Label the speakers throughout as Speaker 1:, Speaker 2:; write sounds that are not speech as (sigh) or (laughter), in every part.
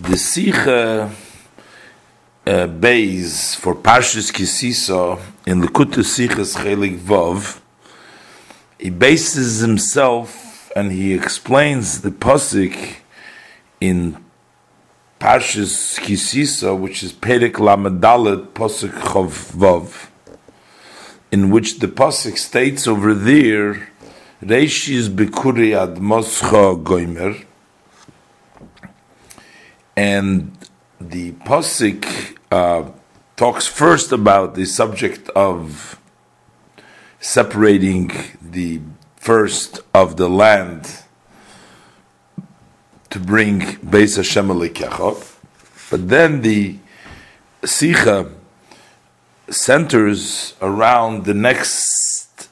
Speaker 1: The Sicha uh, base for Parshas Kisisa in the Likutei Sichas Chelik Vov, he bases himself and he explains the pasuk in Parshas Kisisa, which is Perek Lamadalet Pasuk Chov Vov, in which the pasuk states over there, Reishis Bekuri Ad Moscha Goimer, and the pasuk uh, talks first about the subject of separating the first of the land to bring Beis Hashem Alikecha, but then the Sicha centers around the next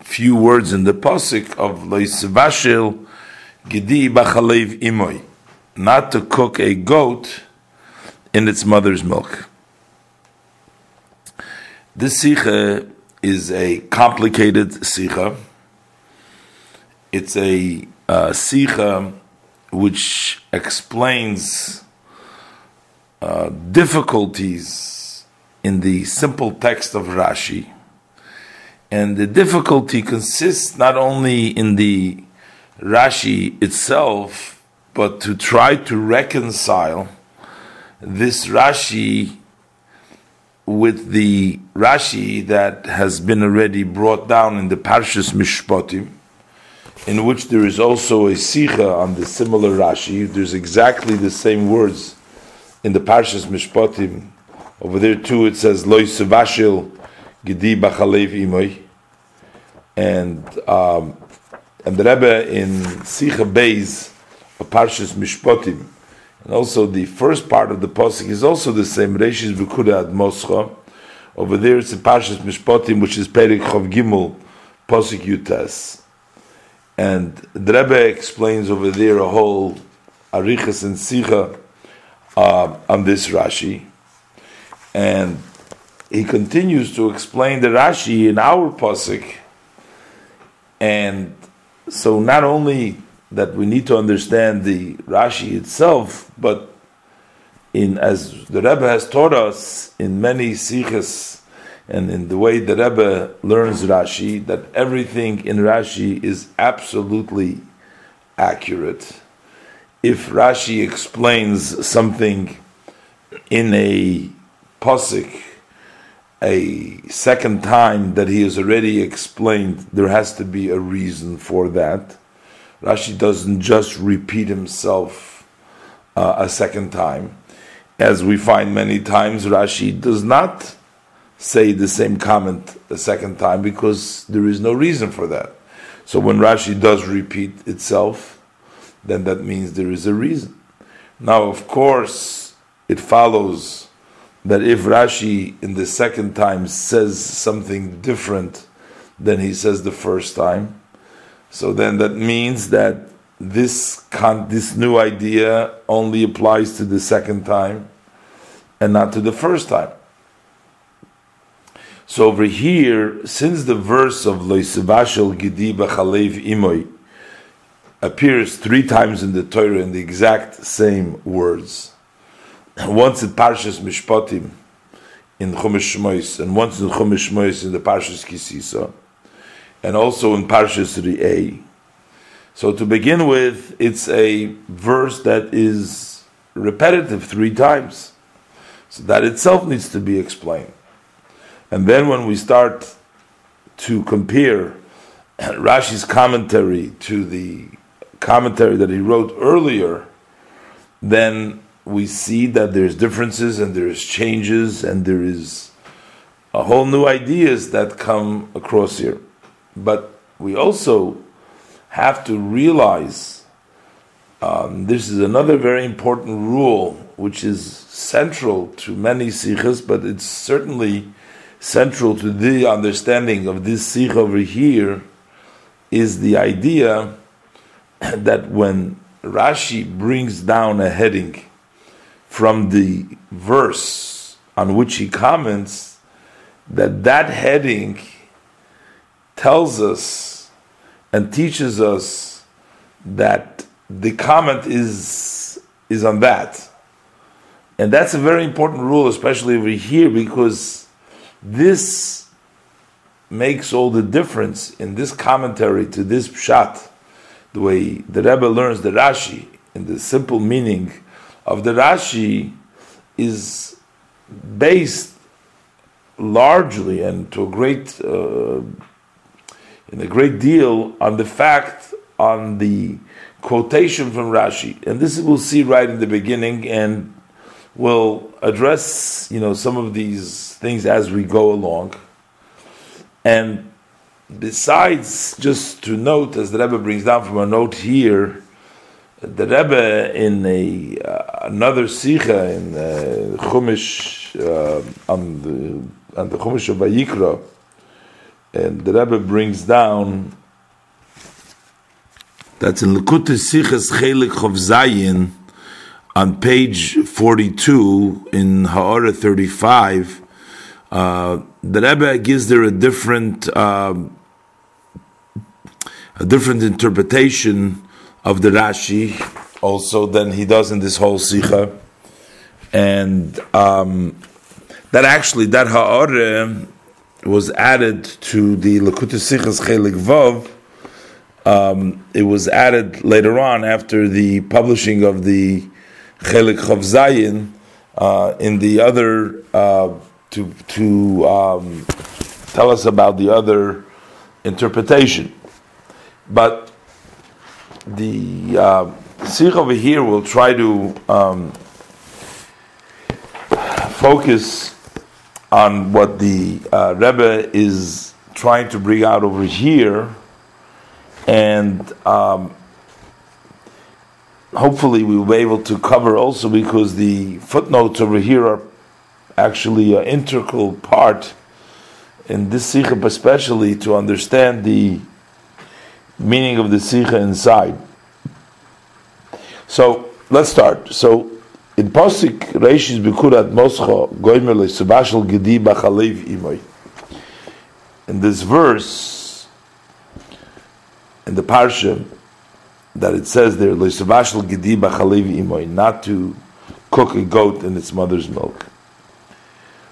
Speaker 1: few words in the pasuk of Loisvashil Gedi Bachalev Imoy not to cook a goat in its mother's milk. This sikha is a complicated sikha. It's a uh, sikha which explains uh, difficulties in the simple text of Rashi. And the difficulty consists not only in the Rashi itself, but to try to reconcile this Rashi with the Rashi that has been already brought down in the Parshas Mishpatim, in which there is also a Sikha on the similar Rashi. There's exactly the same words in the Parshas Mishpatim. Over there too it says Loi Sevashil Gedi Bachalev Imoy. And um, and the Rebbe in Sikha Beis Parshas Mishpatim. And also the first part of the pasuk is also the same. Reishis v'kuda ad moscha. Over there it's a Parshas Mishpatim, which is Perik Chav Gimel pasuk Yutes. And the Rebbe explains over there a whole arichas and sicha uh, on this Rashi, and he continues to explain the Rashi in our pasuk. And so not only that we need to understand the Rashi itself, but in as the Rebbe has taught us in many sikhs and in the way the Rebbe learns Rashi, that everything in Rashi is absolutely accurate. If Rashi explains something in a posik a second time that he has already explained, there has to be a reason for that. Rashi doesn't just repeat himself uh, a second time. As we find many times, Rashi does not say the same comment a second time because there is no reason for that. So when Rashi does repeat itself, then that means there is a reason. Now, of course, it follows that if Rashi in the second time says something different than he says the first time, so then that means that this con- this new idea only applies to the second time and not to the first time. So over here, since the verse of Loisivashel Gidi B'chalev Imoy appears three times in the Torah in the exact same words, once in Parshas Mishpatim in Chumash Shmois, and once in Chumash Shmois in the Parshas Kisisa, and also in Parshas Ri'eh. So to begin with, it's a verse that is repetitive three times. So that itself needs to be explained. And then when we start to compare (clears throat) Rashi's commentary to the commentary that he wrote earlier, then we see that there's differences and there's changes and there is a whole new ideas that come across here. But we also have to realize um, this is another very important rule, which is central to many sikhs, but it's certainly central to the understanding of this sikh over here, is the idea (coughs) that when Rashi brings down a heading from the verse on which he comments, that that heading tells us and teaches us that the comment is is on that. And that's a very important rule, especially over here, because this makes all the difference in this commentary to this pshat, the way the Rebbe learns the Rashi, in the simple meaning of the Rashi is based largely and to a great uh, in a great deal on the fact on the quotation from Rashi, and this we'll see right in the beginning, and we'll address you know some of these things as we go along. And besides, just to note, as the Rebbe brings down from a note here, the Rebbe in a uh, another sicha in uh, Chumash uh, on the on the Chumash of Vayikra, and the Rebbe brings down that's in Likutei Sichas Chelik Chov Zayin on page forty two in Ha'ara thirty five. Uh, the Rebbe gives there a different um, a different interpretation of the Rashi also than he does in this whole Sikha. And um, that actually, that Ha'ara was added to the Lakut Sichas Chelik Vav. Um, it was added later on after the publishing of the Chelik Chav Zayin uh, in the other uh, to to um, tell us about the other interpretation. But the uh, Sikh over here will try to um, focus on what the uh, Rebbe is trying to bring out over here, and um, hopefully we will be able to cover also because the footnotes over here are actually an integral part in this sikha, especially to understand the meaning of the sikha inside. So let's start. So in Pasik Reishis Bikurat Moscha Goimer Sebashal Gedi Bachalev Imoy. In this verse, in the parsha, that it says there, Sebashal Gedi Bachalev Imoy, not to cook a goat in its mother's milk.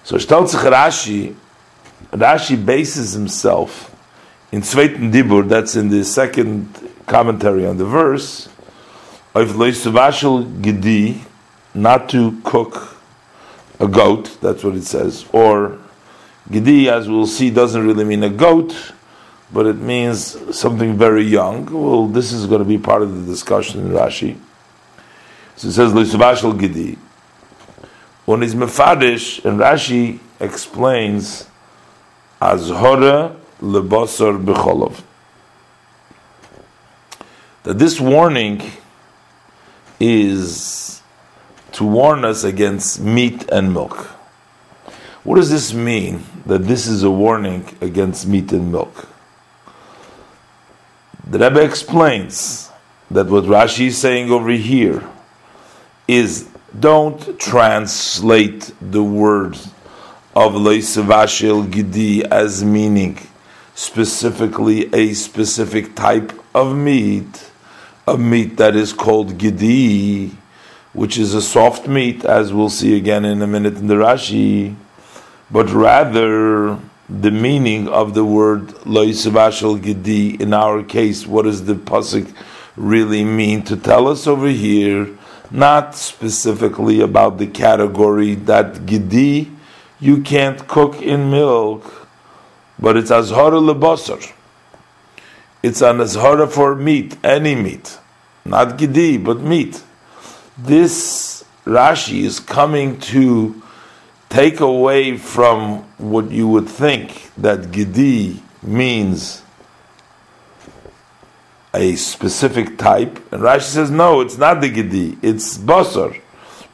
Speaker 1: So Shtalzich Rashi, Rashi bases himself in Zweiten Dibur, that's in the second commentary on the verse, of Leisavashal Gedi, not to cook a goat, that's what it says, or Gedi, as we'll see, doesn't really mean a goat, but it means something very young. Well, this is going to be part of the discussion in Rashi. So it says Leisavashal Gedi. When he's mefadish, and Rashi explains azhora lebasar becholov that this warning is to warn us against meat and milk. What does this mean? That this is a warning against meat and milk. The Rebbe explains that what Rashi is saying over here is don't translate the words of Leisavashil Gidi as meaning specifically a specific type of meat, a meat that is called Gidi, which is a soft meat, as we'll see again in a minute in the Rashi, but rather the meaning of the word Leisavashil Gidi, in our case, what does the Pasuk really mean to tell us over here? not specifically about the category that gidi you can't cook in milk, but it's azhara lebasar. It's an azhara for meat, any meat, not gidi, but meat. This Rashi is coming to take away from what you would think that gidi means a specific type, and Rashi says no, it's not the gedi, it's basar.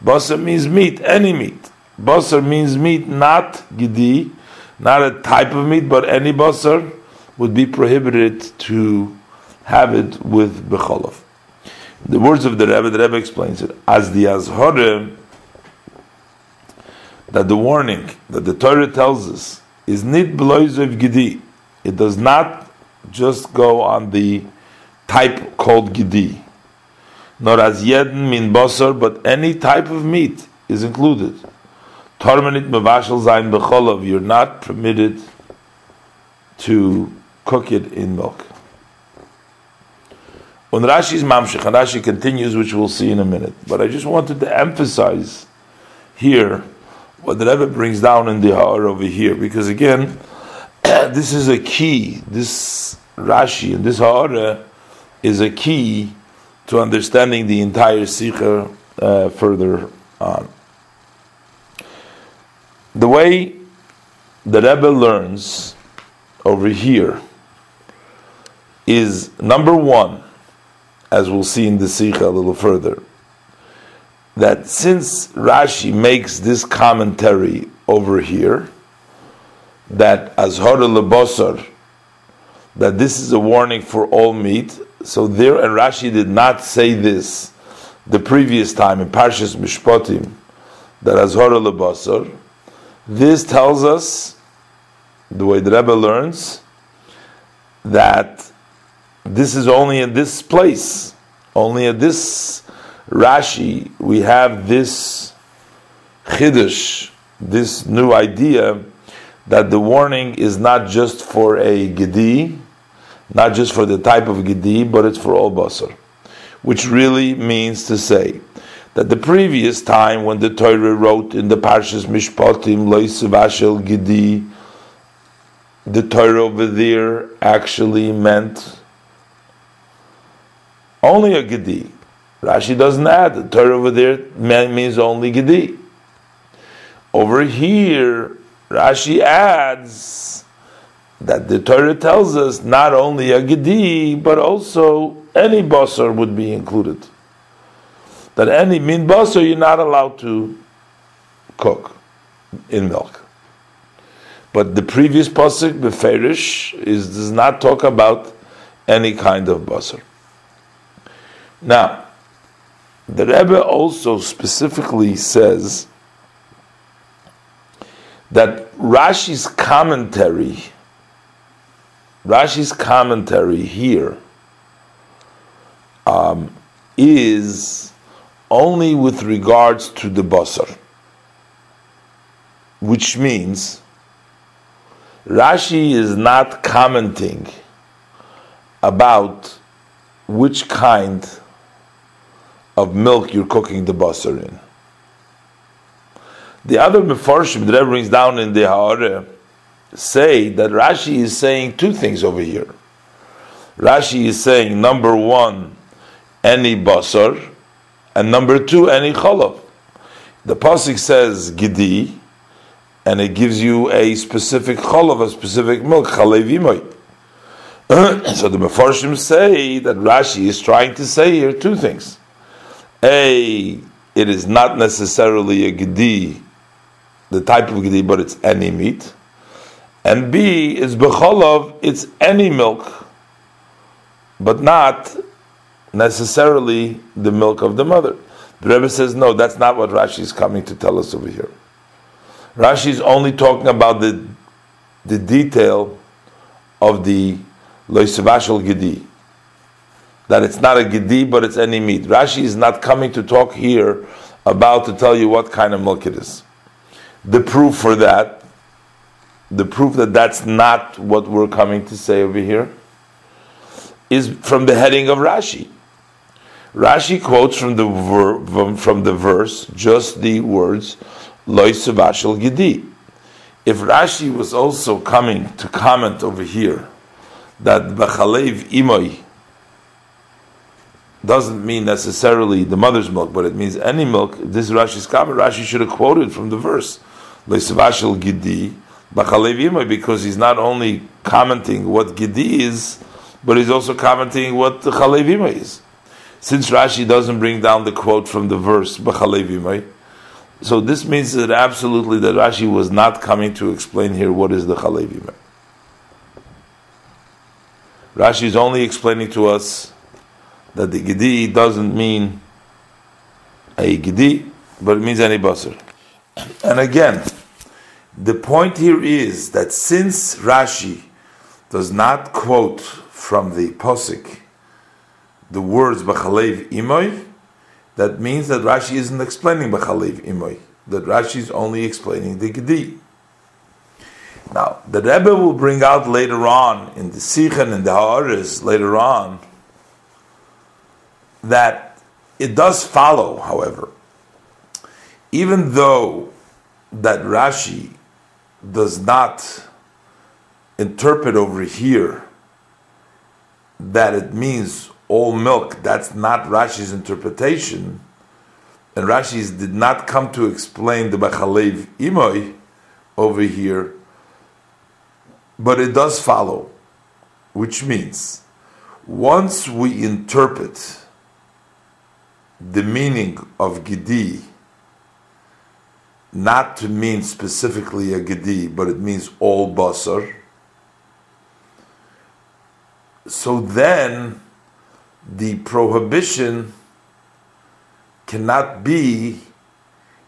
Speaker 1: Basar means meat, any meat. Basar means meat, not gedi, not a type of meat, but any basar would be prohibited to have it with becholov. The words of the Rebbe, the Rebbe explains it as the azhore that the warning that the Torah tells us is nit of gedi. It does not just go on the type called Gidi. Not as yedin min basar, but any type of meat is included. Tormenit mevashel zayin b'cholov. You're not permitted to cook it in milk. When Rashi's mamshich, and Rashi continues, which we'll see in a minute. But I just wanted to emphasize here what the Rebbe brings down in the Har over here, because again, (clears throat) this is a key. This Rashi and this Har is a key to understanding the entire Sikha uh, further on. The way the Rebbe learns over here is number one, as we'll see in the Sikha a little further, that since Rashi makes this commentary over here, that Azhar lebosar, that this is a warning for all meat, so there, and Rashi did not say this the previous time in Parshas Mishpatim, that Azhar lebosar, this tells us, the way the Rebbe learns, that this is only in this place, only at this Rashi, we have this chiddush, this new idea that the warning is not just for a gedi, not just for the type of gedi, but it's for all basar, which really means to say that the previous time when the Torah wrote in the Parshas Mishpatim Loisavashel Gedi, the Torah over there actually meant only a Gedi. Rashi doesn't add. The Torah over there means only Gedi. Over here, Rashi adds that the Torah tells us not only a Gedi, but also any basar would be included that any min basar you're not allowed to cook in milk. But the previous pasuk beferish is does not talk about any kind of basar. Now, the Rebbe also specifically says that Rashi's commentary, Rashi's commentary here, um, is only with regards to the basar, which means Rashi is not commenting about which kind of milk you're cooking the basar in. The other Mefarshim that brings down in the Ha'areh say that Rashi is saying two things over here. Rashi is saying, number one, any basar, and number two, any cholav. The pasuk says gidi, and it gives you a specific cholav, a specific milk, chalevimoy. (clears throat) so the Mefarshim say that Rashi is trying to say here two things. A, it is not necessarily a gedi, the type of gedi, but it's any meat. And B, is becholov, it's any milk, but not necessarily the milk of the mother. The Rebbe says, no, that's not what Rashi is coming to tell us over here. Rashi is only talking about the, the detail of the loisavashal gedi. That it's not a gedi, but it's any meat. Rashi is not coming to talk here about to tell you what kind of milk it is. The proof for that, the proof that that's not what we're coming to say over here, is from the heading of Rashi. Rashi quotes from the ver, from the verse just the words Loisavashal Gidi. If Rashi was also coming to comment over here that Bachalev Imoy doesn't mean necessarily the mother's milk, but it means any milk, this Rashi's comment, Rashi should have quoted from the verse. Gidi because he's not only commenting what Gidi is, but he's also commenting what the Chalev Imoy is. Since Rashi doesn't bring down the quote from the verse, so this means that absolutely that Rashi was not coming to explain here what is the Chalevi Rashi is only explaining to us that the Gedi doesn't mean a Gedi, but it means any basar. And again, the point here is that since Rashi does not quote from the posik the words b'chalev imoy, that means that Rashi isn't explaining b'chalev imoy. That Rashi is only explaining the gedi. Now, the Rebbe will bring out later on in the Sichen and the Ha'aris later on that it does follow, however, even though that Rashi does not interpret over here that it means all milk, that's not Rashi's interpretation, and Rashi did not come to explain the Bachalev Imoy over here, but it does follow, which means once we interpret the meaning of Gidi not to mean specifically a Gedi, but it means all Basar, so then the prohibition cannot be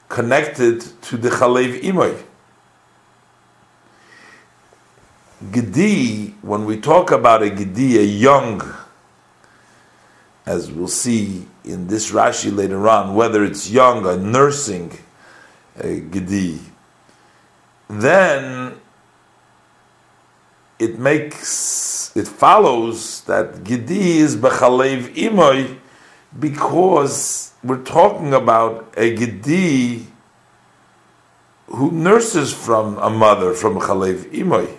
Speaker 1: connected to the Chalev Imoy. Gedi, when we talk about a Gedi, a young, as we'll see in this Rashi later on, whether it's young, a nursing a Gedi, then it makes, it follows that Gedi is Bechalev Imoy because we're talking about a Gedi who nurses from a mother, from Chalev Imoy.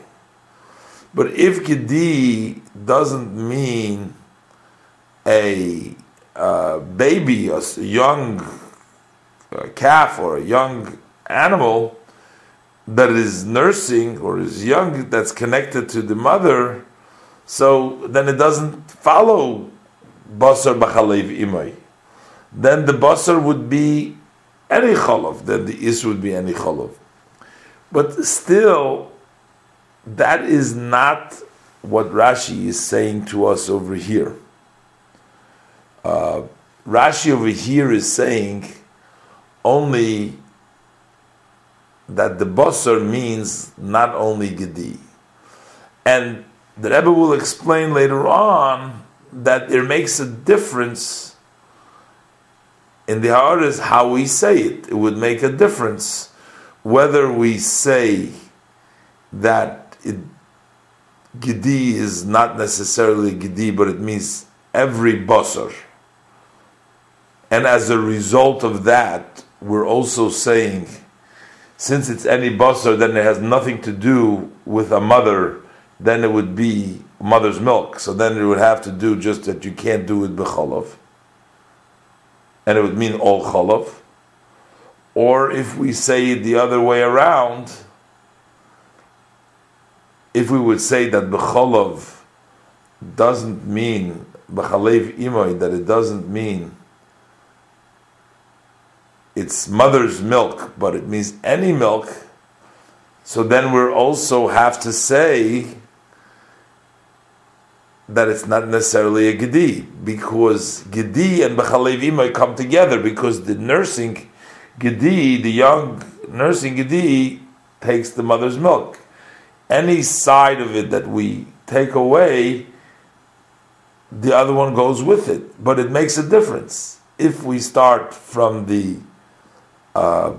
Speaker 1: But if Gedi doesn't mean a uh, baby, a young calf or a young animal that is nursing or is young that's connected to the mother, so then it doesn't follow basar b'chalev imay. Then the basar would be any cholov. Then the is would be any cholov. But still, that is not what Rashi is saying to us over here. Uh, Rashi over here is saying only that the basar means not only gedi, and the Rebbe will explain later on that it makes a difference in the Haaretz how we say it. It would make a difference whether we say that it, Gedi is not necessarily Gedi, but it means every basar. And as a result of that, we're also saying, since it's any basar, then it has nothing to do with a mother, then it would be mother's milk. So then it would have to do just that you can't do it b'cholov. And it would mean all cholov. Or if we say it the other way around, if we would say that b'cholov doesn't mean b'chalev imoy, that it doesn't mean it's mother's milk, but it means any milk, so then we also have to say that it's not necessarily a gedi, because gedi and b'chalev might come together, because the nursing gedi, the young nursing gedi, takes the mother's milk. Any side of it that we take away, the other one goes with it, but it makes a difference. If we start from the Uh,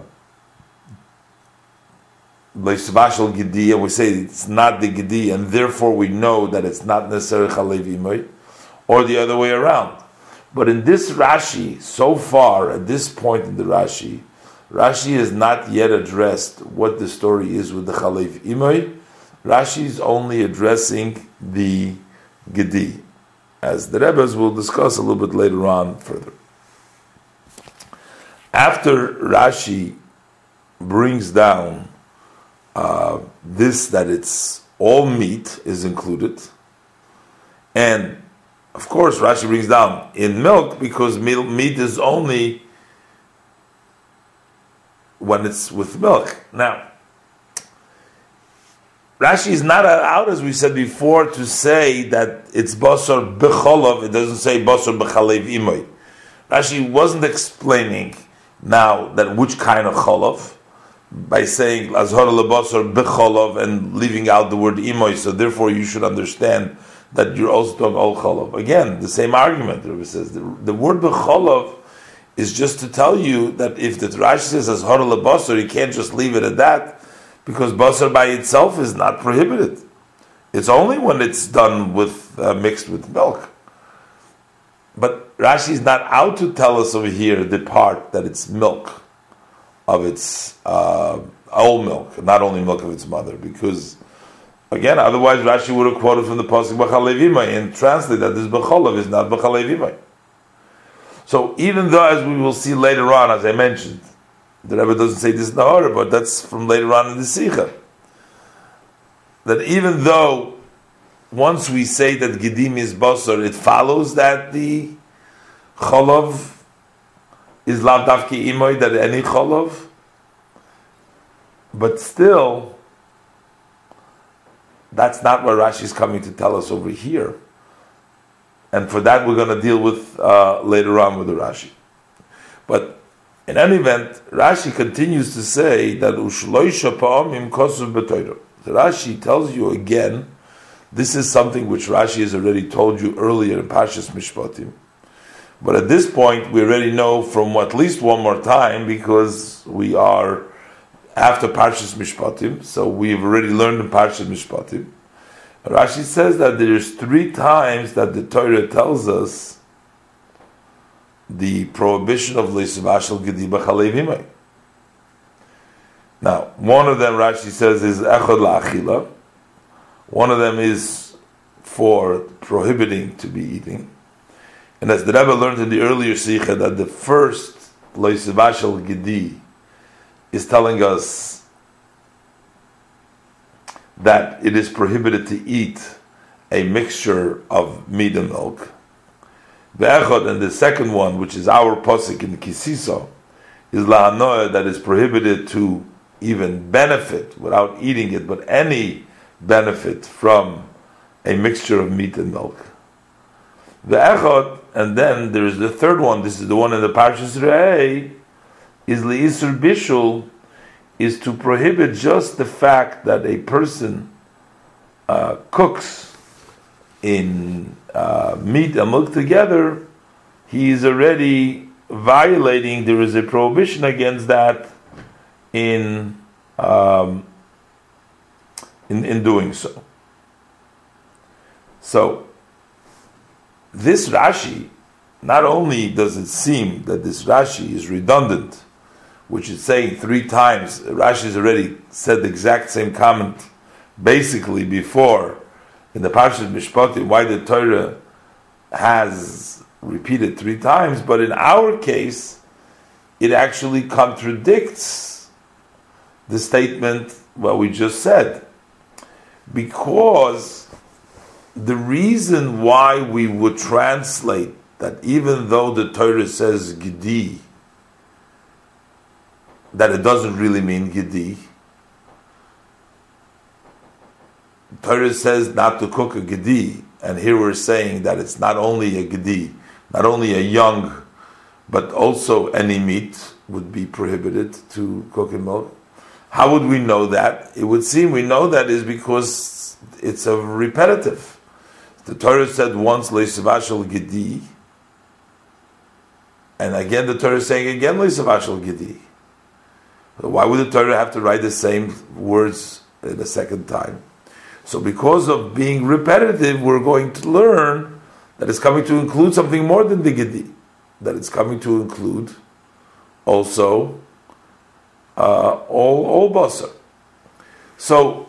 Speaker 1: Leisvashal Gedi, we say it's not the Gedi, and therefore we know that it's not necessarily Chalev Imoy, or the other way around. But in this Rashi, so far, at this point in the Rashi, Rashi has not yet addressed what the story is with the Chalev Imoy. Rashi is only addressing the Gedi, as the Rebbe's will discuss a little bit later on further. After Rashi brings down uh, this that it's all meat is included, and of course Rashi brings down in milk because meat is only when it's with milk. Now, Rashi is not out, as we said before, to say that it's basar becholov. It doesn't say basar bechalev imoy. Rashi wasn't explaining now, that which kind of cholov? By saying azhar lebasar becholov and leaving out the word imoy, so therefore you should understand that you're also talking all cholov. Again, the same argument. The says the, the word becholov is just to tell you that if the Rashi says as horel basar, you can't just leave it at that, because basar by itself is not prohibited. It's only when it's done with uh, mixed with milk. But Rashi is not out to tell us over here the part that it's milk of its uh, old milk, not only milk of its mother, because again, otherwise Rashi would have quoted from the pasuk B'chalevimai and translated that this B'chalav is not B'chalevimai. So even though, as we will see later on, as I mentioned, the Rebbe doesn't say this in the order, but that's from later on in the Sikha, that even though once we say that Gidim is Basar, it follows that the Cholov is Lav Davki Imoy, that any Cholov, but still, that's not what Rashi is coming to tell us over here. And for that, we're going to deal with uh, later on with the Rashi. But in any event, Rashi continues to say that Ushloisha Pa'amim Kosuv B'Toyro. Rashi tells you again, this is something which Rashi has already told you earlier in Pashas Mishpatim. But at this point, we already know from at least one more time because we are after Parshas Mishpatim, so we've already learned in Parshas Mishpatim. Rashi says that there's three times that the Torah tells us the prohibition of Leisvashal Gediba Chalevimai. Now, one of them Rashi says is Echad La'achila. One of them is for prohibiting to be eating. And as the Rebbe learned in the earlier Sikha, that the first Leisvashal Gedi is telling us that it is prohibited to eat a mixture of meat and milk. The Echad and the second one, which is our posik in Kisiso, is la'anoah that is prohibited to even benefit without eating it, but any benefit from a mixture of meat and milk. The Echad, and then there is the third one, this is the one in the Parshas Re'eh, is Le'isr Bishul, is to prohibit just the fact that a person uh, cooks in uh, meat and milk together, he is already violating, there is a prohibition against that in, um, in, in doing so. So, this Rashi, not only does it seem that this Rashi is redundant, which is saying three times. Rashi has already said the exact same comment, basically before in the Parshat Mishpatim, why the Torah has repeated three times, but in our case, it actually contradicts the statement what we just said, because the reason why we would translate that even though the Torah says Gedi, that it doesn't really mean Gedi. Torah says not to cook a Gedi, and here we're saying that it's not only a Gedi, not only a young, but also any meat would be prohibited to cook in milk. How would we know that? It would seem we know that is because it's a repetitive. The Torah said once leisavashal gedi, and again the Torah is saying again leisavashal gedi. Why would the Torah have to write the same words the second time? So, because of being repetitive, we're going to learn that it's coming to include something more than the Gedi, that it's coming to include also uh, all, all basar. So,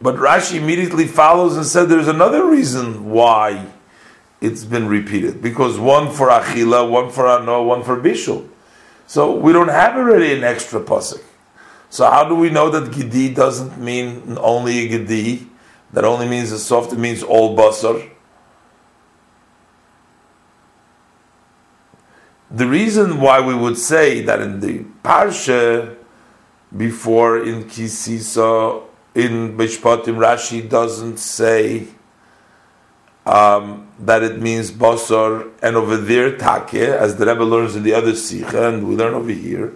Speaker 1: but Rashi immediately follows and said there's another reason why it's been repeated because one for achila, one for ano, one for bishul. So we don't have already an extra pasuk. So how do we know that gidi doesn't mean only a gidi? That only means a soft. It means all basar. The reason why we would say that in the parsha before in Kisisa in Mishpatim Rashi doesn't say um, that it means basar, and over there take, as the Rebbe learns in the other sikha, and we learn over here,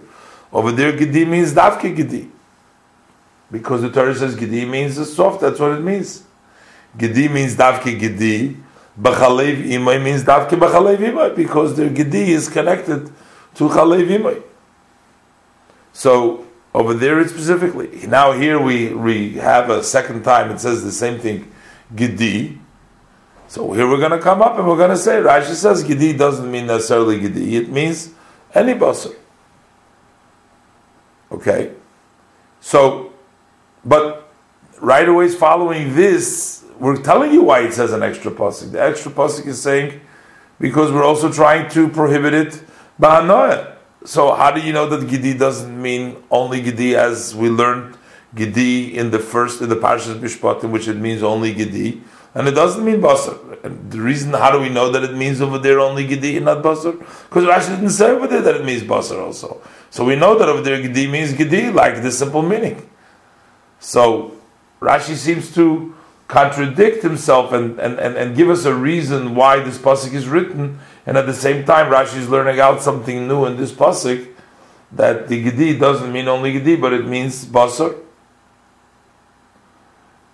Speaker 1: over there gedi means dafke gedi, because the Torah says gedi means the soft. That's what it means. Gedi means davke gedi. B'chalev imay means davke b'chalev imay because their gedi is connected to chalev imay. So over there it's specifically. Now here we, we have a second time it says the same thing, gedi. So here we're going to come up and we're going to say, Rashi says Gidi doesn't mean necessarily Gidi, It means any basar. Okay? So, but right away following this, we're telling you why it says an extra pasuk. The extra pasuk is saying because we're also trying to prohibit it ba'anoah. So how do you know that gidi doesn't mean only gidi as we learned gidi in the first in the Parshas Mishpatim, which it means only gidi, and it doesn't mean basar. And the reason how do we know that it means over there only gidi and not basar? Because Rashi didn't say over there that it means basar also. So we know that over there gidi means gidi, like the simple meaning. So Rashi seems to contradict himself and, and, and, and give us a reason why this pasuk is written and at the same time, Rashi is learning out something new in this pasuk that the gedi doesn't mean only gedi, but it means basar.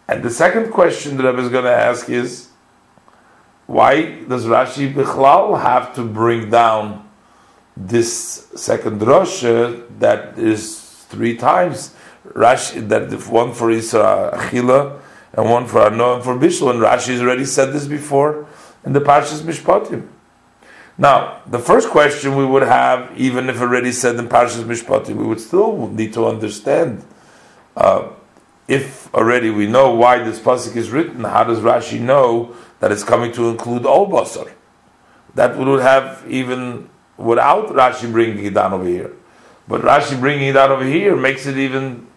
Speaker 1: And the second question that I was going to ask is, why does Rashi Bichlal have to bring down this second drosha that is three times Rashi that one for Isra Achila and one for Arno and for Bishul, and Rashi has already said this before in the Parshas Mishpatim. Now, the first question we would have, even if already said in Parshas Mishpatim, we would still need to understand. Uh, if already we know why this pasuk is written, how does Rashi know that it's coming to include all basar? That we would have even without Rashi bringing it down over here. But Rashi bringing it out over here makes it even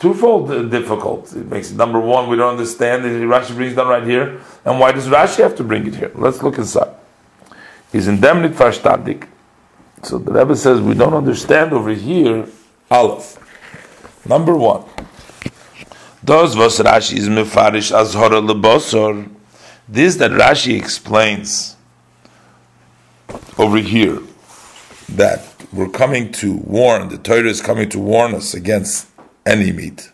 Speaker 1: twofold difficult. It makes it number one, we don't understand. Rashi brings it down right here, and why does Rashi have to bring it here? Let's look inside is indemnit verstandig. So the Rebbe says we don't understand over here Aleph. Number one. Does was Rashi is mefarish azhara lebosor. This that Rashi explains over here that we're coming to warn, the Torah is coming to warn us against any meat.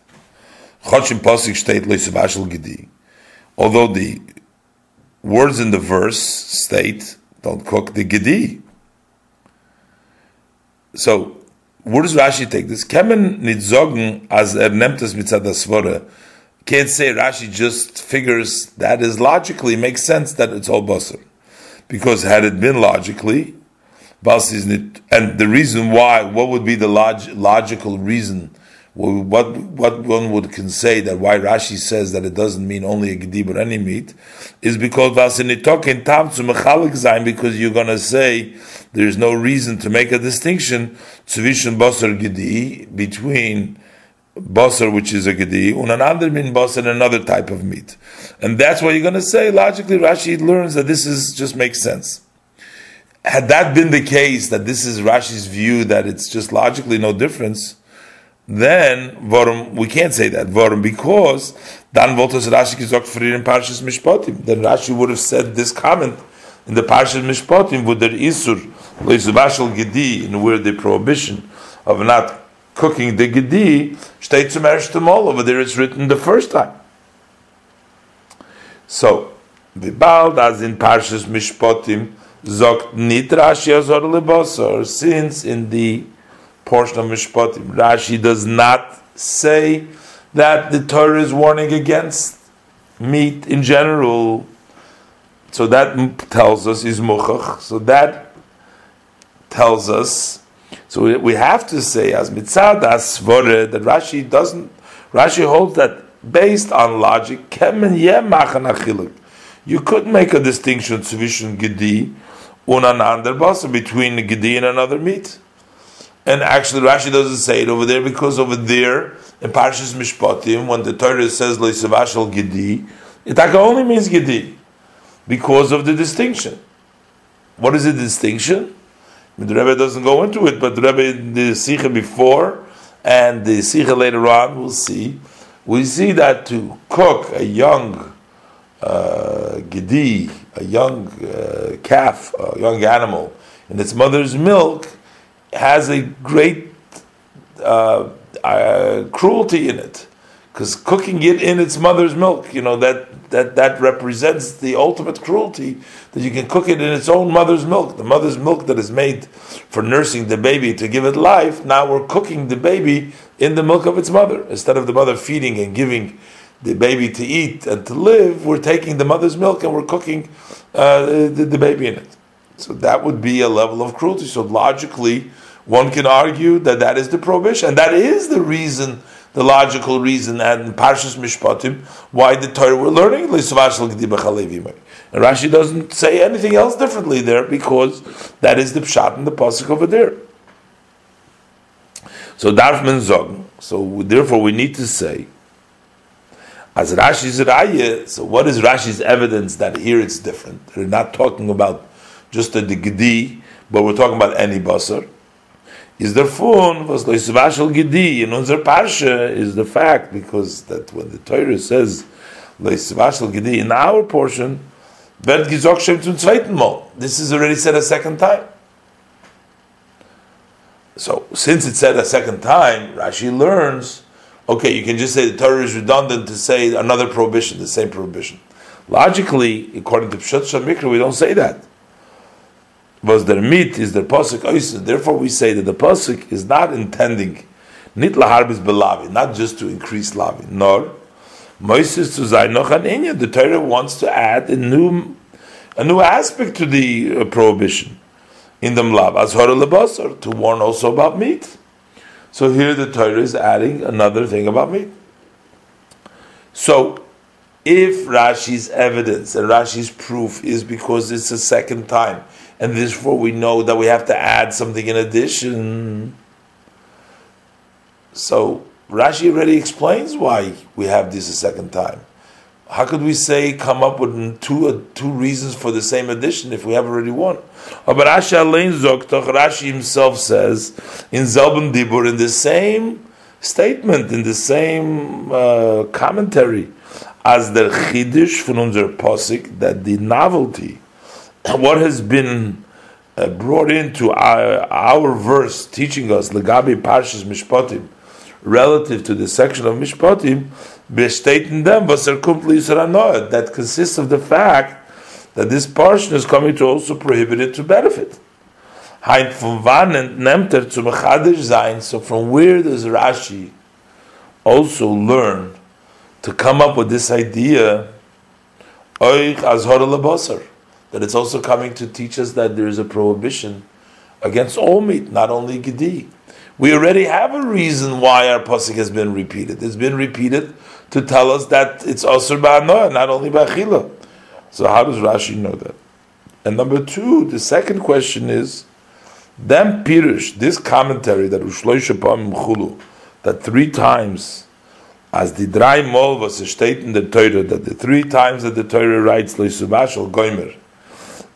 Speaker 1: Although the words in the verse state don't cook the gedi. So, where does Rashi take this? Kemen nitzogen as er nemt mitzad Can't say Rashi just figures that is logically makes sense that it's all basar, because had it been logically, and the reason why, what would be the log, logical reason what what one would can say that why Rashi says that it doesn't mean only a gedi but any meat is because vasinitokin tam to mechalik zayin because you're to say there's no reason to make a distinction tzvishin basar gedi between basar which is a gedi and another min basar another type of meat. And that's what you're to say. Logically Rashi learns that this is just makes sense. Had that been the case that this is Rashi's view that it's just logically no difference then warum we can't say that. Warum because dann wollte Rashi gesagt für in Parshas Mishpatim. Then Rashi would have said this comment in the Parshas Mishpatim with their isur leisubashal gedi in where the prohibition of not cooking the gedi? Steht zum ersten Mal over there it's written the first time. So the bald as in Parshas Mishpatim sagt nit Rashi azor lebasar since in the portion of Mishpatim. Rashi does not say that the Torah is warning against meat in general. So that tells us is muchach. So that tells us. So we have to say as mitzad as that Rashi doesn't. Rashi holds that based on logic, you could make a distinction between gedi and between gedi and another meat. And actually, Rashi doesn't say it over there because over there in Parshas Mishpatim, when the Torah says Leisavashal Gedi, it only means Gedi because of the distinction. What is the distinction? I mean, the Rebbe doesn't go into it, but the Rebbe, the Sikha before and the Sikha later on, we'll see. We see that to cook a young uh, a young uh, calf, a young animal, in its mother's milk, has a great uh, uh, cruelty in it. because cooking it in its mother's milk, you know that that that represents the ultimate cruelty that you can cook it in its own mother's milk, the mother's milk that is made for nursing the baby to give it life. Now we're cooking the baby in the milk of its mother instead of the mother feeding and giving the baby to eat and to live. We're taking the mother's milk and we're cooking uh, the, the baby in it. So that would be a level of cruelty. So logically, one can argue that that is the prohibition, and that is the reason the logical reason and Parshas Mishpatim why the Torah we're learning and Rashi doesn't say anything else differently there because that is the pshat and the pasuk over there. So Darfman Zog. So therefore we need to say as Rashi's raya. So what is Rashi's evidence that here it's different? We're not talking about just the gedi, but we're talking about any basar is der fun was lo isvashel gedi in unser parsha is the fact because that when the Torah says lo isvashel gedi in our portion wird gesagt schon zum zweiten mal this is already said a second time. So since it said a second time Rashi learns okay you can just say the Torah is redundant to say another prohibition the same prohibition. Logically according to Pshat Mikra we don't say that was der meat, is der pasuk? Therefore we say that the pasuk is not intending nit laharbis belavi not just to increase lavi nor Moses to say noch an inya the Torah wants to add a new a new aspect to the uh, prohibition in the mlav. As lebasar to warn also about meat. So here the Torah is adding another thing about meat. So if Rashi's evidence and Rashi's proof is because it's a second time and therefore we know that we have to add something in addition. So Rashi already explains why we have this a second time. How could we say come up with two uh, two reasons for the same addition if we have already one? But Rashi himself says in Zelben Dibur in the same statement in the same uh, commentary as the chidish from unser posik that the novelty (clears throat) what has been uh, brought into our, our verse teaching us legabi parshas mishpatim relative to the section of mishpatim bestating them that consists of the fact that this portion is coming to also prohibit it to benefit. So from where does Rashi also learn to come up with this idea? That it's also coming to teach us that there is a prohibition against all meat, not only gedi. We already have a reason why our pasuk has been repeated. It's been repeated to tell us that it's also ba'anoah, not only ba'chila. So how does Rashi know that? And number two, the second question is, then Pirush, this commentary that Ushloisha Chulu, that three times, as the dry mol was stated in the Torah, that the three times that the Torah writes Loisubashal Goimer,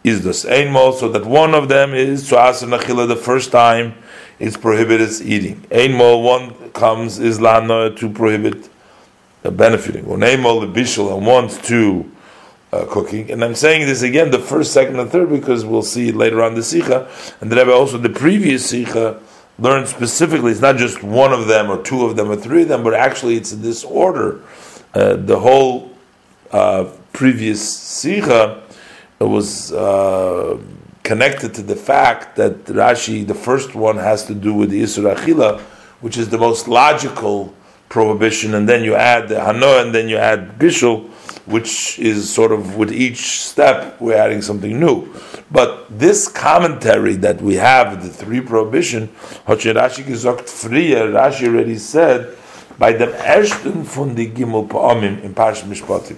Speaker 1: is the same so that one of them is to ask nachila the first time it's prohibited eating. Ein mol one comes is lana to prohibit uh, benefiting. One ein mol the bishul and one to uh, cooking. And I'm saying this again, the first, second, and third, because we'll see later on the sikha, and the Rebbe also the previous sikha learned specifically. It's not just one of them or two of them or three of them, but actually it's in this order. Uh, the whole uh, previous sikha was uh, connected to the fact that Rashi, the first one, has to do with the Isra Achila, which is the most logical prohibition, and then you add the Hano, and then you add Bishul, which is sort of with each step we're adding something new. But this commentary that we have, the three prohibition, Rashi gesagt früher, Rashi already said, by the ersten von die Gimel Pa'amim in Parsh Mishpatim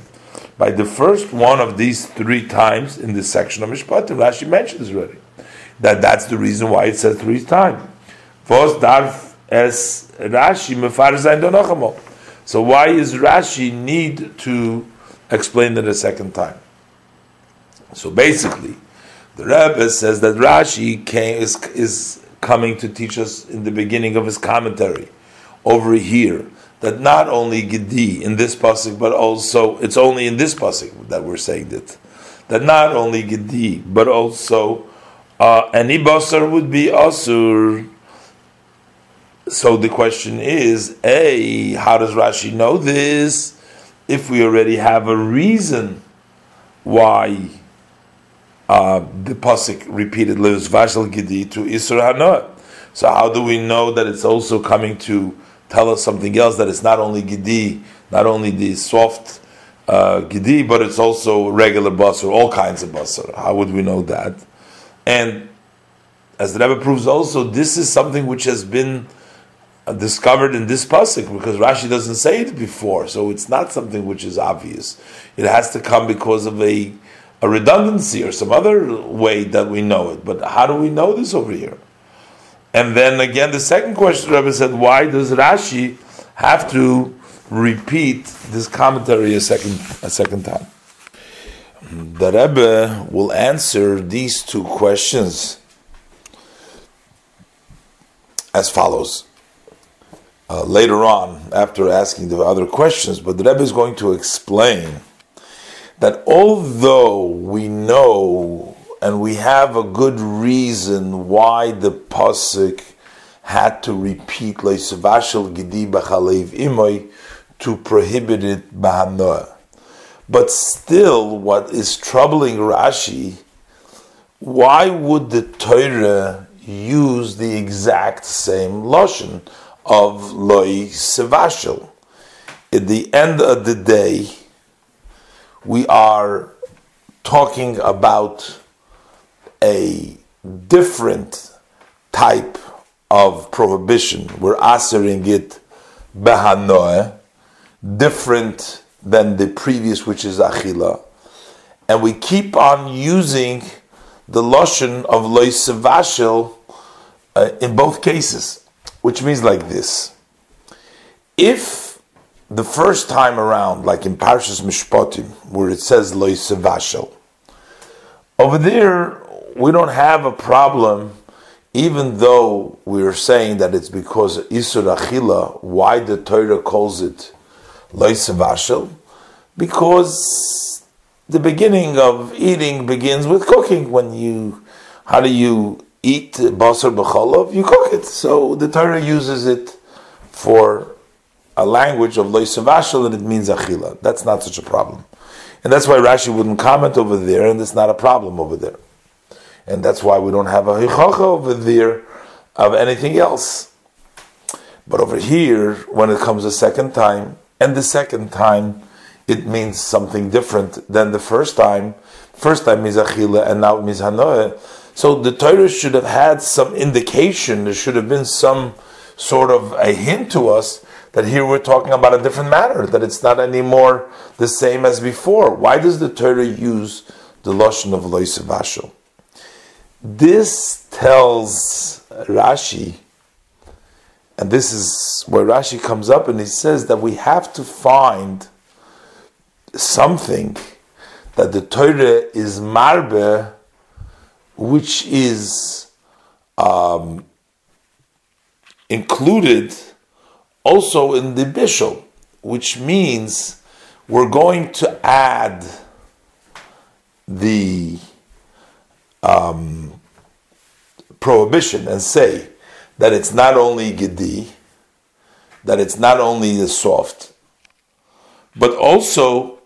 Speaker 1: by the first one of these three times in this section of Mishpatim. Rashi mentions already that that's the reason why it says three times. First, darf es Rashi So why is Rashi need to explain it a second time? So basically, the Rebbe says that Rashi came, is, is coming to teach us in the beginning of his commentary over here that not only Gedi in this pasuk, but also it's only in this pasuk that we're saying that that not only Gedi, but also uh, any basar would be asur. So the question is, A, how does Rashi know this? If we already have a reason why uh, the pasuk repeated lives Vashal Gidi to Isra Hanoah? So how do we know that it's also coming to tell us something else, that it's not only Gidi, not only the soft uh, Gidi, but it's also regular basar, all kinds of basar. How would we know that? And as the Rebbe proves also, this is something which has been uh, discovered in this pasuk because Rashi doesn't say it before, so it's not something which is obvious. It has to come because of a, a redundancy or some other way that we know it. But how do we know this over here? And then again, the second question, Rebbe said, why does Rashi have to repeat this commentary a second a second time. The Rebbe will answer these two questions as follows. Uh, later on, after asking the other questions, but the Rebbe is going to explain that although we know and we have a good reason why the pasuk had to repeat leisavashel gidi b'chalev imoy to prohibit it bahanoah. But still, what is troubling Rashi, why would the Torah use the exact same lashon of loy sevashel? At the end of the day, we are talking about a different type of prohibition. We're answering it behanoah, different than the previous, which is achila, and we keep on using the lotion of loisavashil uh, in both cases, which means like this: if the first time around, like in Parshas Mishpatim, where it says loisavashil, over there we don't have a problem even though we're saying that it's because Isur Achila, why the Torah calls it Loisavashel? Because the beginning of eating begins with cooking. When you, how do you eat basar b'cholov? You cook it. So the Torah uses it for a language of Loisavashel and it means Achila. That's not such a problem. And that's why Rashi wouldn't comment over there and it's not a problem over there and that's why we don't have a hichacha over there of anything else. But over here, when it comes a second time, and the second time, it means something different than the first time. First time means achila, and now it means hanoah. So the Torah should have had some indication. There should have been some sort of a hint to us that here we're talking about a different matter, that it's not anymore the same as before. Why does the Torah use the lashon of loisavashel? This tells Rashi, and this is where Rashi comes up and he says that we have to find something that the Torah is marbe, which is um, included also in the bishul, which means we're going to add the um, prohibition and say that it's not only gidi, that it's not only the soft, but also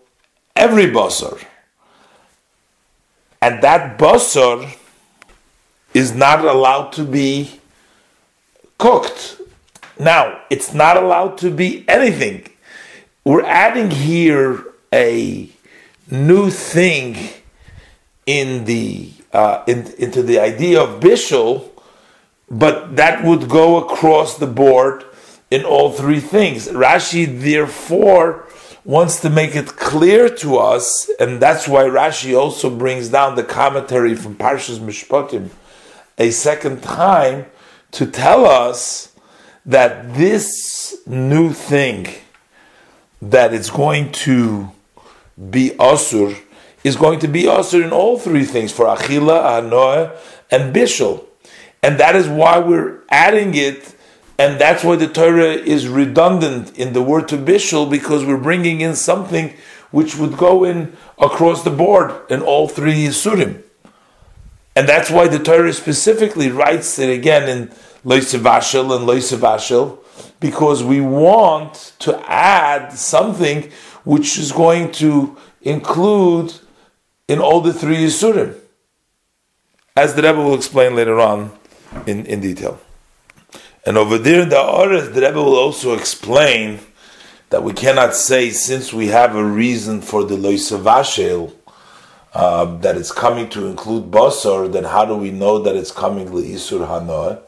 Speaker 1: every basar. And that basar is not allowed to be cooked. Now, it's not allowed to be anything. We're adding here a new thing in the uh, in, into the idea of bishul, but that would go across the board in all three things. Rashi therefore wants to make it clear to us, and that's why Rashi also brings down the commentary from Parshas Mishpatim a second time to tell us that this new thing that is going to be asur is going to be ushered in all three things for achila, anoah, and bishul, and that is why we're adding it, and that's why the Torah is redundant in the word to bishul because we're bringing in something which would go in across the board in all three yisurim, and that's why the Torah specifically writes it again in loisavashel and loisavashel because we want to add something which is going to include in all the three Yisurim, as the Rebbe will explain later on in, in detail. And over there in the Ares, the Rebbe will also explain that we cannot say, since we have a reason for the Loisavashel, uh, that it's coming to include Basar, then how do we know that it's coming Isur Hanoah?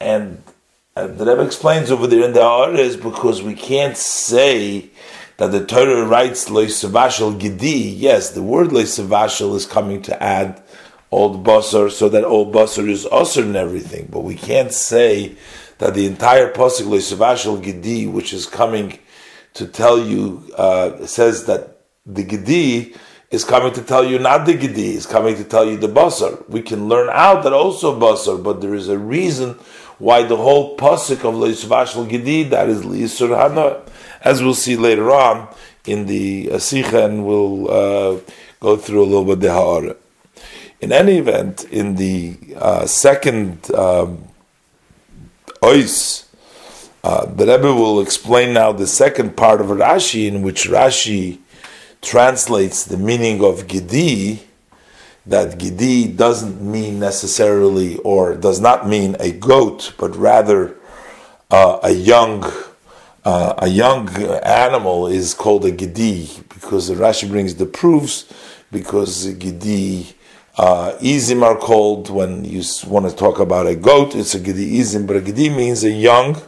Speaker 1: And uh, the Rebbe explains over there in the Ares because we can't say that the Torah writes Loisavashel Gedi. Yes, the word Loisavashel is coming to add old Basar so that old Basar is usher and everything, but we can't say that the entire pasuk Loisavashel Gedi, which is coming to tell you, uh, says that the Gedi is coming to tell you not the Gedi, is coming to tell you the Basar. We can learn out that also Basar, but there is a reason why the whole pasuk of Loisavashel Gedi, that is Lisur Hana, as we'll see later on in the Asicha, and we'll uh, go through a little bit the Ha'ara. In any event, in the uh, second um, ois. Uh, the Rebbe will explain now the second part of Rashi, in which Rashi translates the meaning of Gedi, that Gedi doesn't mean necessarily or does not mean a goat, but rather uh, a young uh, a young animal is called a Gedi because the Rashi brings the proofs because Gedi uh, izim are called when you want to talk about a goat. It's a gedi izim, but a gedi means a young.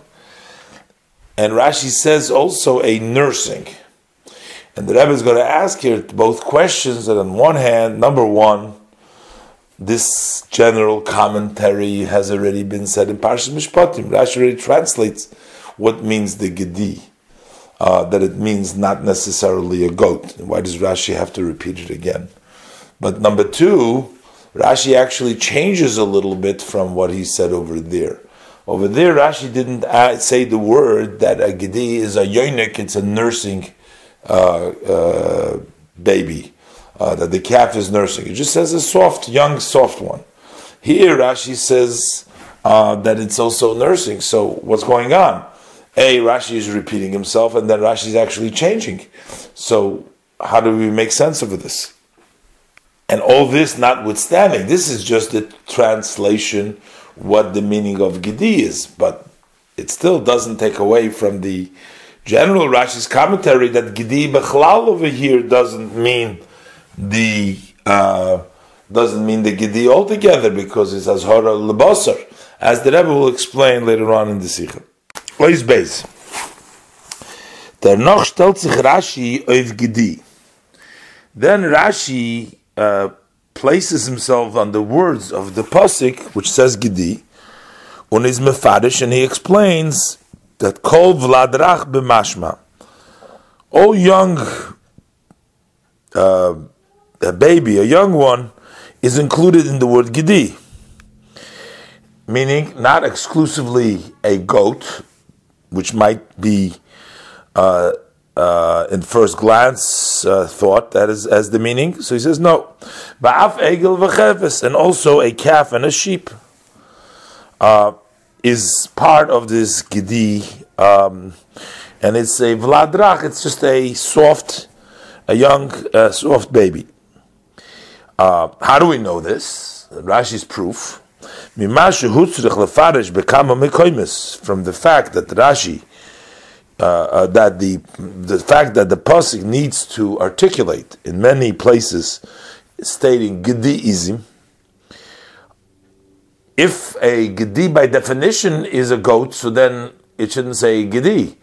Speaker 1: And Rashi says also a nursing. And the Rebbe is going to ask here both questions. That on one hand, number one, this general commentary has already been said in Parshas Mishpatim. Rashi already translates what means the gedi. Uh, that it means not necessarily a goat. Why does Rashi have to repeat it again? But number two, Rashi actually changes a little bit from what he said over there. Over there, Rashi didn't say the word that a gedi is a yonik, it's a nursing uh, uh, baby, uh, that the calf is nursing. It just says a soft, young, soft one. Here, Rashi says uh, that it's also nursing. So, what's going on? A, Rashi is repeating himself, and then Rashi is actually changing. So, how do we make sense of this? And all this notwithstanding, this is just a translation what the meaning of Gedi is, but it still doesn't take away from the general Rashi's commentary that Gedi Bechlal over here doesn't mean the uh, doesn't mean the Gedi altogether because it's Azhara Lebasar, as the Rebbe will explain later on in the Sikha. Ois Beis. Stellt sich Rashi auf Gedi. Then Rashi uh, places himself on the words of the pasuk, which says Gedi, on his mefadish, and he explains that kol vladrach b'mashma, all young, uh, a baby, a young one, is included in the word Gedi, meaning not exclusively a goat, which might be uh, uh, in first glance uh, thought that is as the meaning. So he says no. Ba'af egel v'cheves, and also a calf and a sheep uh, is part of this gedi, um, and it's a vladrach. It's just a soft, a young, uh, soft baby. Uh, how do we know this? Rashi's proof. From the fact that Rashi uh, uh, that the the fact that the pasuk needs to articulate in many places, stating gediism. If a gedi by definition is a goat, so then it shouldn't say gedi.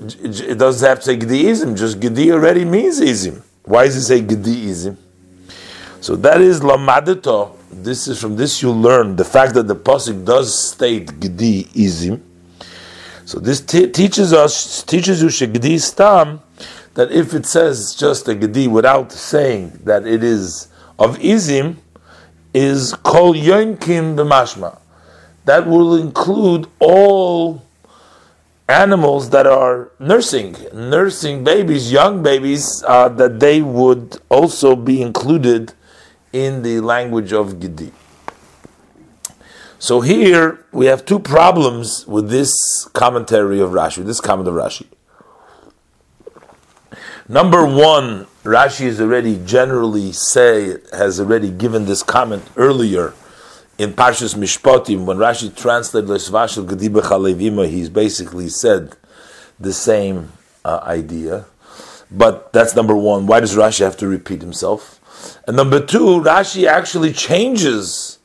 Speaker 1: It doesn't have to say gediism. Just gedi already means ism. Why does it say gediism? So that is lamadito. This is from this you learn the fact that the pasuk does state gediism so this t- teaches us, teaches you shegdi stam, that if it says just a gedi without saying that it is of izim, is kol yonkim b'mashma. That will include all animals that are nursing, nursing babies, young babies, uh, that they would also be included in the language of Gedi. So here we have two problems with this commentary of Rashi, this comment of Rashi. Number one, Rashi has already generally say has already given this comment earlier in Parshas Mishpatim when Rashi translated Lesvashel Gediba Chalevima. He's basically said the same uh, idea, but that's number one. Why does Rashi have to repeat himself? And number two, Rashi actually changes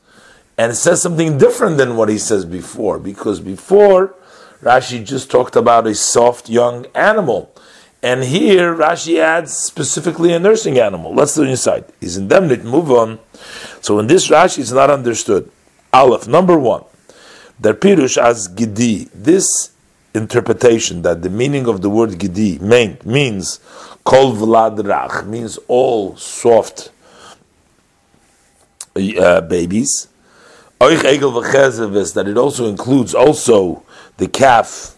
Speaker 1: and says something different than what he says before, because before Rashi just talked about a soft young animal. And here Rashi adds specifically a nursing animal. Let's do inside. He's indemnit, move on. So in this Rashi it's not understood. Aleph, number one. Der Pirush as Gidi. This interpretation that the meaning of the word Gidi means kol vlad rach, means all soft uh, babies that it also includes also the calf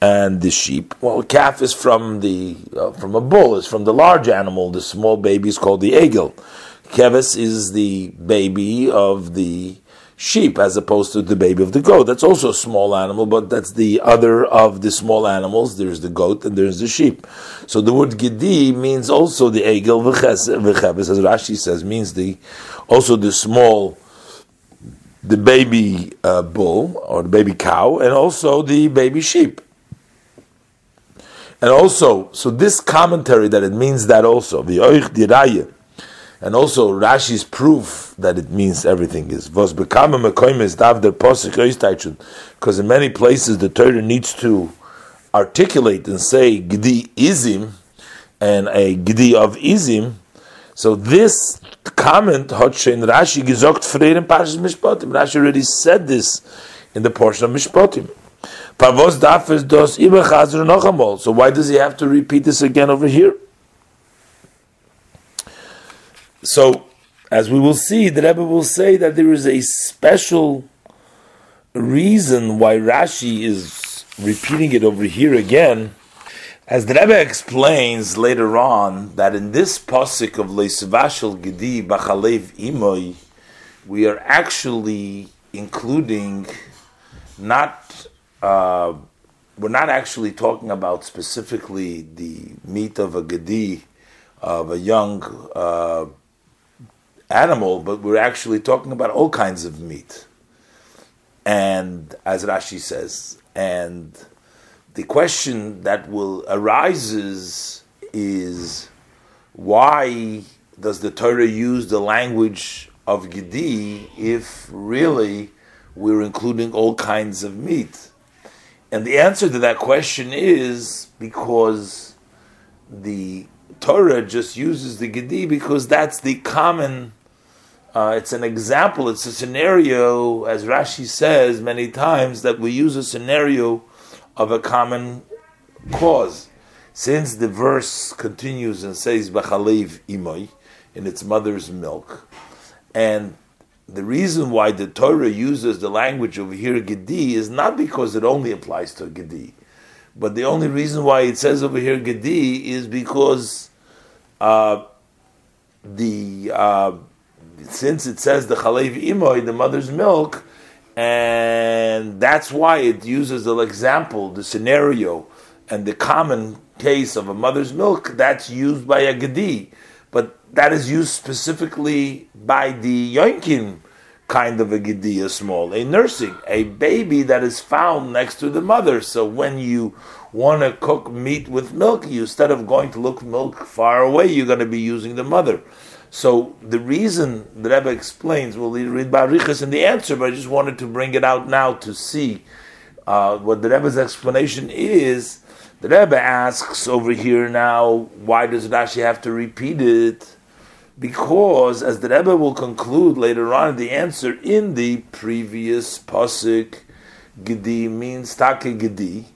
Speaker 1: and the sheep. Well, calf is from the uh, from a bull, is from the large animal. The small baby is called the egel. Keves is the baby of the sheep, as opposed to the baby of the goat. That's also a small animal, but that's the other of the small animals. There's the goat and there's the sheep. So the word gidi means also the egel v'cheves, as Rashi says, means the also the small the baby uh, bull or the baby cow, and also the baby sheep. And also, so this commentary that it means that also, the oich diraya, and also Rashi's proof that it means everything is was become a mekoimes davder posik because in many places the Torah needs to articulate and say gdi izim and a gdi of izim. So this comment hat schon Rashi gesagt früher in Parshas Mishpatim. Rashi already said this in the portion of Mishpatim. Pavos dos. So why does he have to repeat this again over here? So, as we will see, the Rebbe will say that there is a special reason why Rashi is repeating it over here again. As the Rebbe explains later on that in this posik of Leisvashel Gedi Bachalev Imoy, we are actually including not uh, we're not actually talking about specifically the meat of a gedi of a young uh, animal, but we're actually talking about all kinds of meat. And as Rashi says, and the question that will arises is why does the Torah use the language of Gedi if really we're including all kinds of meat? And the answer to that question is because the Torah just uses the Gedi because that's the common. Uh, it's an example. It's a scenario, as Rashi says many times, that we use a scenario of a common cause. Since the verse continues and says "Bachalev imoy" in its mother's milk, and the reason why the Torah uses the language over here "gedi" is not because it only applies to gedi, but the only reason why it says over here "gedi" is because uh, the uh, since it says the "chalev imoy," the mother's milk and that's why it uses the example, the scenario, and the common case of a mother's milk that's used by a gedi, but that is used specifically by the yonkin kind of a gedi, a small, a nursing, a baby that is found next to the mother. So when you want to cook meat with milk, you instead of going to look milk far away, you're going to be using the mother. So the reason the Rebbe explains, we'll read Barichas in the answer, but I just wanted to bring it out now to see uh, what the Rebbe's explanation is. The Rebbe asks over here now, why does Rashi have to repeat it? Because, as the Rebbe will conclude later on the answer, in the previous pasuk, Gedi means Take Gedi,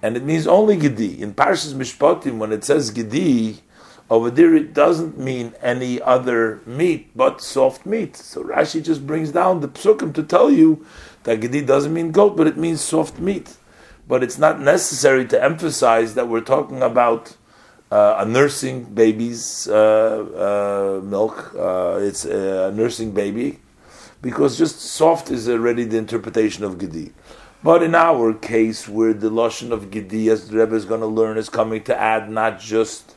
Speaker 1: and it means only Gedi. In Parshas Mishpatim, when it says Gedi, over there, it doesn't mean any other meat but soft meat. So Rashi just brings down the psukim to tell you that gedi doesn't mean goat, but it means soft meat. But it's not necessary to emphasize that we're talking about uh, a nursing baby's uh, uh, milk. Uh, it's a nursing baby. because just soft is already the interpretation of Gedi. But in our case, where the Lashon of Gedi, as the Rebbe is going to learn, is coming to add not just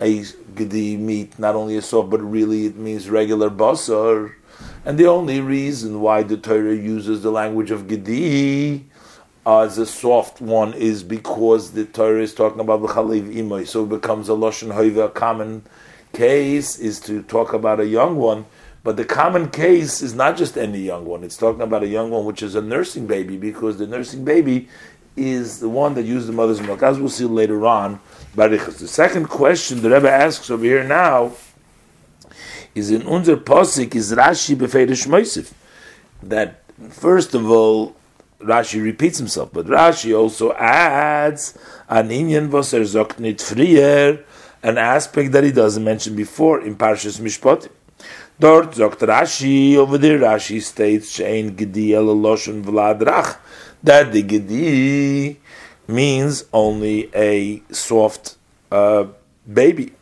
Speaker 1: a Gedi meat, not only a soft, but really it means regular basar. And the only reason why the Torah uses the language of Gedi as a soft one is because the Torah is talking about the Chalev Imoy, so it becomes a Lashon Hoiva, a common case is to talk about a young one but the common case is not just any young one. It's talking about a young one which is a nursing baby because the nursing baby is the one that used the mother's milk, as we'll see later on. Barichas. The second question the Rebbe asks over here now is in unser posik is Rashi befeidish Moisif. That first of all, Rashi repeats himself, but Rashi also adds an inyan voser zoknit frier, an aspect that he doesn't mention before in Parshas Mishpatim. Dort zokt Rashi, over there Rashi states, Shein Gedi el Loshon Vladrach, that the Gedi means only a soft uh, baby.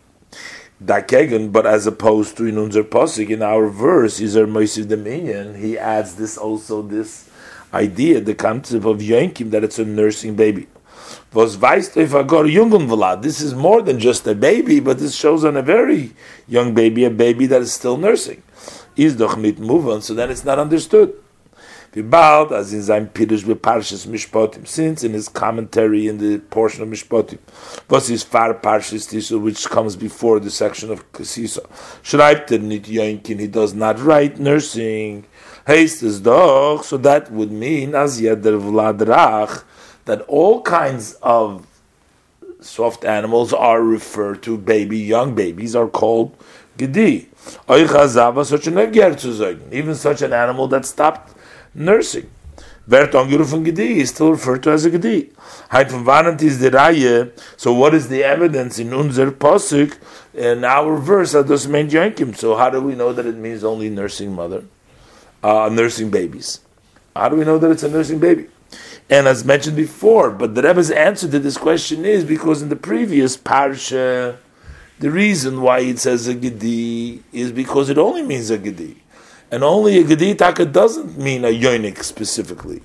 Speaker 1: Dakegen, but as opposed to in unser Posik, in our verse, is our Moisiv Dominion, he adds this also, this idea, the concept of Yankim, that it's a nursing baby. Was weißt if agar jungen vlad. This is more than just a baby, but this shows on a very young baby, a baby that is still nursing. Is doch mit moving, so then it's not understood. bald, as in sein Pirush Parshas Mishpotim, since in his commentary in the portion of Mishpotim, was his far Parshas Tisu, which comes before the section of Kasiso, schreibt er nicht Yoinkin, he does not write nursing, heißt is doch, so that would mean, as jeder Vladrach, that all kinds of soft animals are referred to baby, young babies are called gedi. Even such an animal that stopped nursing. Werd angerufen gedi is still referred to as a gedi. Heit von is the so what is the evidence in unser Posuk, in our verse, that does mean yankim. So how do we know that it means only nursing mother, uh, nursing babies? How do we know that it's a nursing baby? And as mentioned before, but the Rebbe's answer to this question is because in the previous parsha, the reason why it says a gedi is because it only means a gedi. And only a gedi taka doesn't mean a yonik specifically.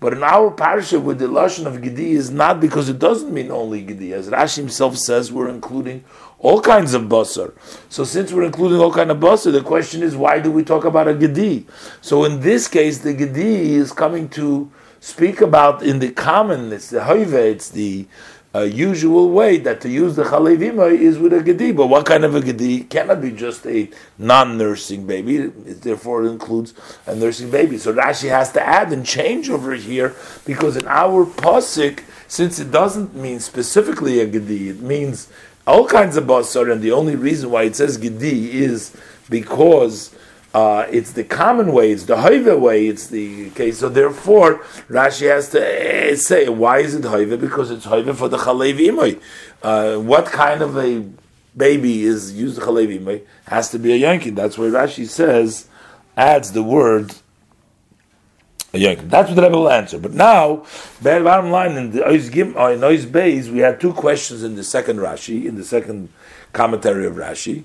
Speaker 1: But in our parsha, with the lashon of gedi is not because it doesn't mean only gedi. As Rashi himself says, we're including all kinds of basar. So since we're including all kind of basar, the question is why do we talk about a gedi? So in this case, the gedi is coming to speak about in the common, it's the hoive, it's the uh, usual way that to use the chalevima is with a gedi. But what kind of a gedi? Cannot be just a non-nursing baby. Therefore it therefore includes a nursing baby. So Rashi has to add and change over here because in our pasuk, since it doesn't mean specifically a gedi, it means all kinds of basar, and the only reason why it says gedi is because uh, it's the common way, it's the hoive way, it's the case. So therefore, Rashi has to uh, say, why is it hoive? Because it's hoive for the chalev imoy. Uh, what kind of a baby is used chalev imoy? Has to be a yankin. That's why Rashi says, adds the word That's what the Rebbe will answer. But now, bottom line, in the uh, Ois Beis, we had two questions in the second Rashi, in the second commentary of Rashi.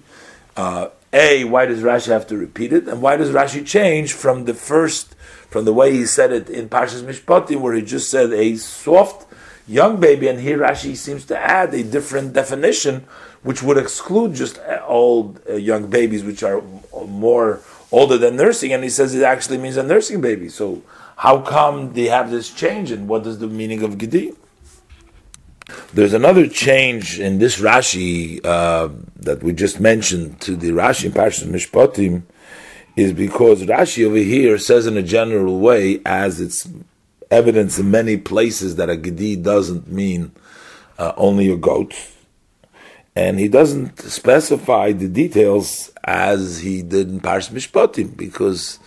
Speaker 1: Uh, a, why does Rashi have to repeat it? And why does Rashi change from the first, from the way he said it in Parshas Mishpatim, where he just said a soft young baby, and here Rashi seems to add a different definition, which would exclude just old uh, young babies, which are more older than nursing, and he says it actually means a nursing baby. So how come they have this change, and what is the meaning of Gedi? There's another change in this Rashi uh, that we just mentioned to the Rashi in Parshas Mishpatim is because Rashi over here says in a general way, as it's evidence in many places that a gedi doesn't mean uh, only a goat, and he doesn't specify the details as he did in Parshas Mishpatim because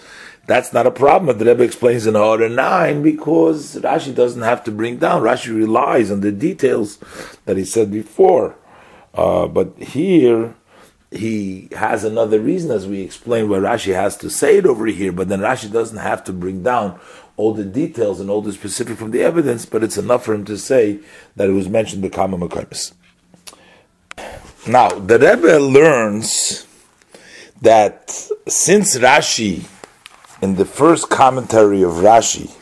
Speaker 1: that's not a problem. The Rebbe explains in order nine because Rashi doesn't have to bring down. Rashi relies on the details that he said before. Uh, but here he has another reason, as we explained, why Rashi has to say it over here. But then Rashi doesn't have to bring down all the details and all the specific from the evidence. But it's enough for him to say that it was mentioned the Kama Makaimis. Now the Rebbe learns that since Rashi in the first commentary of Rashi,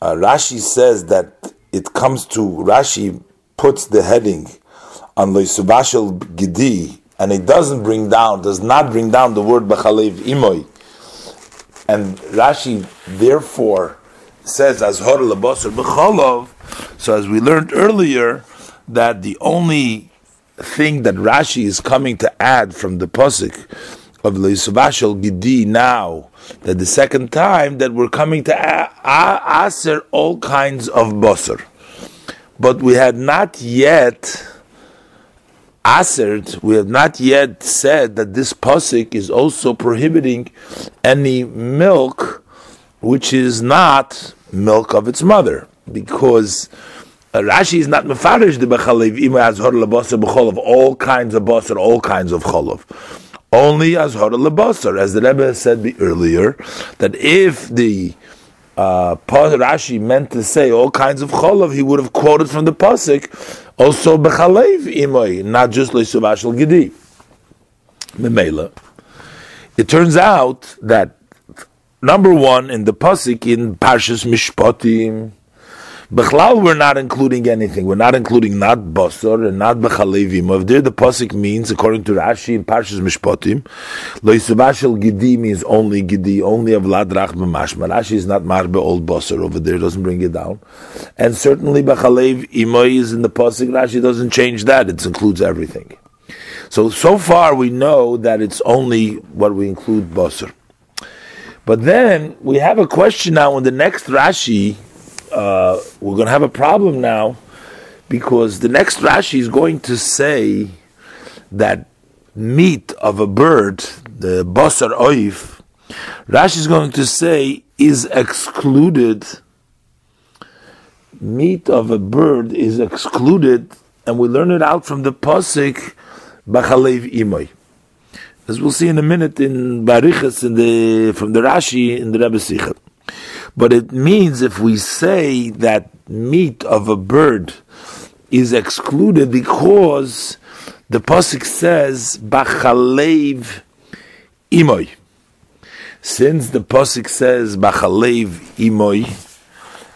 Speaker 1: uh, Rashi says that it comes to Rashi puts the heading on Loisubashel Gidi, and it doesn't bring down, does not bring down the word Bachalev Imoy. And Rashi therefore says as Hor Labosar. So as we learned earlier, that the only thing that Rashi is coming to add from the pasuk of Leisvashel Gidi now, that the second time that we're coming to aser all kinds of basar, but we had not yet assert, we have not yet said that this pasuk is also prohibiting any milk which is not milk of its mother, because Rashi is not mefarish the bechalev ima as hor lebasar b'cholov all kinds of basar, all kinds of cholov. Only as hor lebasar, as the Rebbe said earlier, that if the uh, Rashi meant to say all kinds of cholov, he would have quoted from the pasuk also bechalev imoy, not just leisuvashel gidi. Memela. It turns out that number one in the pasuk in Parshas Mishpatim. Bechlal, we're not including anything. We're not including not basar and not bechalevim. Of there, the pasuk means, according to Rashi in Parshas Mishpatim, loisavashel gidi means only gidi, only of ladrach b'mashma. Rashi is not marbe old basar over there; doesn't bring it down. And certainly bechalev imoy is in the pasuk. Rashi doesn't change that; it includes everything. So so far we know that it's only what we include basar. But then we have a question now in the next Rashi uh, we're going to have a problem now because the next Rashi is going to say that meat of a bird, the basar oif, Rashi is going to say is excluded. Meat of a bird is excluded, and we learn it out from the pasuk bachalev imoy. As we'll see in a minute in Barichas in the from the Rashi in the Rebbe Sichel. But it means if we say that meat of a bird is excluded because the pasuk says bachalev imoy. Since the pasuk says bachalev imoy,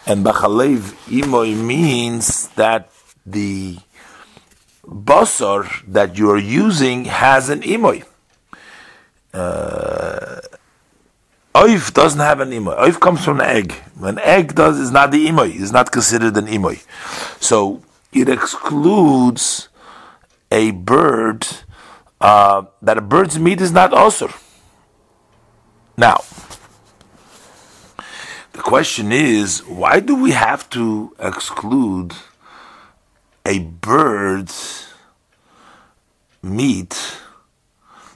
Speaker 1: and bachalev imoy means that the basar that you are using has an imoy. Uh, Oif doesn't have an imoy. Oif comes from an egg. An egg does is not the imoy. It's not considered an imoy. So it excludes a bird uh, that a bird's meat is not osur. Now, the question is, why do we have to exclude a bird's meat?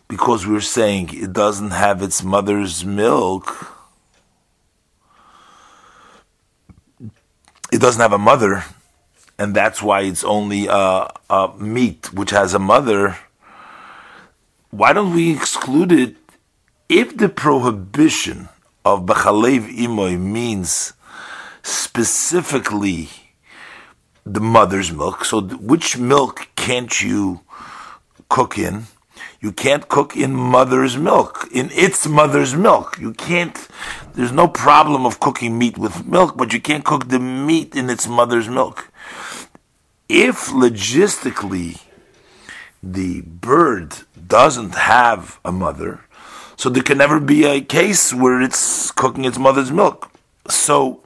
Speaker 1: Because we're saying it doesn't have its mother's milk, it doesn't have a mother, and that's why it's only a, a meat which has a mother. Why don't we exclude it if the prohibition of Bechalev Imoy means specifically the mother's milk? So, which milk can't you cook in? You can't cook in mother's milk, in its mother's milk. You can't, there's no problem of cooking meat with milk, but you can't cook the meat in its mother's milk. If logistically the bird doesn't have a mother, so there can never be a case where it's cooking its mother's milk. So,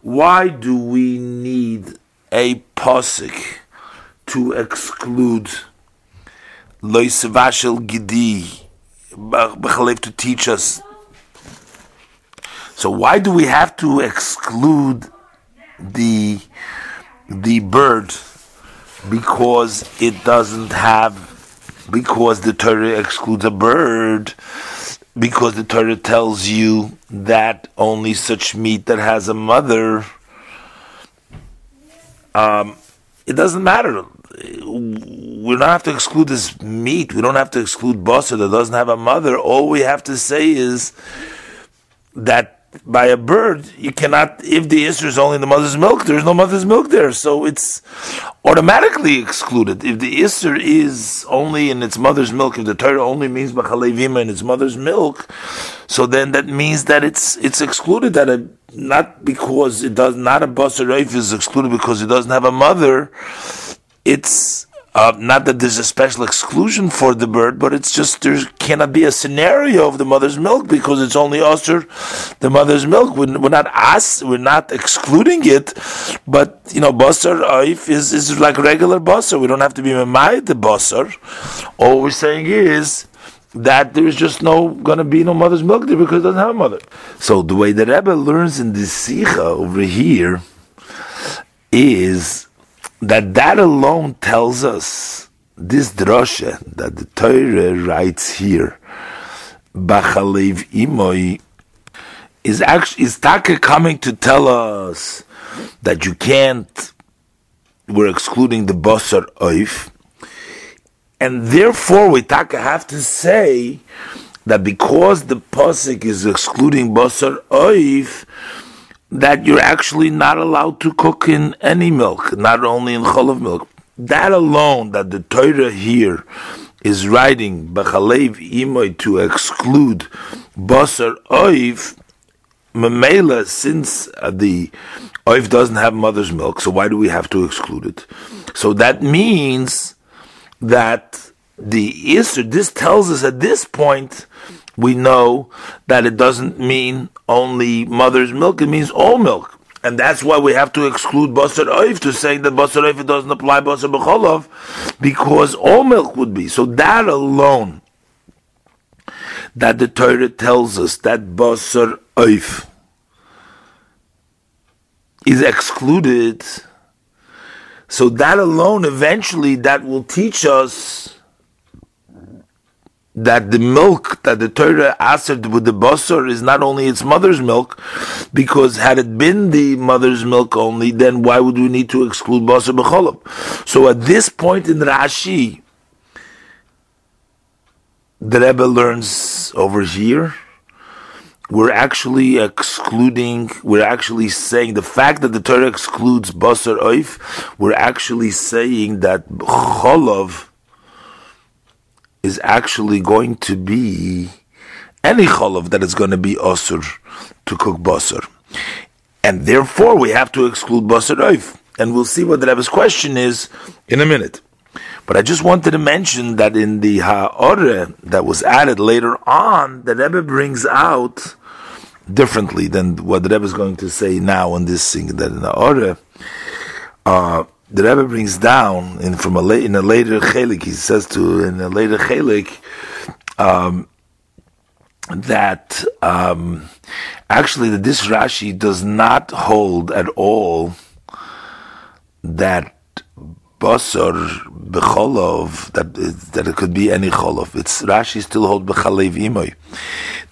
Speaker 1: why do we need a posik to exclude loisvashel gidi. To teach us. So why do we have to exclude the the bird? Because it doesn't have because the Torah excludes a bird. Because the Torah tells you that only such meat that has a mother um, it doesn't matter we don't have to exclude this meat. We don't have to exclude basar that doesn't have a mother. All we have to say is that by a bird, you cannot, if the Isser is only in the mother's milk, there's no mother's milk there. So it's automatically excluded. If the Isser is only in its mother's milk, if the Torah only means Bachalevima in its mother's milk, so then that means that it's it's excluded, that it, not because it does, not a Basar is excluded because it doesn't have a mother, it's uh, not that there's a special exclusion for the bird, but it's just there cannot be a scenario of the mother's milk because it's only usher the mother's milk. We're, we're not us, we're not excluding it, but you know, basar oif is, is like regular basar. We don't have to be memai the basar. All we're saying is that there's just no going to be no mother's milk there because it doesn't have a mother. So the way the Rebbe learns in this sikha over here is that that alone tells us this drosha that the Torah writes here, Bachalev Imoi, is actually is Taka coming to tell us that you can't. We're excluding the basar oif, and therefore we Taka have to say that because the pasuk is excluding basar oif that you're actually not allowed to cook in any milk, not only in cholav milk. That alone, that the Torah here is writing b'chalev imoy to exclude basar oiv, memela, since the oiv doesn't have mother's milk, so why do we have to exclude it? So that means that the Isser, this tells us at this point we know that it doesn't mean only mother's milk, it means all milk. And that's why we have to exclude Basar Oif to say that Basar Oif doesn't apply Basar B'cholov, because all milk would be. So that alone, that the Torah tells us that Basar Oif is excluded, so that alone, eventually, that will teach us that the milk that the Torah answered with the basar is not only its mother's milk, because had it been the mother's milk only, then why would we need to exclude basar b'cholab? So at this point in Rashi, the Rebbe learns over here, we're actually excluding, we're actually saying the fact that the Torah excludes basar oif, we're actually saying that cholov is actually going to be any cholov that is going to be osur to cook basar. And therefore we have to exclude basar oif. And we'll see what the Rebbe's question is in a minute. But I just wanted to mention that in the Ha'ore that was added later on, the Rebbe brings out differently than what the Rebbe is going to say now on this thing, that in the Ha'ore, uh, the Rebbe brings down in from a in a later chelik. He says to in a later chelik um, that um, actually that this Rashi does not hold at all that basar becholov that that it could be any cholov. It's Rashi still hold bechalev imoy.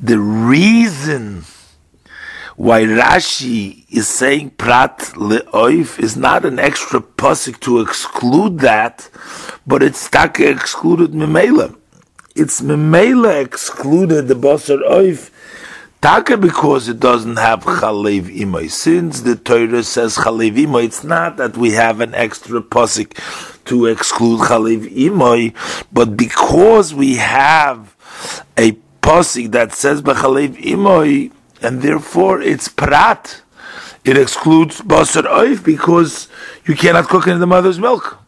Speaker 1: The reason why Rashi is saying prat leoif is not an extra pasuk to exclude that, but it's taka excluded memela. It's memela excluded the basar oif taka because it doesn't have chalev imay. Since the Torah says chalev imay, it's not that we have an extra pasuk to exclude chalev imay, but because we have a pasuk that says b'chalev imay and therefore it's prat. It excludes basar oif because you cannot cook in the mother's milk.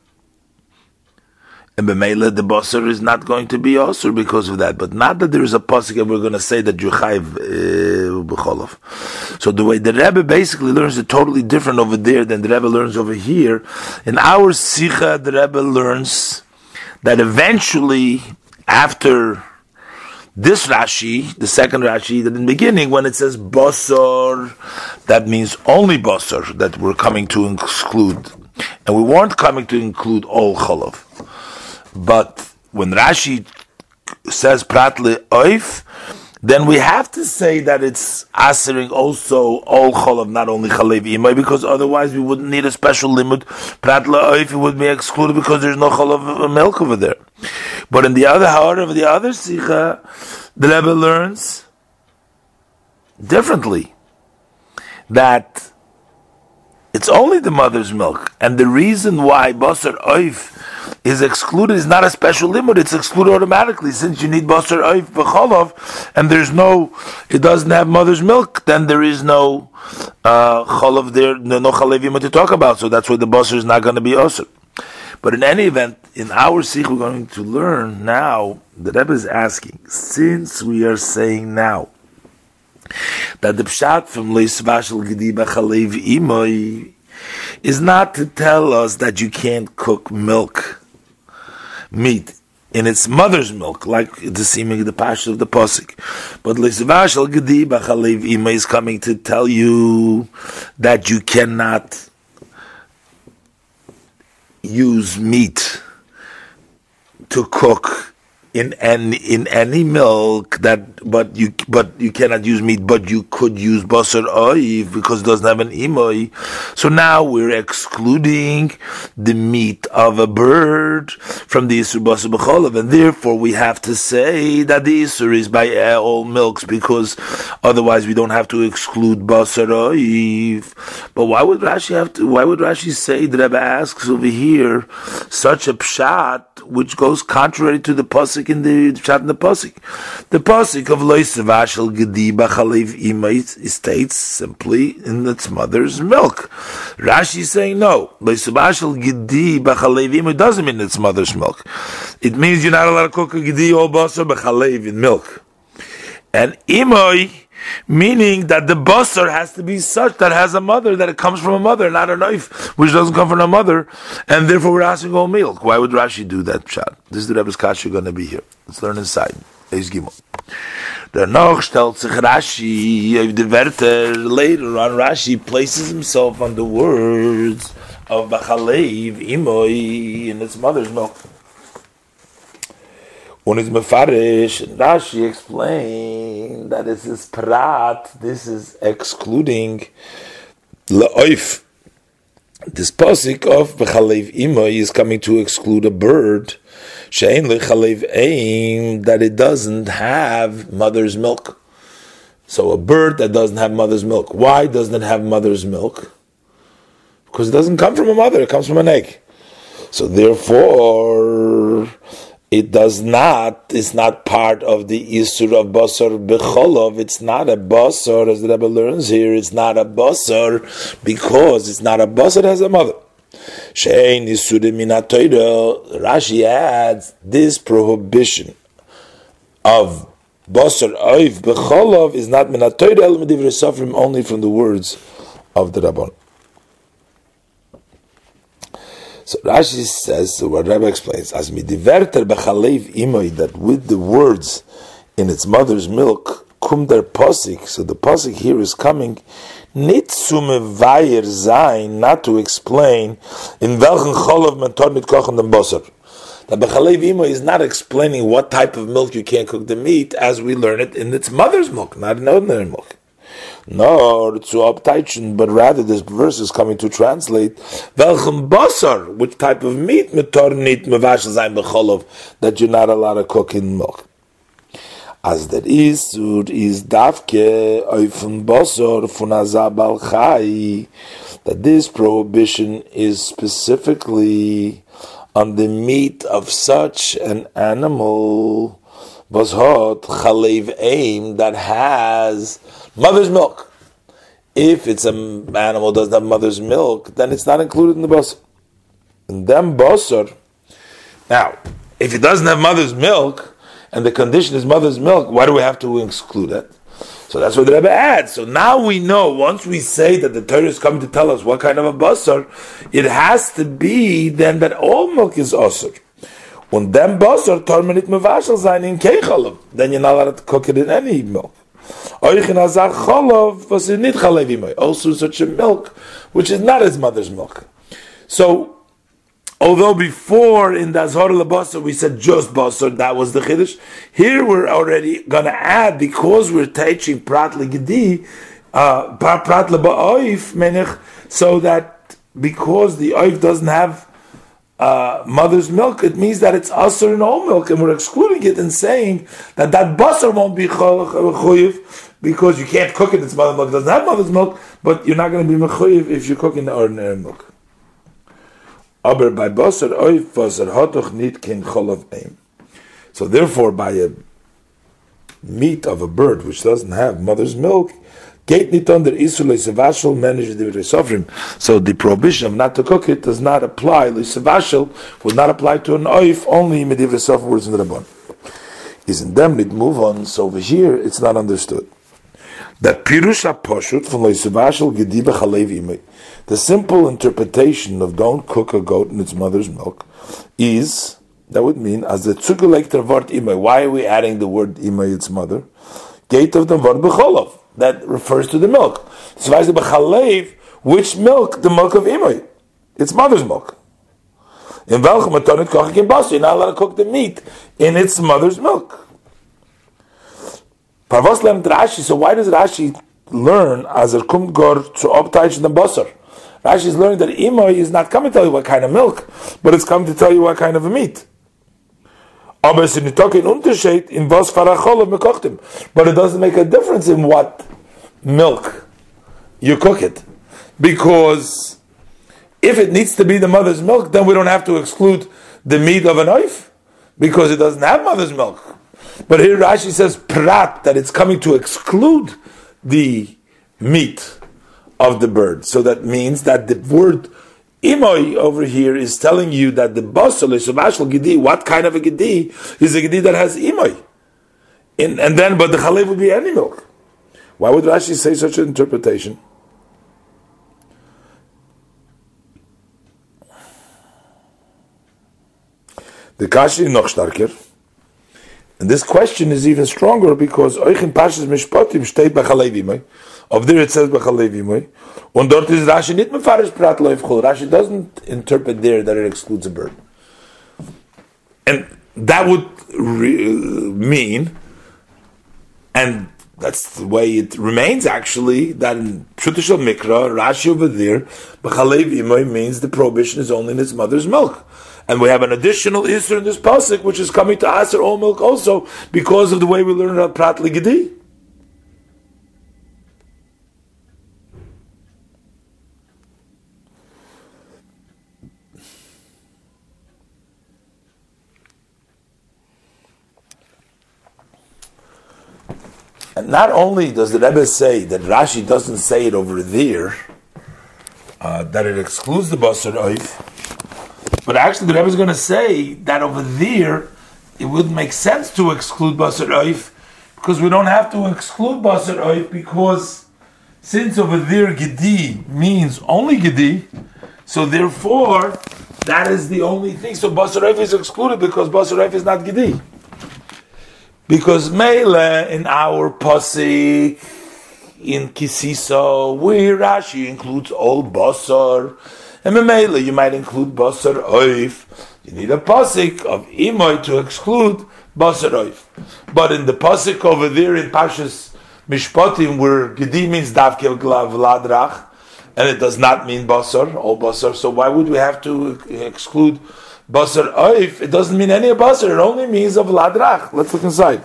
Speaker 1: And b'meila the basar is not going to be osur because of that. But not that there is a pasuk and we're going to say that you chayv uh, b'cholov. So the way the Rebbe basically learns it totally different over there than the Rebbe learns over here. In our sikha, the Rebbe learns that eventually after this Rashi, the second Rashi, that in the beginning, when it says Basar, that means only Basar that we're coming to exclude. And we weren't coming to include all Chalav. But when Rashi says Pratle Oif, then we have to say that it's answering also all cholav, not only chalev because otherwise we wouldn't need a special limit. Pratla if it would be excluded because there's no cholav milk over there. But in the other, however, the other sikha, the Rebbe learns differently. that it's only the mother's milk, and the reason why basar oif is excluded is not a special limit; it's excluded automatically since you need basar oif b'cholov, and there's no, it doesn't have mother's milk. Then there is no uh, cholov there, no, no chalevim to talk about. So that's why the basar is not going to be osir. But in any event, in our sikh, we're going to learn now. The Rebbe is asking, since we are saying now that the pshat from Leisvashal Gediba Chalev Imoy is not to tell us that you can't cook milk, meat, in its mother's milk, like the seeming the passion of the posik. But Leisvashal Gediba Chalev Imoy is coming to tell you that you cannot use meat to cook in any in any milk that but you but you cannot use meat but you could use basar oiv because it doesn't have an imoy so now we're excluding the meat of a bird from the isur basar b'cholav and therefore we have to say that the isur is by all milks because otherwise we don't have to exclude basar oiv but why would Rashi have to why would Rashi say that Rebbe asks over here such a pshat which goes contrary to the pasuk in the chat in the pasuk. The pasuk of loisavashel gedi b'chalev imait states simply in its mother's milk. Rashi is saying no. Loisavashel gedi b'chalev imait doesn't mean its mother's milk. It means you're not allowed to cook a gedi or basar b'chalev in milk. And imoy meaning that the basar has to be such that has a mother, that it comes from a mother, not a knife, which doesn't come from a mother, and therefore we're asking all milk. Why would Rashi do that shot? This is the Rebbe's Kasha going to be here. Let's learn inside. Eis Gimel. Danach stellt sich Rashi auf the Werte, later on Rashi places himself on the words of Bachalev, Imoi, in its mother's milk. When it's Mefarish, Rashi explained that this is Prat, this is excluding La'oif. This posik of Bechalev Ima is coming to exclude a bird, Shein Lechalev Aim, that it doesn't have mother's milk. So a bird that doesn't have mother's milk. Why doesn't it have mother's milk? Because it doesn't come from a mother, it comes from an egg. So therefore, it does not, it's not part of the Isur of Basar Becholov. It's not a Basar, as the Rebbe learns here, it's not a Basar because it's not a Basar, has a mother. Shein Isur Minatoida, Rashi adds this prohibition of Basar Oiv Becholov is not Minatoida Sofrim, only from the words of the Rabbon. So Rashi says, what Rebbe explains, as midiverter bechalev imoy, that with the words in its mother's milk, kum der posik, so the posik here is coming, nitzume vayer zayin, not to explain, in welchen cholov man tor mit kochen dem bosser. The Bechalev Imo is not explaining what type of milk you can't cook the meat as we learn it in its mother's milk, not in ordinary milk nor to uptaichen, but rather this verse is coming to translate welchem basar, which type of meat metornit mevashel zayin becholov that you're not allowed to cook in milk. As der Isur is davke oifen basar fun azabal chai, that this prohibition is specifically on the meat of such an animal was hot chalev aim that has mother's milk. If it's an animal doesn't have mother's milk, then it's not included in the basar. And then basar. Now, if it doesn't have mother's milk, and the condition is mother's milk, why do we have to exclude it? So that's what the Rebbe adds. So now we know, once we say that the Torah is coming to tell us what kind of a basar, it has to be then that all milk is osir. Und dem Basar tormenit mevashel sein in. Then you're not allowed to cook it in any milk. Also such a milk, which is not his mother's milk. So, although before in the Azhar Basar we said just Basar, that was the Chiddush, here we're already going to add, because we're teaching Prat Legedi, uh, Prat Oif Menech, so that because the Oif doesn't have uh, mother's milk, it means that it's usher in all milk, and we're excluding it and saying that that basar won't be chuyiv because you can't cook it, it's mother's milk, it doesn't have mother's milk, but you're not going to be mechuyev if you're cooking the ordinary milk. Aber bei Basar oif, was er hat doch nicht kein Cholov Eim. So therefore, by a meat of a bird which doesn't have mother's milk, gate nit under Isul Sevashel managed the suffering. So the prohibition of not to cook it does not apply. Sevashel would not apply to an oif, only medivre suffering words in the Rabban. Is in them it move on, so over here it's not understood. That Pirusha Poshut from Sevashel Gediba the simple interpretation of don't cook a goat in its mother's milk is that would mean as the zugelekter word imay. Why are we adding the word imay, its mother? Gate of the word becholov. That refers to the milk. Which milk? The milk of imay, its mother's milk. In welchem atonit kochik in basi. You're not allowed to cook the meat in its mother's milk. Parvos Rashi. So why does Rashi learn as er kommt gor zu obteich the basar? Rashi is learning that imay is not coming to tell you what kind of milk, but it's coming to tell you what kind of a meat. Aber es ist in Unterschied in was farachol mekochtim. But it doesn't make a difference in what milk you cook it. Because if it needs to be the mother's milk, then we don't have to exclude the meat of a knife because it doesn't have mother's milk. But here Rashi says prat that it's coming to exclude the meat of the bird. So that means that the word Imoy over here is telling you that the basal is mashal gidi. What kind of a gidi is a gidi that has imoy? In, and then, but the chalev would be any milk. Why would Rashi say such an interpretation? The kashi noch starker. And this question is even stronger because Oichin Pashas Mishpatim steht bei Chalev. Of there it says Bechalev Imoy. Und dort ist Rashi nicht mit Farish Prat Loif Chol. Rashi doesn't interpret there that it excludes a bird. And that would re- mean, and that's the way it remains actually, that in Shutashal Mikra, Rashi over there, Bechalev Imoy means the prohibition is only in its mother's milk. And we have an additional Isser in this pasuk, which is coming to Aser all milk also, because of the way we learn about Prat Ligidi. Not only does the Rebbe say that Rashi doesn't say it over there, uh, that it excludes the Basar Oif, but actually the Rebbe is going to say that over there it wouldn't make sense to exclude Basar Oif because we don't have to exclude Basar Oif because since over there Gedi means only Gedi, so therefore that is the only thing. So Basar Oif is excluded because Basar Oif is not Gedi. Because Mele in our Pasik in Kisiso, where Rashi includes all Basar, and Mele you might include Basar Oif. You need a Pasik of Imoy to exclude Basar Oif. But in the Pasik over there in Pashas Mishpatim, where Gedi means Davkel Vladrach, and it does not mean Basar, all Basar, so why would we have to exclude Basar Oif, it doesn't mean any Basar, it only means of Ladrach. Let's look inside.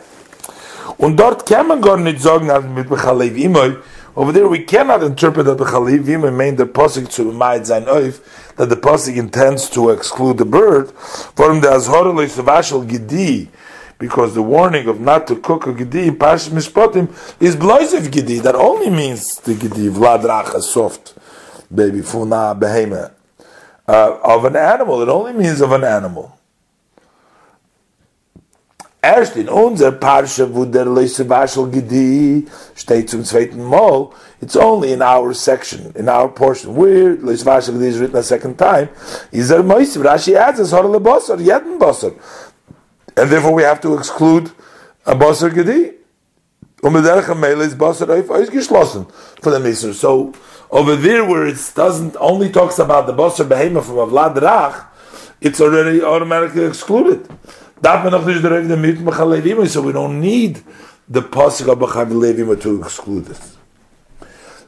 Speaker 1: Und dort kann man gar nicht sagen, dass mit Bechalev Imoy, over there we cannot interpret that Bechalev Imoy mean the Pasik to Maid sein Oif, that the Pasik intends to exclude the bird, from the Azhorele Savashal Gidi, because the warning of not to cook a Gidi in Pash Mishpatim is Bloisev Gidi, that only means the Gidi, Vladrach, a soft baby, Funa, Behemah uh, of an animal. It only means of an animal. Erst in unser Parsha, wo der Leisevashel Gedi steht zum zweiten Mal, it's only in our section, in our portion, where Leisevashel Gedi is written a second time, is there Moisiv, Rashi adds, as Horle Bosser, Yedin Bosser. And therefore we have to exclude a Bosser Gedi. Und mit der Gemele ist Bosser ausgeschlossen for the Misr. So, over there, where it doesn't only talks about the Basar Behema from Avlad Rach, it's already automatically excluded. So we don't need the pasuk of B'chav to exclude it.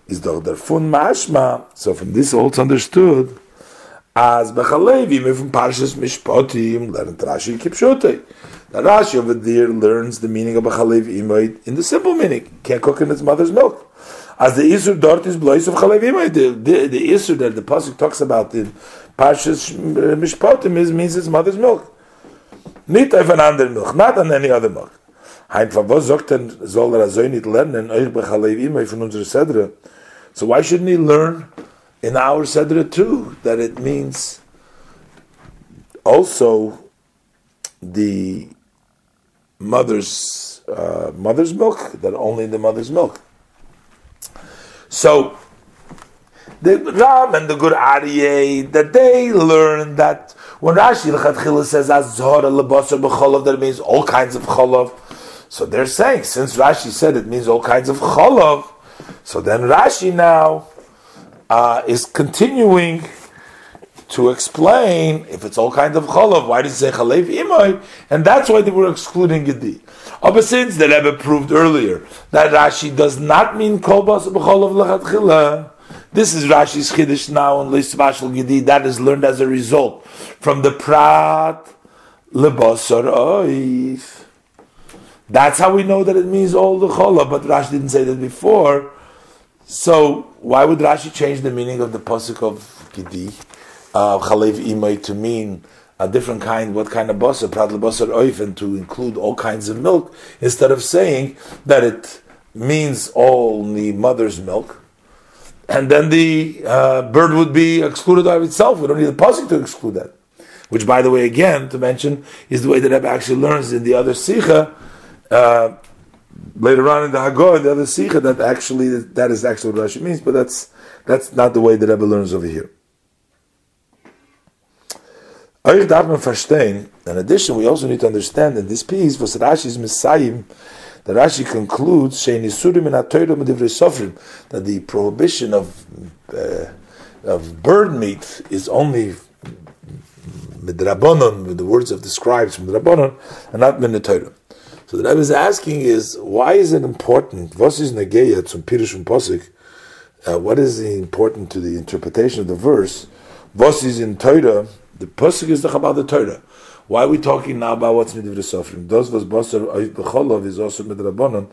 Speaker 1: Is doch der fun mashma. So from this also understood as Bechalevim from Parshas Mishpatim lernt Rashi Kipshotei That Rashi over there learns the meaning of a chalev imoid in the simple meaning. Can't cook in its mother's milk. As the Isur dort is blois of chalev imoid. The, the, the Isur that the Pasuk talks about in Parshas Mishpatim is, means its mother's milk. Auf an anderen Milch, not on any other milk. Hein, von was sagt denn, soll er also nicht lernen, euch bei chalev imoid von unserer Sedre? So why shouldn't he learn in our Sedre too, that it means also the mother's uh, mother's milk, that only the mother's milk. So the Ram and the Gur Aryeh that they learn that when Rashi Lechatchila says Azhar lebasar b'cholav, that means all kinds of cholav. So they're saying since Rashi said it means all kinds of cholav, so then Rashi now uh, is continuing to explain if it's all kinds of cholav, why does it say chalev imoy? And that's why they were excluding Gedi. But since the Rebbe proved earlier that Rashi does not mean kolbas b'cholav lechatchila, this is Rashi's chiddush now in Leisvashal Gedi. That is learned as a result from the prat lebasar oif. That's how we know that it means all the cholav, but Rashi didn't say that before. So why would Rashi change the meaning of the pasuk of Gedi? Uh, chalev imay to mean a different kind, what kind of basar, pradle basar oifen, to include all kinds of milk, instead of saying that it means only mother's milk, and then the uh, bird would be excluded of itself. We don't need a pasuk to exclude that. Which, by the way, again to mention, is the way that Rebbe actually learns in the other sikha. Uh, later on in the Haggadah, the other sikha, that actually that is actually what Rashi means, but that's that's not the way that Rebbe learns over here. Euch darf man verstehen, in addition, we also need to understand in this piece, was Rashi's Messiah, the Rashi concludes, shein isurim in atodah medivrisofrim that the prohibition of uh, of bird meat is only midrabanon, with the words of the scribes from the Rabbanon, and not min So the Rebbe is asking is, why is it important? Was is negeya zum Pirush Posik? Uh, what is important to the interpretation of the verse? Was is in Torah? The pasuk is the about the Torah. Why are we talking now about what's midivrei sofrim? Those was basar b'cholov is also midrabanon.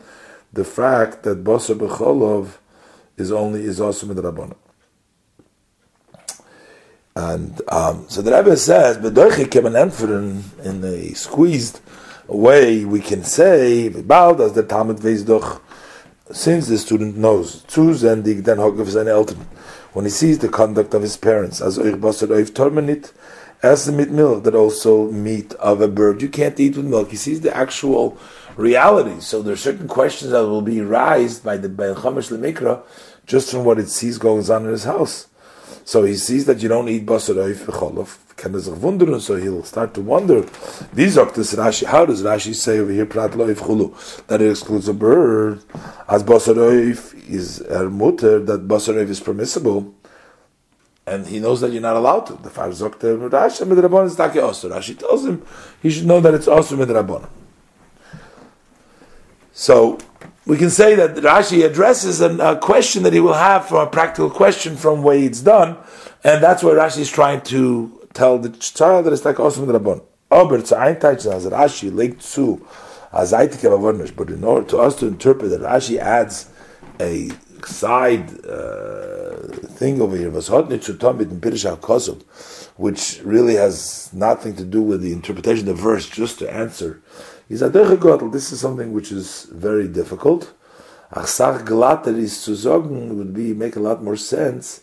Speaker 1: The fact that basar b'cholov is only is also midrabanon. And um, so the Rebbe says, "Bedoichi kemen in a squeezed way, we can say bald as the Talmud weiß doch." Since the student knows, zusendig den Hogg of seine Eltern, when he sees the conduct of his parents, as euch basar as the meat milk that also meat of a bird you can't eat with milk. He sees the actual reality. So there are certain questions that will be raised by the Chamash Lemikra just from what it sees going on in his house. So he sees that you don't eat basar oif v'cholov. Kann so he'll start to wonder. These this Rashi. How does Rashi say over here prat loif chulu that it excludes a bird? As basar oif is a mutter that basar oif is permissible and he knows that you're not allowed to. The Far Farzokte Rashi Midrabon is Taki Osir. Rashi tells him he should know that it's Osir Midrabon. So we can say that Rashi addresses a question that he will have from a practical question from way it's done, and that's where Rashi is trying to tell the child that it's like Osir Midrabon. Aber zu einteichen as Rashi legt zu as but in order to us to interpret that Rashi adds a side uh, thing over here, which really has nothing to do with the interpretation of the verse, just to answer. Is this is something which is very difficult. Achsach glatter is zu sagen would be make a lot more sense.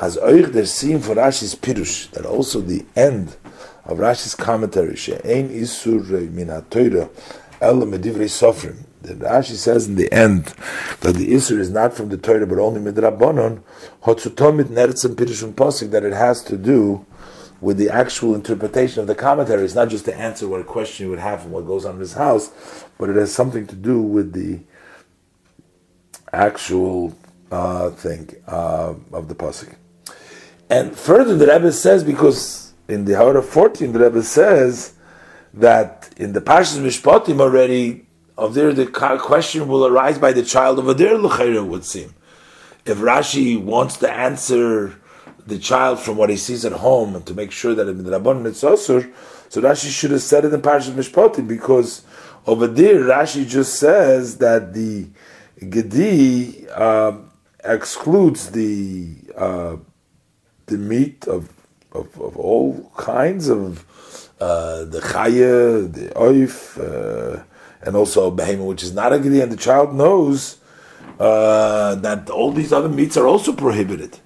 Speaker 1: As euch der Sim for Rashi's Pirush, that also the end of Rashi's commentary, She she'ein isur min ha-teira, el medivrei sofrim, the Rashi says in the end that the isur is not from the Torah but only Midrabanon, Hotzutomit Neretzim Pirushim Posik, that it has to do with the actual interpretation of the commentary. It's not just to answer what a question you would have from what goes on in his house, but it has something to do with the actual uh, thing uh, of the Posik. And further, the Rebbe says, because in the hour of 14, the Rebbe says that in the Parshas Mishpatim already, of there the question will arise by the child of a der l'chayra would seem. If Rashi wants to answer the child from what he sees at home and to make sure that in the Rabban it's so Rashi should have said it in Parashat Mishpatim because over there Rashi just says that the Gedi um, excludes the uh, the meat of, of, of all kinds of uh, the chaya, the oif, uh, and also behemoth, which is not a gedi, and the child knows uh, that all these other meats are also prohibited.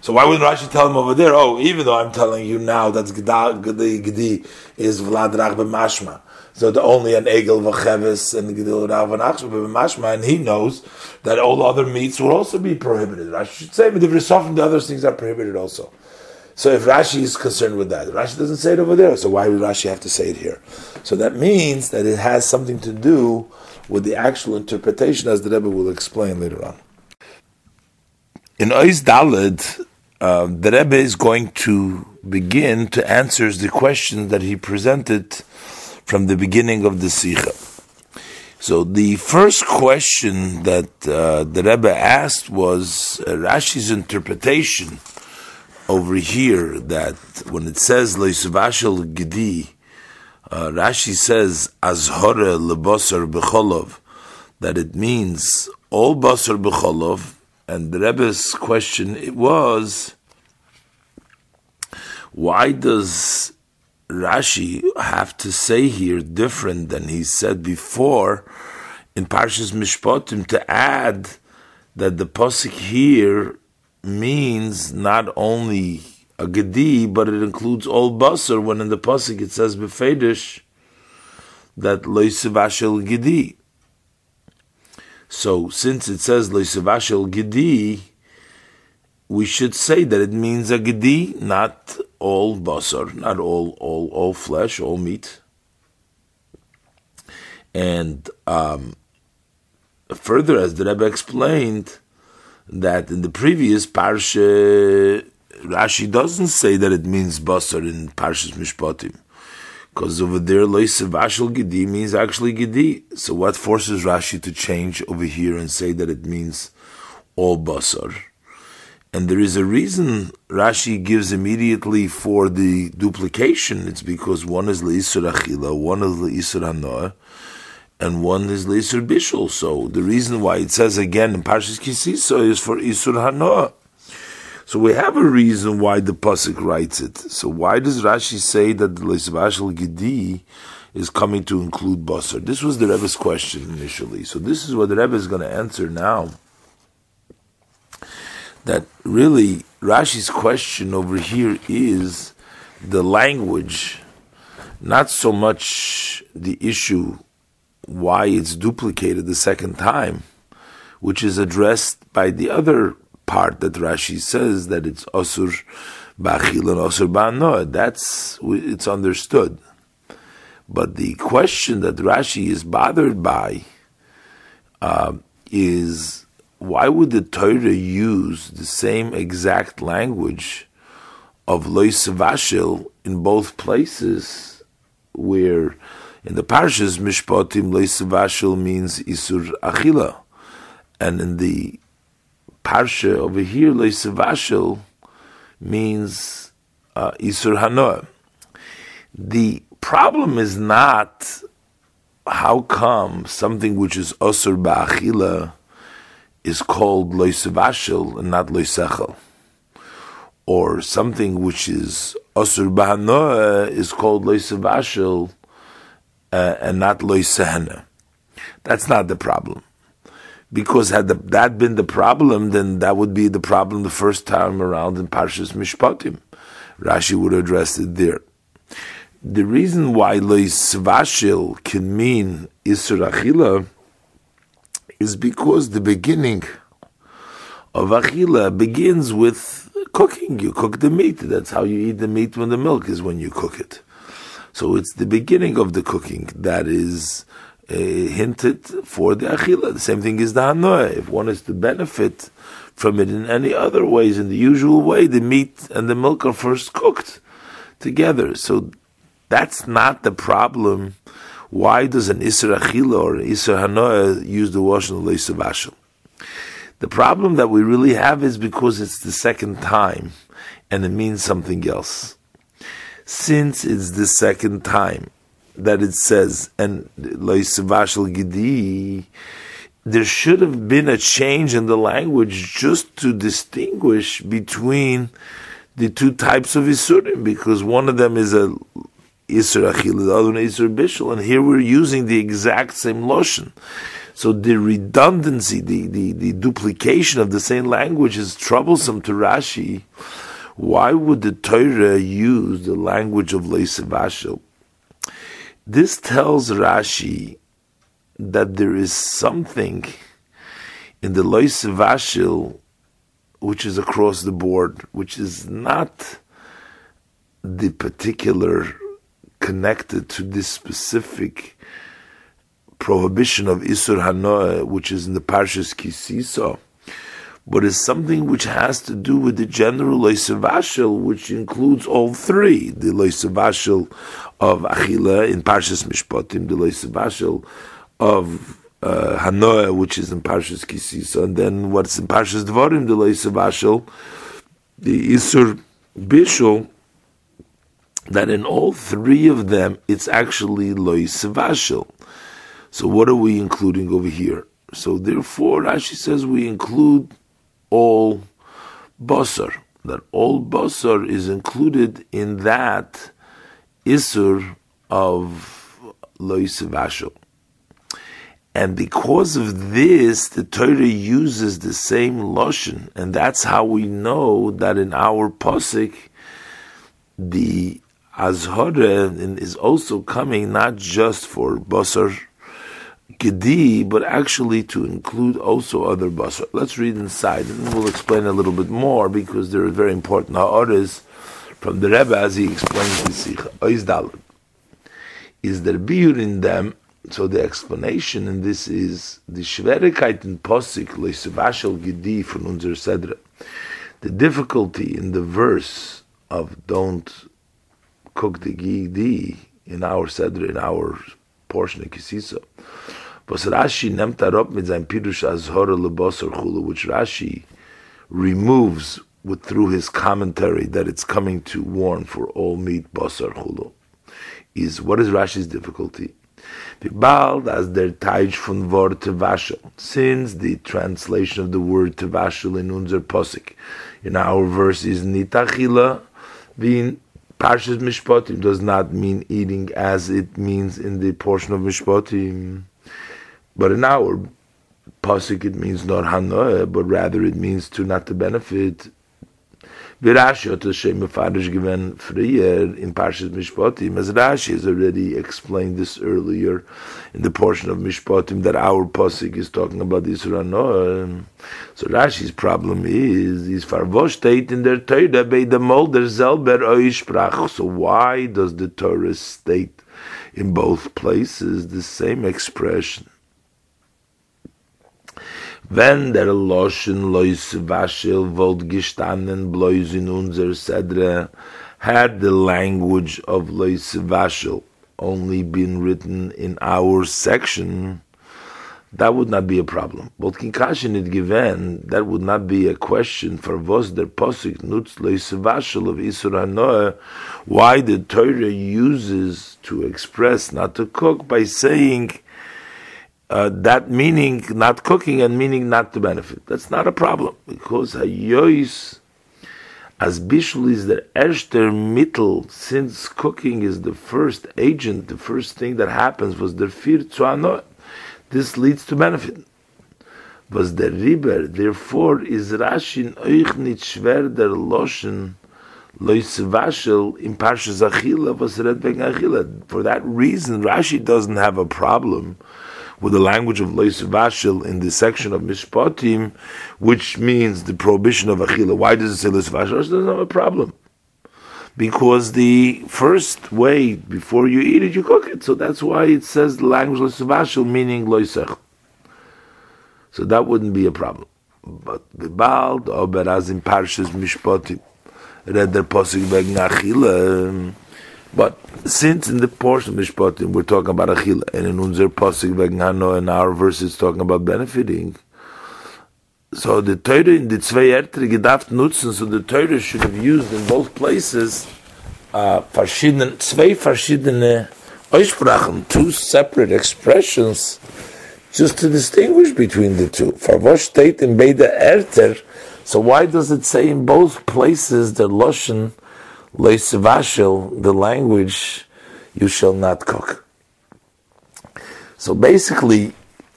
Speaker 1: So why wouldn't Rashi tell him over there? Oh, even though I'm telling you now that gedi gedi is vlad rach b'mashma, so the only an egel v'cheves and gedil rav b'mashma, and he knows that all other meats will also be prohibited. Rashi should say, but if you're softened, the other things are prohibited also. So if Rashi is concerned with that, Rashi doesn't say it over there, so why would Rashi have to say it here? So that means that it has something to do with the actual interpretation, as the Rebbe will explain later on. In Ois Daled, uh, the Rebbe is going to begin to answer the questions that he presented from the beginning of the Sikha. So the first question that uh, the Rebbe asked was uh, Rashi's interpretation over here that when it says Leisvashel Gedi, uh, Rashi says Azhore lebasar becholov, that it means all basar becholov, and the Rebbe's question it was, why does Rashi have to say here different than he said before in Parshas Mishpatim to add that the pasuk here means not only a gedi, but it includes all basar. When in the pasuk it says befedish that loisavashel gedi. So since it says loisavashel gedi, we should say that it means a gedi, not all basar, not all all all flesh, all meat. And um, further, as the Rebbe explained, that in the previous parsha, Rashi doesn't say that it means basar in Parshas Mishpatim. Because over there, Leisev Ashel Gedi means actually Gedi. So what forces Rashi to change over here and say that it means all basar? And there is a reason Rashi gives immediately for the duplication. It's because one is Leisur Achila, one is Leisur Hanoah, and one is Leisur Bishul. So the reason why it says again in Parshas Kisisa is for Isur Hanoah. So we have a reason why the pasuk writes it. So why does Rashi say that the Leisvashal Gedi is coming to include Basar? This was the Rebbe's question initially. So this is what the Rebbe is going to answer now. That really Rashi's question over here is the language, not so much the issue why it's duplicated the second time, which is addressed by the other part that Rashi says that it's Asur Bachil and Asur Ba'anoah. That's, it's understood. But the question that Rashi is bothered by uh, is why would the Torah use the same exact language of Lois Vashil in both places where in the Parshas Mishpatim Lois Vashil means Isur Achila and in the parsha over here, Leisavashil, means uh, Isur Hanoah. The problem is not how come something which is Osur Ba'achila is called Leisavashil and not Leisechel. Or something which is Osur Ba'anoah is called Leisavashil uh, and not Leisehana. That's not the problem because had the, that been the problem, then that would be the problem the first time around in Parshas Mishpatim. Rashi would address it there. The reason why Lois Vashil can mean Isur Achila is because the beginning of Achila begins with cooking. You cook the meat. That's how you eat the meat when the milk is when you cook it. So it's the beginning of the cooking that is uh, hinted for the achila. The same thing is the hanoah. If one is to benefit from it in any other ways, in the usual way, the meat and the milk are first cooked together. So that's not the problem. Why does an Isra Achila or Isra Hanoah use the wash and the The problem that we really have is because it's the second time and it means something else. Since it's the second time that it says, and loisavashal gidi, there should have been a change in the language just to distinguish between the two types of isurim, because one of them is a isur achil, the other one is isur bishul, and here we're using the exact same lotion. So the redundancy, the, the, the duplication of the same language is troublesome to Rashi. Why would the Torah use the language of Leisavashil? This tells Rashi that there is something in the Leisavashil which is across the board, which is not the particular connected to this specific prohibition of Isur Hanoah, which is in the Parshas Kisisa, but is something which has to do with the general Loisavashel, which includes all three. The Loisavashel of Achila in Parshas Mishpatim, the Loisavashel of uh, which is in Parshas Kisisa, and then what's in Parshas Dvarim, the Loisavashel, the Isur Bishul, that in all three of them, it's actually Loisavashel. So what are we including over here? So therefore, Rashi says we include all basar. That all basar is included in that isur of loisavashel. And because of this, the Torah uses the same lashon, and that's how we know that in our pasuk, the azhara is also coming not just for basar Gedi, but actually to include also other basar. Let's read inside, and we'll explain a little bit more because there are very important ha'aris from the Rebbe as he explains the. Ois Daled. Is there biur in them? So the explanation in this is the Schwierigkeit in Posik, Leisavashel Gedi from unser Sedra. The difficulty in the verse of don't cook the Gedi in our Sedra, in our portion of Kisisa was Rashi nemt arop mit sein Pirush Azhora Lebosar Chulu, which Rashi removes with through his commentary that it's coming to warn for all meat Bosar Chulu. Is what is Rashi's difficulty? Bald as der Teich von Wort Tevashel, since the translation of the word Tevashel in unser Posik, in our verse is Nitachila, being Parshas Mishpatim does not mean eating as it means in the portion of Mishpatim. But in our pasuk, it means not hanoah, but rather it means to not to benefit. Virashi hat Hashem mefarish given frier in Parshas Mishpatim, as Rashi has already explained this earlier in the portion of Mishpatim that our pasuk is talking about Yisra Noah. So Rashi's problem is is farvosh in der Torah bei the molder selber oisprach. So why does the Torah state in both places the same expression? Wenn der loschen lois vashel volt gestanden blois in unser sedre. Had the language of lois only been written in our section that would not be a problem. But kinkashin it given that would not be a question for was der posik nutz lois vashel of isra noah why the torah uses to express not to cook by saying uh, that meaning not cooking and meaning not to benefit. That's not a problem because hayois as bishul is the erster mittel since cooking is the first agent, the first thing that happens was the fir tzuanot. This leads to benefit. Was the riber, therefore is Rashin euch schwer der loschen lois vashel in parshas achila was wegen achila. For that reason, Rashi doesn't have a problem with the language of Lois Vashil in the section of Mishpatim, which means the prohibition of Achila. Why does it say Lois Vashil? It doesn't have a problem. Because the first way, before you eat it, you cook it. So that's why it says the language Lois Vashil, meaning Loisech. So that wouldn't be a problem. But the Baal, as in Parshas Mishpatim, read their posik wegen Achila, but since in the portion of Mishpatim we're talking about Achila, and in unser Pasik Vegnano, in our verse it's talking about benefiting, So the Torah in the zwei Ertre gedacht nutzen, so the Torah should have used in both places uh, verschiedene, zwei two separate expressions, just to distinguish between the two. For what state in Beide Erter, so why does it say in both places the Loshen Leisvashel, the language you shall not cook? So basically,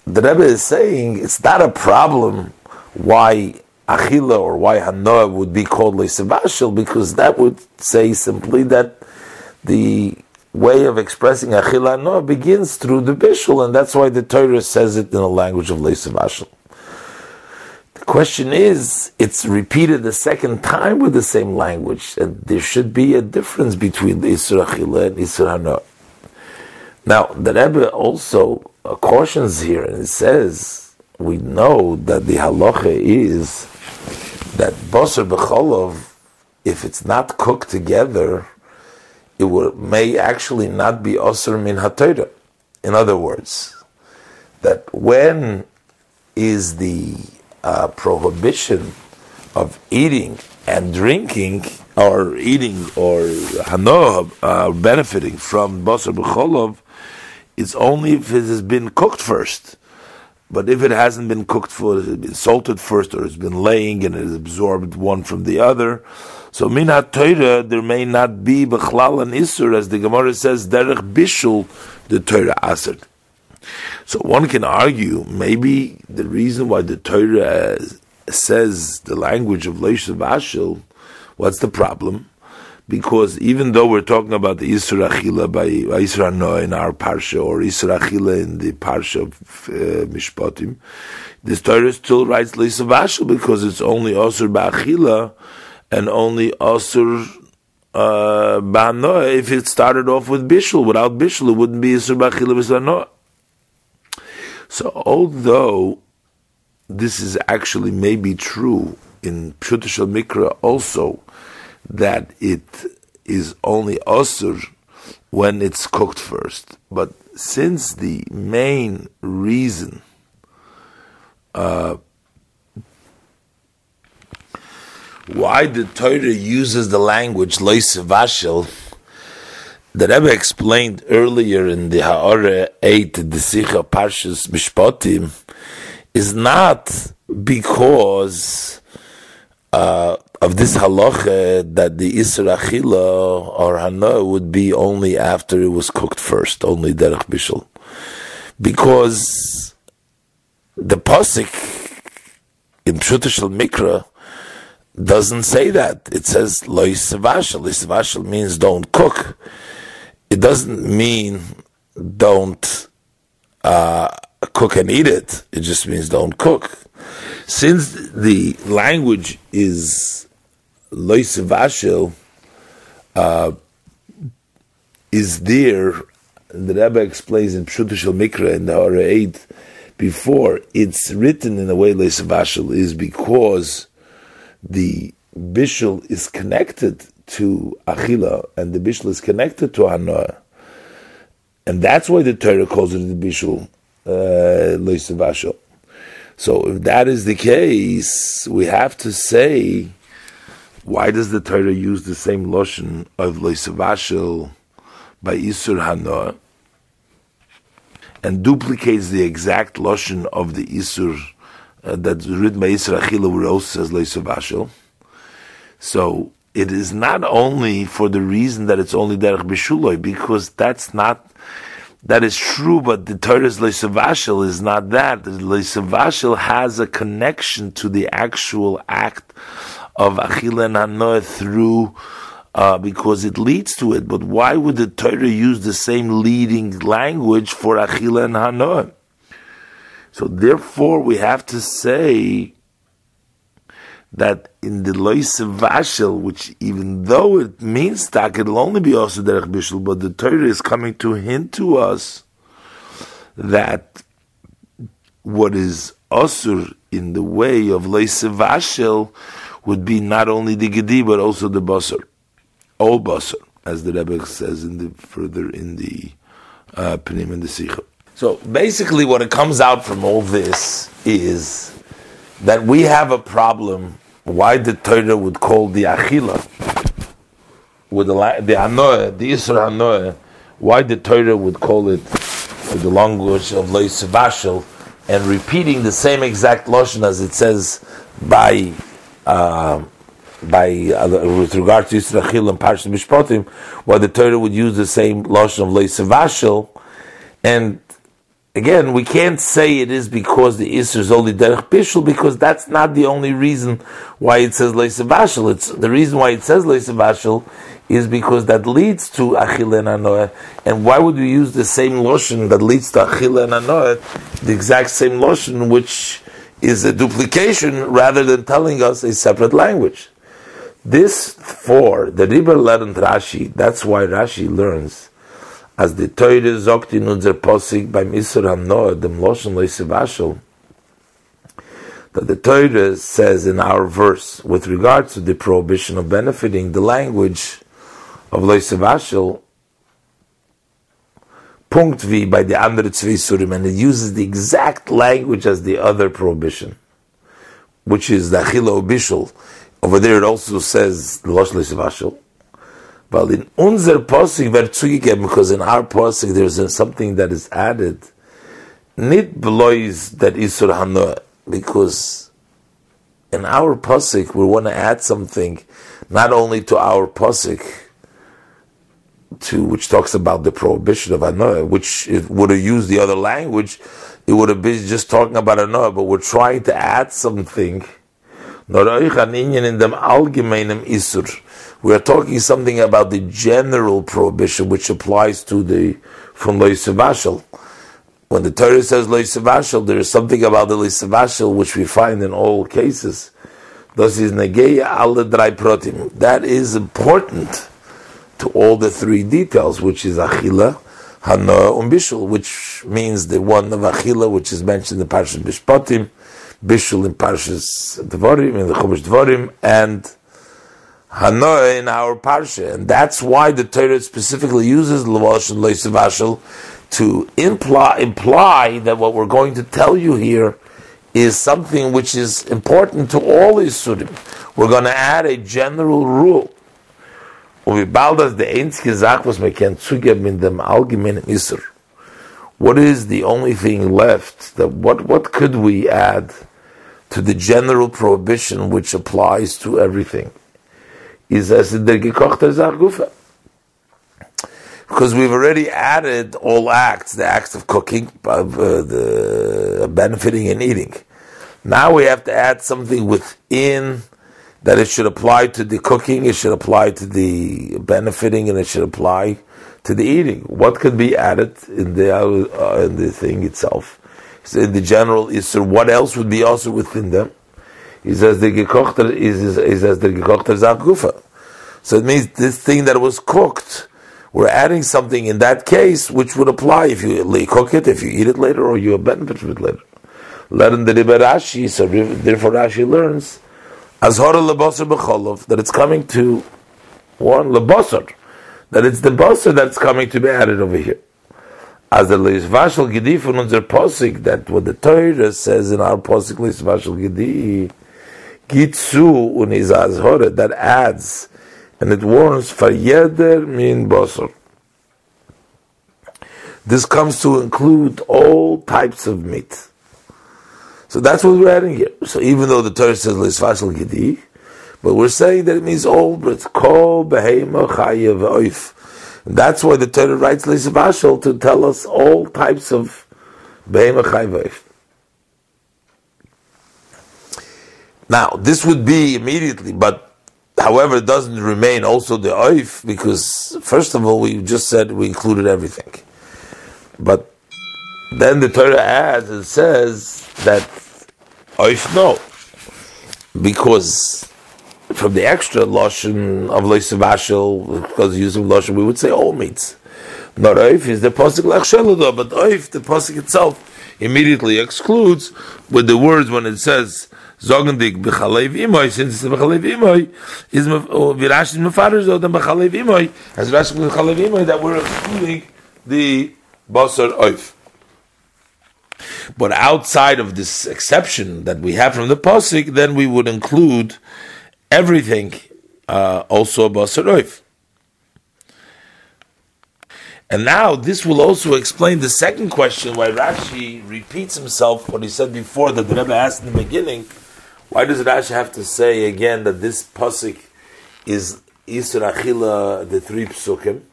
Speaker 1: the Rebbe is saying it's not a problem why Achila or why Hanoah would be called Leisavashil, because that would say simply that the way of expressing Achila Hanoah begins through the Bishul, and that's why the Torah says it in the language of Leisavashil. Question is, it's repeated the second time with the same language, and there should be a difference between the Isra Achila and Isra. Now, the Rebbe also cautions here, and says, we know that the halacha is that basar b'cholov, if it's not cooked together, it will, may actually not be osir min hatayra. In other words, that when is the uh, prohibition of eating and drinking, or eating or hanoah, uh, benefiting from basar b'cholov, it's only if it has been cooked first. But if it hasn't been cooked for, it has been salted first, or it's been laying and it has absorbed one from the other. So min Torah there may not be bechlal and isur, as the Gemara says, derech bishul the Torah aser. So one can argue maybe the reason why the Torah says the language of Leish Ashil, what's the problem? because even though we're talking about the Isra Achila by Isra Noah in our Parsha or Isra Achila in the Parsha of uh, Mishpatim, the Torah still writes Leisavashal because it's only Osir Ba'achila and only Osir uh, if it started off with Bishul. Without Bishul, it wouldn't be Isra Ba'achila B'Sanoah. So although this is actually maybe true in Pshutashal Mikra also, that it is only osur when it's cooked first. But since the main reason uh, why the Torah uses the language loisevashel, the Rebbe explained earlier in the Ha'ara 8, the Sicha Parshas Mishpatim, is not because uh, of this halacha that the Isra or Hana would be only after it was cooked first, only Derech Bishul. Because the Pasik in Pshutashal Mikra doesn't say that. It says Lo Yisavashal. Yisavashal means don't cook. It doesn't mean don't uh, cook and eat it. It just means don't cook. Since the language is loisvashel uh, is there. The Rebbe explains in Pshutashal Mikra in the Hora 8 before it's written in a way loisvashel is because the bishul is connected to achila and the bishul is connected to hanoah. And that's why the Torah calls it the bishul uh, So if that is the case, we have to say why does the Torah use the same lashon of Loisavashil by Isur Hanoah and duplicates the exact lashon of the Isur uh, that's written by Achila where also says Loisavashil? So it is not only for the reason that it's only Derech Bishuloi, because that's not that is true, but the Torah's Leisavashil is not that. The Leisavashil has a connection to the actual act of Achila and Hanoah through uh, because it leads to it. But why would the Torah use the same leading language for Achila and Hanoah? So therefore, we have to say that in the Lois Vashel, which even though it means that it'll only be also Derech Bishul, but the Torah is coming to hint to us that what is Asur in the way of Lois Vashel would be not only the Gedi, but also the Basar. All Basar, as the Rebbe says in the further in the uh, Panim and the Sikha. So basically, what it comes out from all this is that we have a problem why the Torah would call the Achila, with the, the Anoah, the Isra Anoah, why the Torah would call it with the language of Lois Vashel, and repeating the same exact Lashon as it says by uh, by uh, with regard to Yisra and Parshat Mishpatim, why the Torah would use the same Lashon of Lois Vashel, and again, we can't say it is because the Isser is only Derech Bishul, because that's not the only reason why it says Leisavashal. It's the reason why it says Leisavashal is because that leads to Achille and. And why would we use the same lashon that leads to Achille and the exact same lashon, which is a duplication rather than telling us a separate language? This for the Riber learned Rashi, that's why Rashi learns as the Teure sagt in unser Posig beim Isur HaNoah, dem Loisevashel, that the Torah says in our verse, with regards to the prohibition of benefiting, the language of Loisevashel, Punkt by the andere zwei Surim, and it uses the exact language as the other prohibition, which is the Achila Bishul. Over there it also says the Losh Loisevashel. But in unser Posig zugegeben, because in our Posig there's something that is added, nit belois that Isur Hanoah, because in our Posig we want to add something, not only to our Posig, to which talks about the prohibition of Hanoah, which it would have used the other language, it would have been just talking about Hanoah, but we're trying to add something, in Isur, we are talking something about the general prohibition which applies to the from Loisavashal. When the Torah says Loisavashal, there is something about the Loisavashal which we find in all cases. Thus is Negeya al Protim. That is important to all the three details, which is Achila, Hanoah, and Bishul, which means the one of Achila, which is mentioned in the Parshas Mishpatim, Bishul in Parshas Dvorim, in the Chumash Dvorim, and Hanoah in our parsha, and that's why the Torah specifically uses Lavash and Leisavashal to imply, imply that what we're going to tell you here is something which is important to all Isurim. We're going to add a general rule. What is the only thing left? That what what could we add to the general prohibition which applies to everything? Is as der gekochte Zargufa. Because we've already added all acts, the acts of cooking, of uh, the benefiting and eating. Now we have to add something within that it should apply to the cooking, it should apply to the benefiting, and it should apply to the eating. What could be added in the uh, in the thing itself? So in the general Isser, what else would be also within them? He says the gekochter is, he says the gekochter zakufa. So it means this thing that was cooked, we're adding something in that case which would apply if you cook it, if you eat it later, or you benefit from it later. Learn the Rashi, so therefore Rashi learns Azhara lebasar b'cholov that it's coming to one lebasar, that it's the basar that's coming to be added over here. As the Leisvashal Gedi from posik that what the Torah says in our posik Leisvashal Gedi Gitzu unizazhora that adds and it warns for yeder min basar. This comes to include all types of meat. So that's what we're adding here. So even though the Torah says lisfashal gedi, but we're saying that it means all, but kol behema chayev oif. That's why the Torah writes lisfashal to tell us all types of behema chayev oif. Now, this would be immediately, but however, it doesn't remain also the oif, because first of all, we just said we included everything. But then the Torah adds and says that oif no, because from the extra lashon of loisavashel, because using lashon, we would say all meats. Not oif is the posik lachshelodo, but oif, the posik itself, immediately excludes with the words when it says sagen dik bechalev imoy since bechalev imoy is virash is mefarer so then bechalev imoy as rash bechalev imoy that we're excluding the basar oif But outside of this exception that we have from the pasuk, then we would include everything, uh, also basar oif. And now this will also explain the second question why Rashi repeats himself what he said before that the Rebbe asked in the beginning. Why does Rashi have to say again that this pasuk is Isra Achila, the three psukim?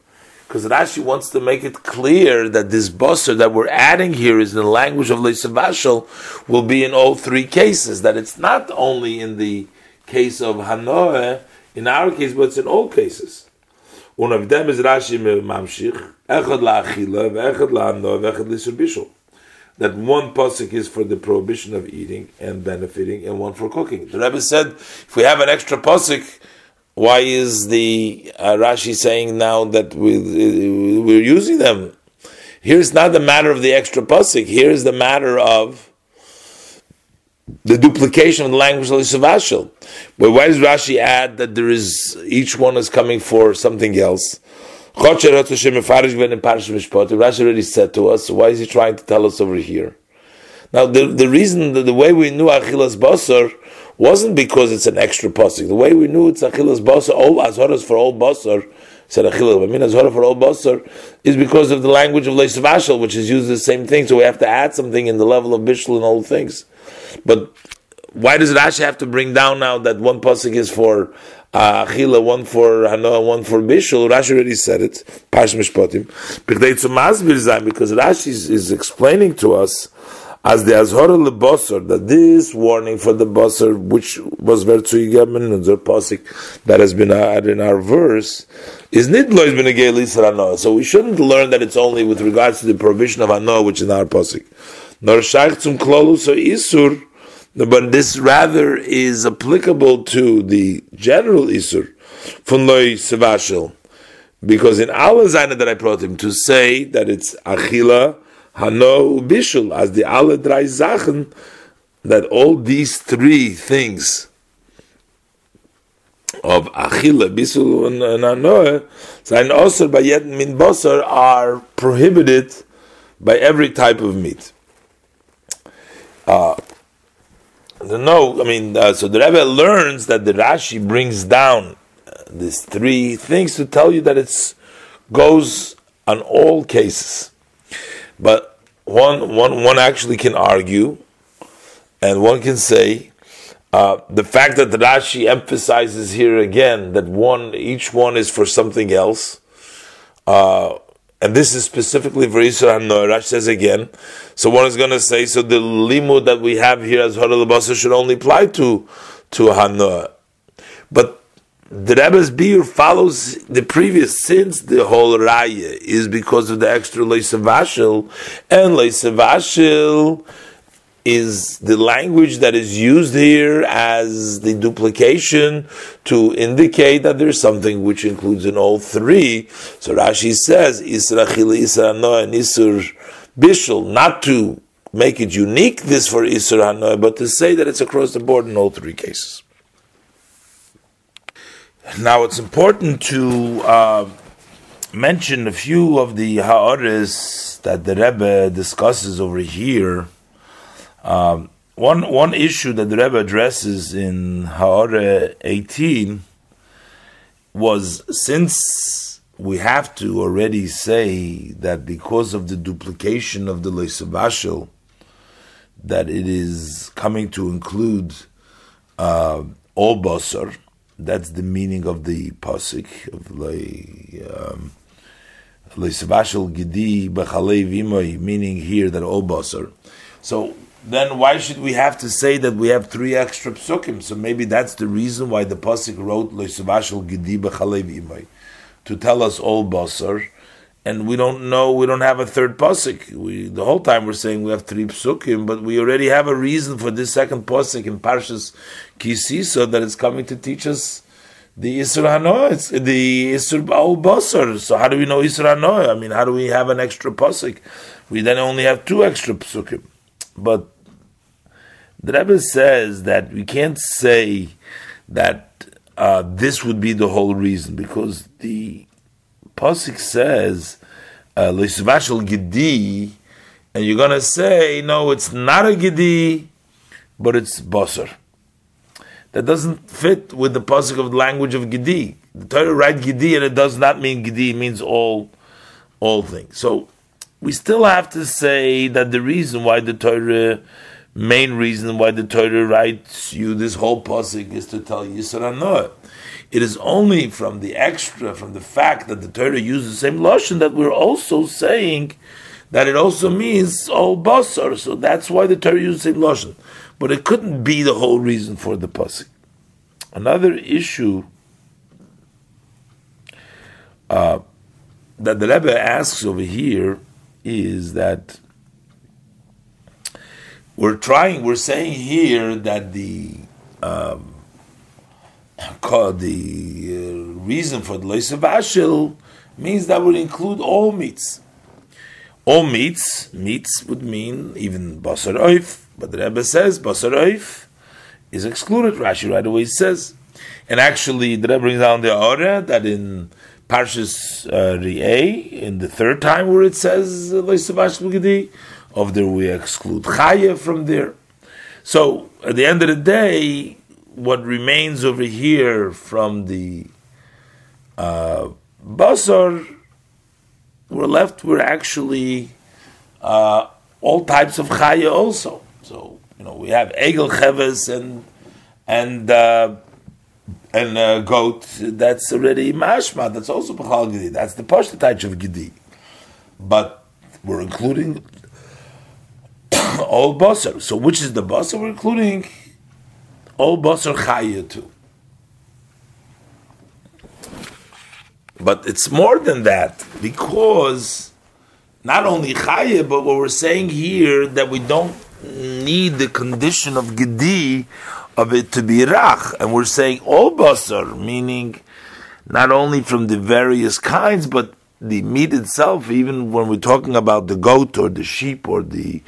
Speaker 1: Because Rashi wants to make it clear that this basar that we're adding here is in the language of Leisavashal will be in all three cases. That it's not only in the case of Hanoah, in our case, but it's in all cases. One of them is Rashi Mamshich, Echad La'achila, Ve'echad La'ano, Ve'echad L'Isur Bishul. That one pasuk is for the prohibition of eating and benefiting, and one for cooking. The Rebbe said, if we have an extra pasuk, why is the uh, Rashi saying now that we, we're using them? Here's not the matter of the extra pasuk. Here's the matter of the duplication of the language of Savashil. But why does Rashi add that there is each one is coming for something else? Rashi already said to us, why is he trying to tell us over here? Now, the, the reason, the, the way we knew Achilas Basar wasn't because it's an extra pasuk. The way we knew it's Achilas Basar, all Azhoras for all Basar, said Achilas, I mean Azhora for all Basar, is because of the language of Leisavashal, which is used the same thing, so we have to add something in the level of Bishul and all things. But why does Rashi have to bring down now that one pasuk is for uh, Achila, one for Hanoah, one for Bishul? Rashi already said it. Pash Mishpatim. Because Rashi is, explaining to us as the Azhor lebosser that this warning for the bosser, which was verzuigem in the pasuk that has been added in our verse, is nidlois b'negei So we shouldn't learn that it's only with regards to the provision of Hanoah, which is in our pasuk. Nor shaykh zum klolus or isur but this rather is applicable to the general Isur, von loy sevashel, because in Allah Zayna that I brought him to say that it's Achila, Hano, Bishul, as the Allah drei Zachen, that all these three things of Achila, Bishul, and, and Hano, Zayn Osir, Bayet, Min Bosar, are prohibited by every type of meat. Uh, no, I mean, uh, so the Rebbe learns that the Rashi brings down uh, these three things to tell you that it goes on all cases. But one, one, one actually can argue, and one can say, uh, the fact that the Rashi emphasizes here again that one, each one is for something else, uh, and this is specifically for Yisra HaNoah. Rash says again. So one is going to say, so the limud that we have here as Hara Labasa should only apply to, to HaNoah. But the Rebbe's beer follows the previous since the whole raya is because of the extra leisavashil and leisavashil is the language that is used here as the duplication to indicate that there's something which includes in all three. So Rashi says, Isra Chili, Isra Noah, and Isur Bishul, not to make it unique, this for Isra Noah, but to say that it's across the board in all three cases. Now it's important to uh, mention a few of the ha'aris that the Rebbe discusses over here um, one one issue that the Rebbe addresses in Ha'ara 18 was since we have to already say that because of the duplication of the Leisavashel, that it is coming to include uh, all basar. That's the meaning of the pasuk of um, Leisavashel Gidi B'chalev meaning here that all basar. So then why should we have to say that we have three extra psukim? So maybe that's the reason why the pasuk wrote loisavashal gediba chalev to tell us all basar, and we don't know, we don't have a third pasuk. We the whole time we're saying we have three psukim, but we already have a reason for this second pasuk in Parshas Kisisa that it's coming to teach us the Isra Hanoah, it's the Isra Al Basar. So how do we know Isra Hanoah? I mean, how do we have an extra pasuk? We then only have two extra psukim. But the Rebbe says that we can't say that uh, this would be the whole reason because the pasuk says uh, "Leisvashel Gedi," and you're going to say, no, it's not a gidi, but it's basar. That doesn't fit with the pasuk of the language of gidi. The Torah write gidi, and it does not mean gidi; it means all, all things. So we still have to say that the reason why the Torah, main reason why the Torah writes you this whole pasuk is to tell Yisra Noah. It is only from the extra, from the fact that the Torah uses the same lashon that we're also saying that it also means all basar. So that's why the Torah uses the same lashon. But it couldn't be the whole reason for the pasuk. Another issue uh, that the Rebbe asks over here is that we're trying, we're saying here that the um, the uh, reason for the lois of ashil means that would include all meats. All meats, meats would mean even basar oif, but the Rebbe says basar oif is excluded. Rashi right away says, and actually the Rebbe brings down the order that in Parshas uh, in the third time where it says lois of there we exclude chaya from there. So at the end of the day, what remains over here from the uh, basar, we're left with actually uh, all types of chaya also. So you know we have egel cheves and and uh, and uh, goat. That's already mashma. That's also b'chal gidi. That's the pashta type of gidi. But we're including all basar. So which is the basar we're including? all basar chaya too. But it's more than that because not only chaya, but what we're saying here that we don't need the condition of gedi of it to be rach, and we're saying all basar, meaning not only from the various kinds, but the meat itself. Even when we're talking about the goat or the sheep or the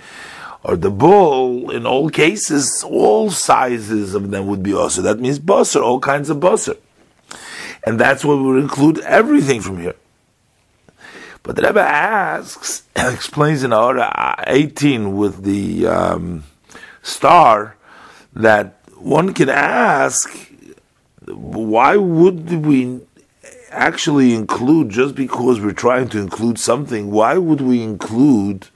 Speaker 1: or the bull, in all cases, all sizes of them would be also. That means basar, all kinds of basar. And that's what would include everything from here. But the Rebbe asks, (coughs) explains in Orah 18 with the um, star, that one can ask, why would we actually include, just because we're trying to include something, why would we include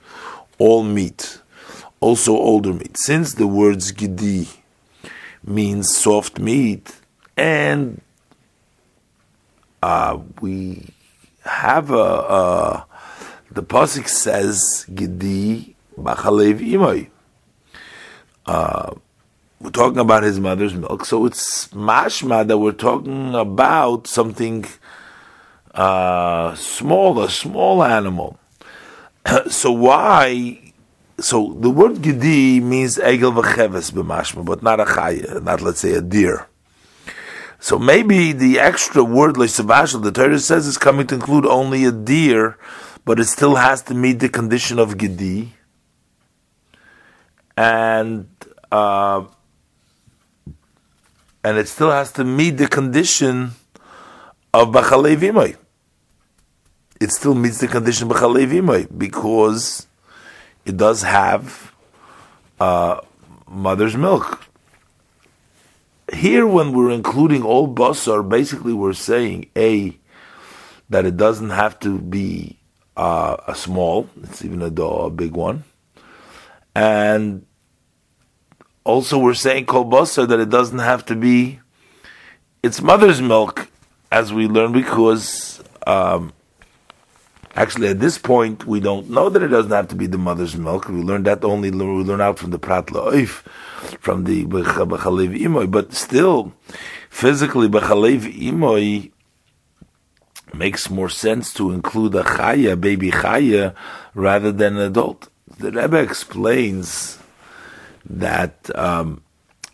Speaker 1: all meat? also older meat. Since the words gidi means soft meat, and uh, we have a, the pasuk says gidi bachalev imoy. We're talking about his mother's milk, so it's mashma that we're talking about something uh, small, a small animal. (clears throat) so why so the word gedi means egel v'cheves b'mashma, but not a chaya, not let's say a deer. So maybe the extra word leisavashal the Torah says is coming to include only a deer, but it still has to meet the condition of gedi, and uh, and it still has to meet the condition of b'chalei It still meets the condition of b'chalei because it does have uh, mother's milk. Here, when we're including all basar, basically we're saying a that it doesn't have to be uh, a small; it's even a, a big one, and also we're saying kol basar that it doesn't have to be its mother's milk, as we learn because um, Actually, at this point, we don't know that it doesn't have to be the mother's milk. We learned that only we learn out from the prat la'oif, from the b'chalev imoy. But still, physically, b'chalev imoy makes more sense to include a chaya, baby chaya, rather than an adult. The Rebbe explains that, um,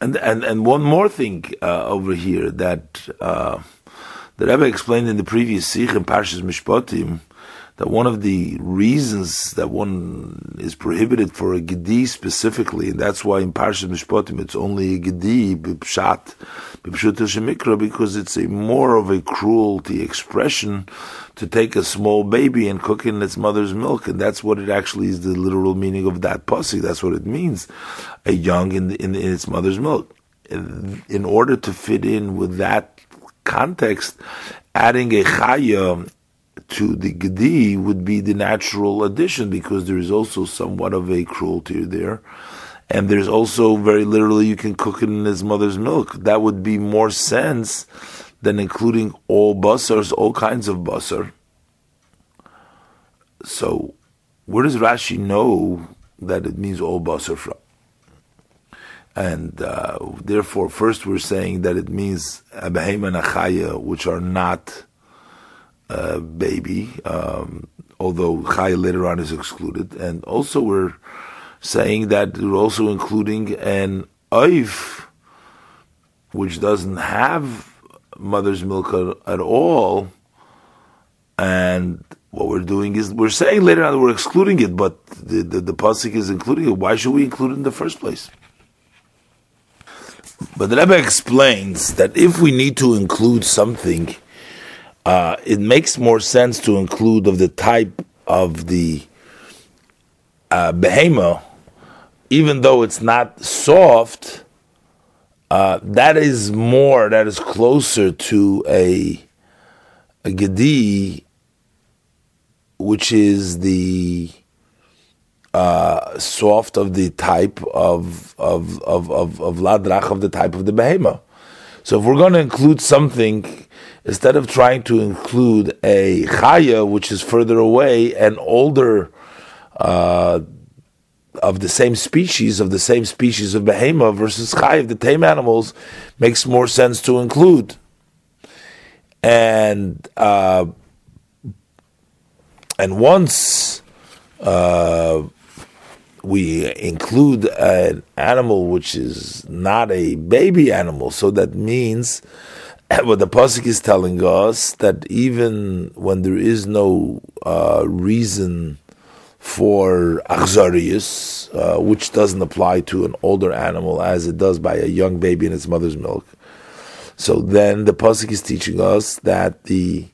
Speaker 1: and, and and one more thing uh, over here that uh, the Rebbe explained in the previous sikh in Parshas Mishpatim that one of the reasons that one is prohibited for a gedi specifically, and that's why in Parshat Mishpatim it's only a gedi b'pshat, b'pshut shemikra, because it's a more of a cruelty expression to take a small baby and cook in its mother's milk, and that's what it actually is the literal meaning of that pussy. That's what it means, a young in, in, in its mother's milk. In, in order to fit in with that context, adding a chaya to the Gedi would be the natural addition because there is also somewhat of a cruelty there. And there's also very literally you can cook it in his mother's milk. That would be more sense than including all basars, all kinds of basar. So, where does Rashi know that it means all basar from? And uh, therefore, first we're saying that it means abahem and achaya, which are not uh, baby, um, although Chaya later on is excluded. And also we're saying that we're also including an Oif, which doesn't have mother's milk at all. And what we're doing is we're saying later on we're excluding it, but the, the, the pasuk is including it. Why should we include it in the first place? But the Rebbe explains that if we need to include something uh, it makes more sense to include of the type of the uh, behema, even though it's not soft. Uh, that is more, that is closer to a a gedi, which is the uh, soft of the type of of of of, of ladrach of the type of the behema. So if we're going to include something instead of trying to include a chaya, which is further away, and older uh, of the same species, of the same species of behema versus chayiv, the tame animals, makes more sense to include. And uh, and once uh, we include an animal which is not a baby animal, so that means (coughs) what the pasuk is telling us that even when there is no uh, reason for achzarius, uh, which doesn't apply to an older animal as it does by a young baby in its mother's milk, so then the pasuk is teaching us that the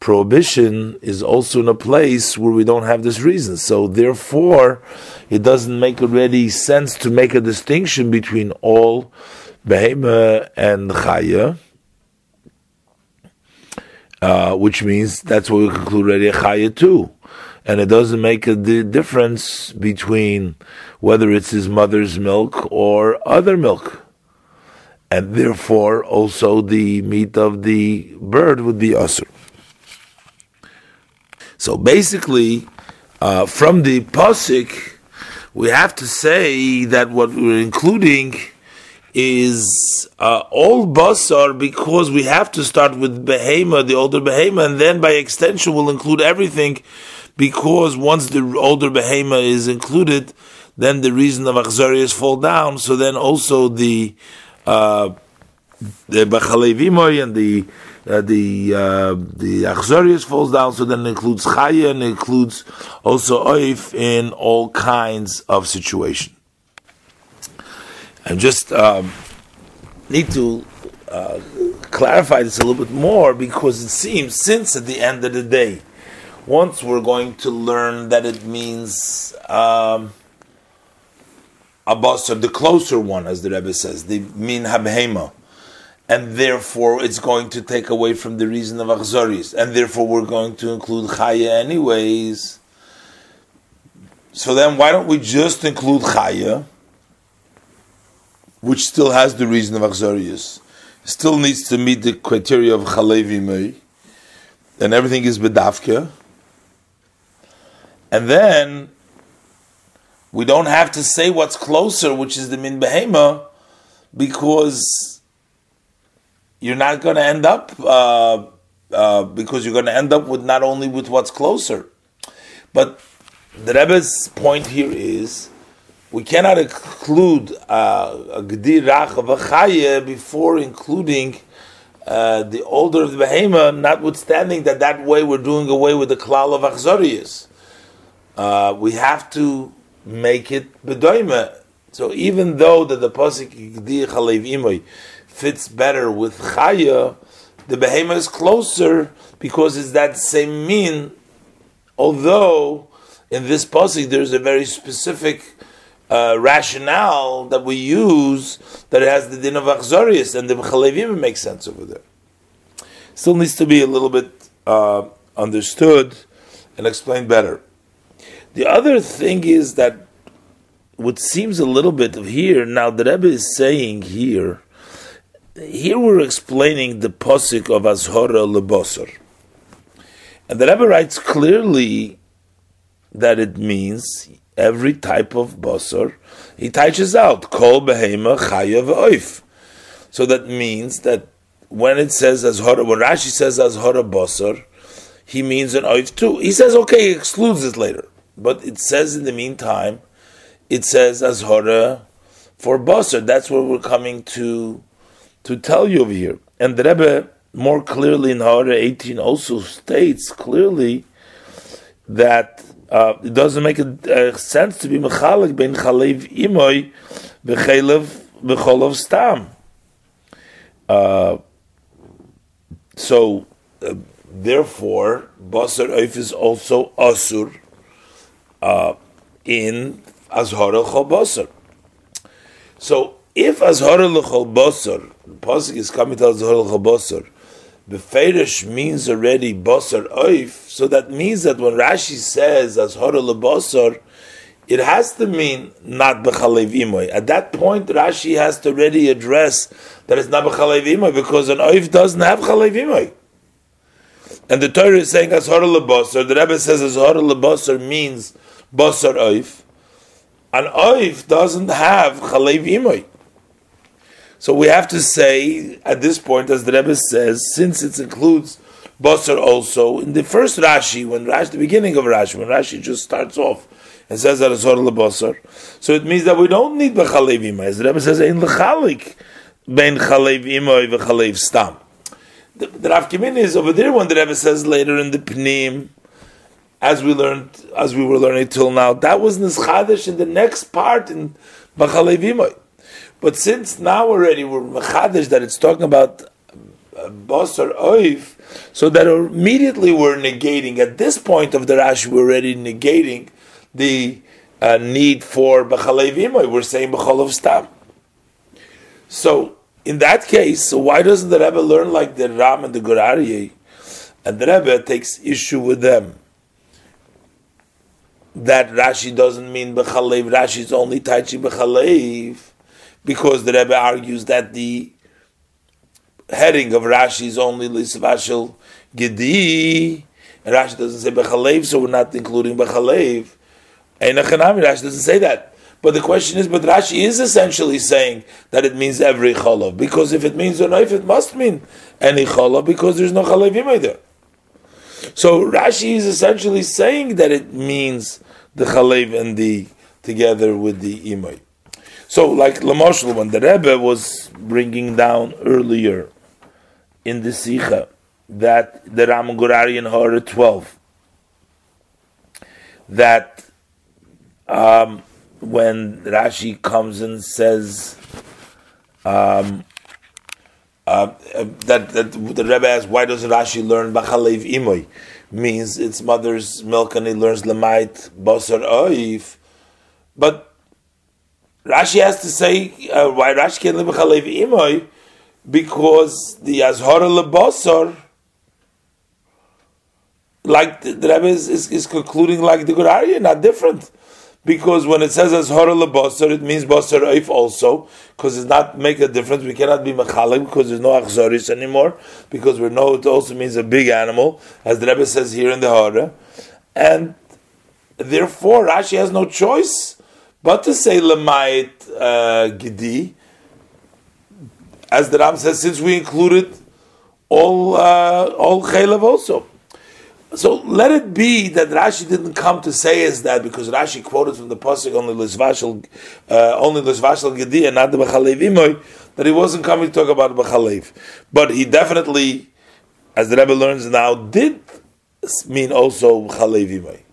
Speaker 1: prohibition is also in a place where we don't have this reason. So therefore, it doesn't make already sense to make a distinction between all behema and chaya uh, which means that's what we conclude already Chaya too. And it doesn't make a difference between whether it's his mother's milk or other milk. And therefore, also the meat of the bird would be usr. So basically, uh, from the pasuk, we have to say that what we're including is uh, all basar because we have to start with behema, the older behema, and then by extension we'll include everything because once the older behema is included, then the reason of achzarias fall down. So then also the uh, the bachalevimoy and the uh, the uh, the achzarias falls down. So then it includes chaya and includes also oif in all kinds of situations. I just um, need to uh, clarify this a little bit more because it seems, since at the end of the day, once we're going to learn that it means um, a basar, the closer one, as the Rebbe says, the min habhema, and therefore it's going to take away from the reason of achzaris, and therefore we're going to include chaya anyways. So then, why don't we just include chaya? Which still has the reason of Achzarius, still needs to meet the criteria of Chalevi Mei, and everything is Bedavke. And then we don't have to say what's closer, which is the Min Behema, because you're not going to end up, uh, uh, because you're going to end up with not only with what's closer, but the Rebbe's point here is we cannot include uh, a gdir rach of a chaye before including uh, the older of the behema, notwithstanding that that way we're doing away with the klal of achzorius. Uh, we have to make it bedoime. So even though that the pasuk chalev imoy fits better with chaya, the behema is closer because it's that same mean. Although in this pasuk there's a very specific uh, rationale that we use that has the din of achzorius and the chalevim makes sense over there. Still needs to be a little bit uh, understood and explained better. The other thing is that what seems a little bit of here now the Rebbe is saying here. Here we're explaining the posik of Azhora lebosor, and the Rebbe writes clearly that it means every type of bosor, he touches out kol behema chayav oif. So that means that when it says as hora, when Rashi says as hora bosor, he means an oif too. He says okay, he excludes it later, but it says in the meantime, it says as hora for bosor. That's what we're coming to to tell you over here. And the Rebbe more clearly in Hora 18 also states clearly that uh, it doesn't make a, uh, sense to be mechalik ben chalev imoy bechalev becholov stam. Uh, so, uh, therefore, basar oif is also asur uh, in azhara chol basar. So, if azhara lechol basar, the pasuk is coming to azhara lechol basar, Beferish means already basar oif, so that means that when Rashi says as hora lebasar, it has to mean not b'chalev imoy. At that point, Rashi has to already address that it's not b'chalev imoy because an oif doesn't have chalev imoy. And the Torah is saying as hora lebasar. The Rebbe says as hora lebasar means basar oif. An oif doesn't have chalev imoy. So we have to say at this point, as the Rebbe says, since it includes Basar also, in the first Rashi, when Rashi, the beginning of Rashi, when Rashi just starts off and says that it's Basar, so it means that we don't need Bechalev. As the Rebbe says, in Lechalik, Ben Chalev Imay V'Chalev Stam. The, the Rav Kimin is over there when the Rebbe says later in the Pnim, as we learned, as we were learning till now, that was Nischadish in the next part in Bechalev. But since now already we're machadish that it's talking about uh, basar oif, so that immediately we're negating at this point of the Rashi we're already negating the uh, need for b'chalev We're saying b'chalav stam. So in that case, why doesn't the Rebbe learn like the Ram and the Gur Aryeh? And the Rebbe takes issue with them that Rashi doesn't mean b'chalev. Rashi is only taichi b'chalev because the Rebbe argues that the heading of Rashi is only Lisvashel Gedi, and Rashi doesn't say Bechalev, so we're not including Bechalev. And Rashi doesn't say that. But the question is, but Rashi is essentially saying that it means every chalav, because if it means knife, it must mean any chalav, because there's no chalavim there. So Rashi is essentially saying that it means the chalev and the together with the imay. So, like Lamoshel, when the Rebbe was bringing down earlier in the Sikha that the Ramagurari in Hora 12, that um, when Rashi comes and says um, uh, that, that the Rebbe asks, why does Rashi learn Bachalev Imoy? Means it's mother's milk and he learns Lemait Basar Oif. But Rashi has to say uh, why Rashi can't live chalev imoy because the azhara lebasar, like the, the Rebbe is, is, is, concluding like the Gur Aryeh, not different. Because when it says azhara lebasar, it means basar oif also, because it's not make a difference. We cannot be mechalik because there's no achzoris anymore, because we know it also means a big animal, as the Rebbe says here in the Hara, and therefore Rashi has no choice but to say Lamait uh, Gidi, as the Ram says, since we included all uh, all Chaylev also. So let it be that Rashi didn't come to say as that because Rashi quoted from the pasuk only Lizvashal, uh, only Lizvashal Gedi and not the B'chalev that he wasn't coming to talk about B'chalev. But he definitely, as the Rebbe learns now, did mean also B'chalev Imay.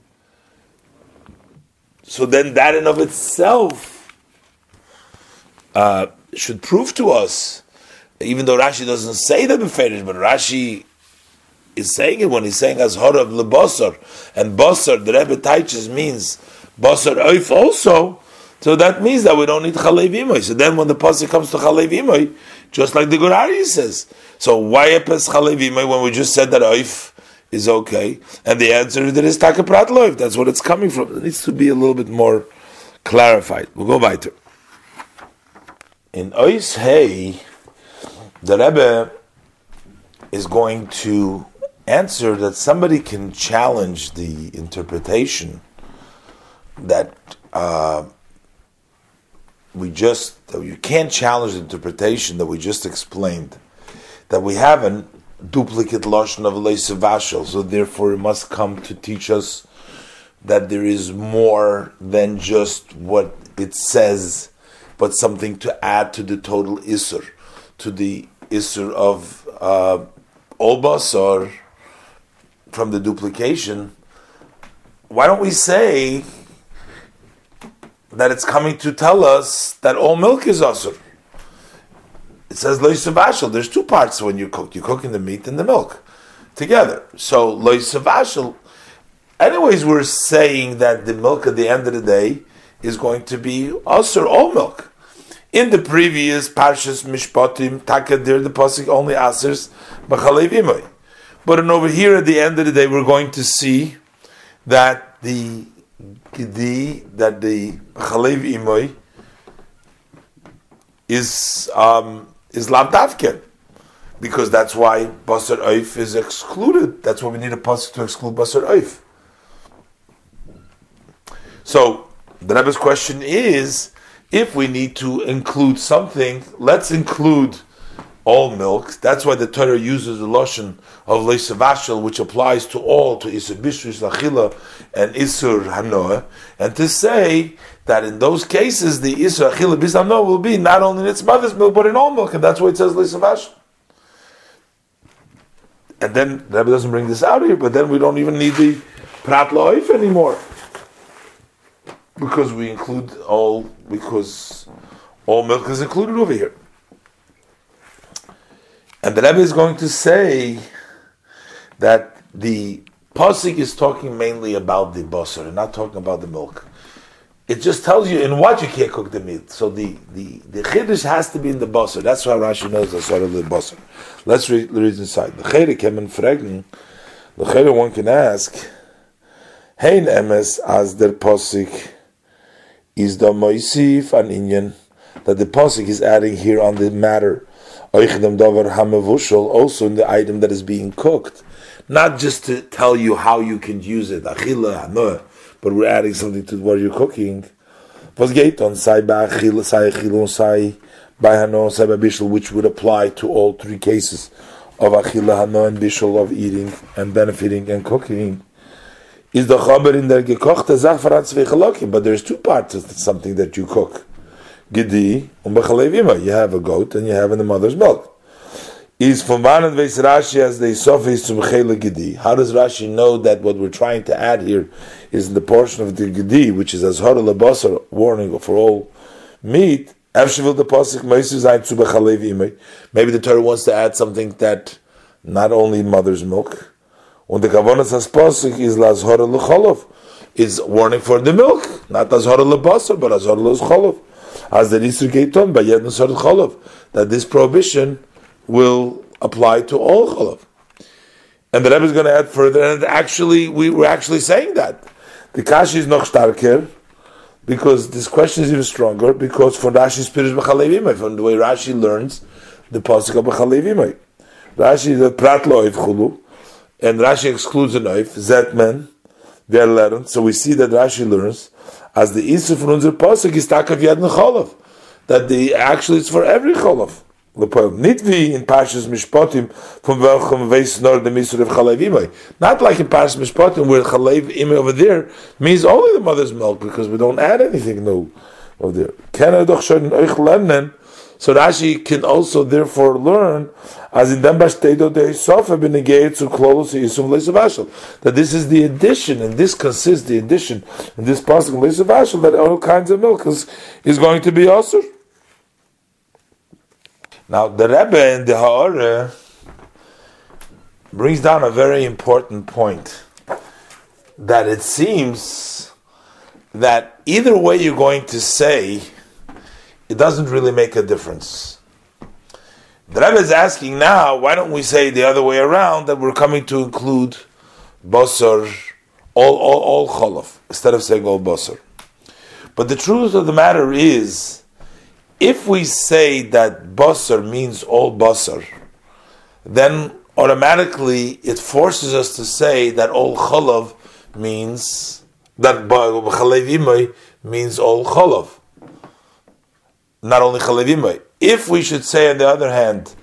Speaker 1: So then that in of itself uh, should prove to us, even though Rashi doesn't say the Beferish, but Rashi is saying it when he's saying as Horav lebasar, and basar, the Rebbe teaches means basar oif also. So that means that we don't need chalev imoy. So then when the pasuk comes to chalev imoy, just like the Gur Aryeh says, so why epes chalev imoy when we just said that oif is okay? And the answer is that it's takaprat loif. That's what it's coming from. It needs to be a little bit more clarified. We'll go weiter. In ois hey, the Rebbe is going to answer that somebody can challenge the interpretation that uh, we just you can't challenge the interpretation that we just explained that we have a duplicate lashon of leisavashel, so therefore it must come to teach us that there is more than just what it says, but something to add to the total isur, to the isur of uh, olbas from the duplication, why don't we say that it's coming to tell us that all milk is asur? It says loisavashal. There's two parts when you cook. You're cooking the meat and the milk together. So loisavashal. Anyways, we're saying that the milk at the end of the day is going to be asur all milk. In the previous Parshas Mishpatim, Takadir, the pasuk only asers b'chalev. But over here, at the end of the day, we're going to see that the gidi, that the chalev imoy is um, is lavdavken, because that's why basar oif is excluded. That's why we need a pasuk to exclude basar oif. So the Rebbe's question is, if we need to include something, let's include all milk. That's why the Torah uses the lotion of leisavashel, which applies to all, to isur bishris lachila and isur hanoah, and to say that in those cases the isur achila bis will be not only in its mother's milk but in all milk, and that's why it says leisavashel. And then the Rebbe doesn't bring this out here, but then we don't even need the prat loif anymore because we include all because all milk is included over here. And the Rebbe is going to say that the pasuk is talking mainly about the basar and not talking about the milk. It just tells you in what you can't cook the meat. So the the the chiddush has to be in the basar. That's why Rashi knows the sort of the basar. Let's read, read inside. The chayre came in fragen. The chayre one can ask. Hein emes as der pasuk is the moisif an inyan that the pasuk is adding here on the matter also in the item that is being cooked. Not just to tell you how you can use it, but we're adding something to what you're cooking. Which would apply to all three cases of achila hano and bishul of eating and benefiting and cooking. Is the chaber in der gekochte Sach but there's two parts of something that you cook. Gedi um You have a goat and you have in the mother's milk. Is from Vanan Veis Rashi as the Sofis to Mechela Gedi. How does Rashi know that what we're trying to add here is the portion of the Gedi, which is as Hora Lebasar, warning for all meat? Maybe the Torah wants to add something that not only mother's milk. Und the Kavonas has Pasuk is Las Hora Lecholov. Is warning for the milk, not as Hora Lebasar, but as Hora Lecholov as the Isur Geiton by Yed Nusar Cholov, that this prohibition will apply to all Cholov. And the Rebbe is going to add further, and actually, we were actually saying that. The Kashi is noch starker, because this question is even stronger, because for Rashi's Pirish B'chalevimai, from the way Rashi learns the Pasuk of B'chalevimai. Rashi is a Prat Loiv Chulu, and Rashi excludes a Noif, Zetman, they're learned. So we see that Rashi learns as the Isur from unser Pasuk is Takav Yad Cholov. That the actually it's for every Cholov. Not nitvi in Parshas Mishpatim from welchem weis nor the Misur of Chalev Imay. Not like in Parshas Mishpatim where Chalev Imay over there means only the mother's milk because we don't add anything new over there. So Rashi can also therefore learn as in that this is the addition and this consists the addition in this pasuk leisavashal that all kinds of milk is, is going to be also. Now the Rebbe in the Ha'ara brings down a very important point that it seems that either way you're going to say it doesn't really make a difference. The Rebbe is asking now, why don't we say the other way around that we're coming to include basar, all all all cholov, instead of saying all basar. But the truth of the matter is, if we say that basar means all basar, then automatically it forces us to say that all cholov means that chalev means all cholov not only Chalevimai. If we should say, on the other hand,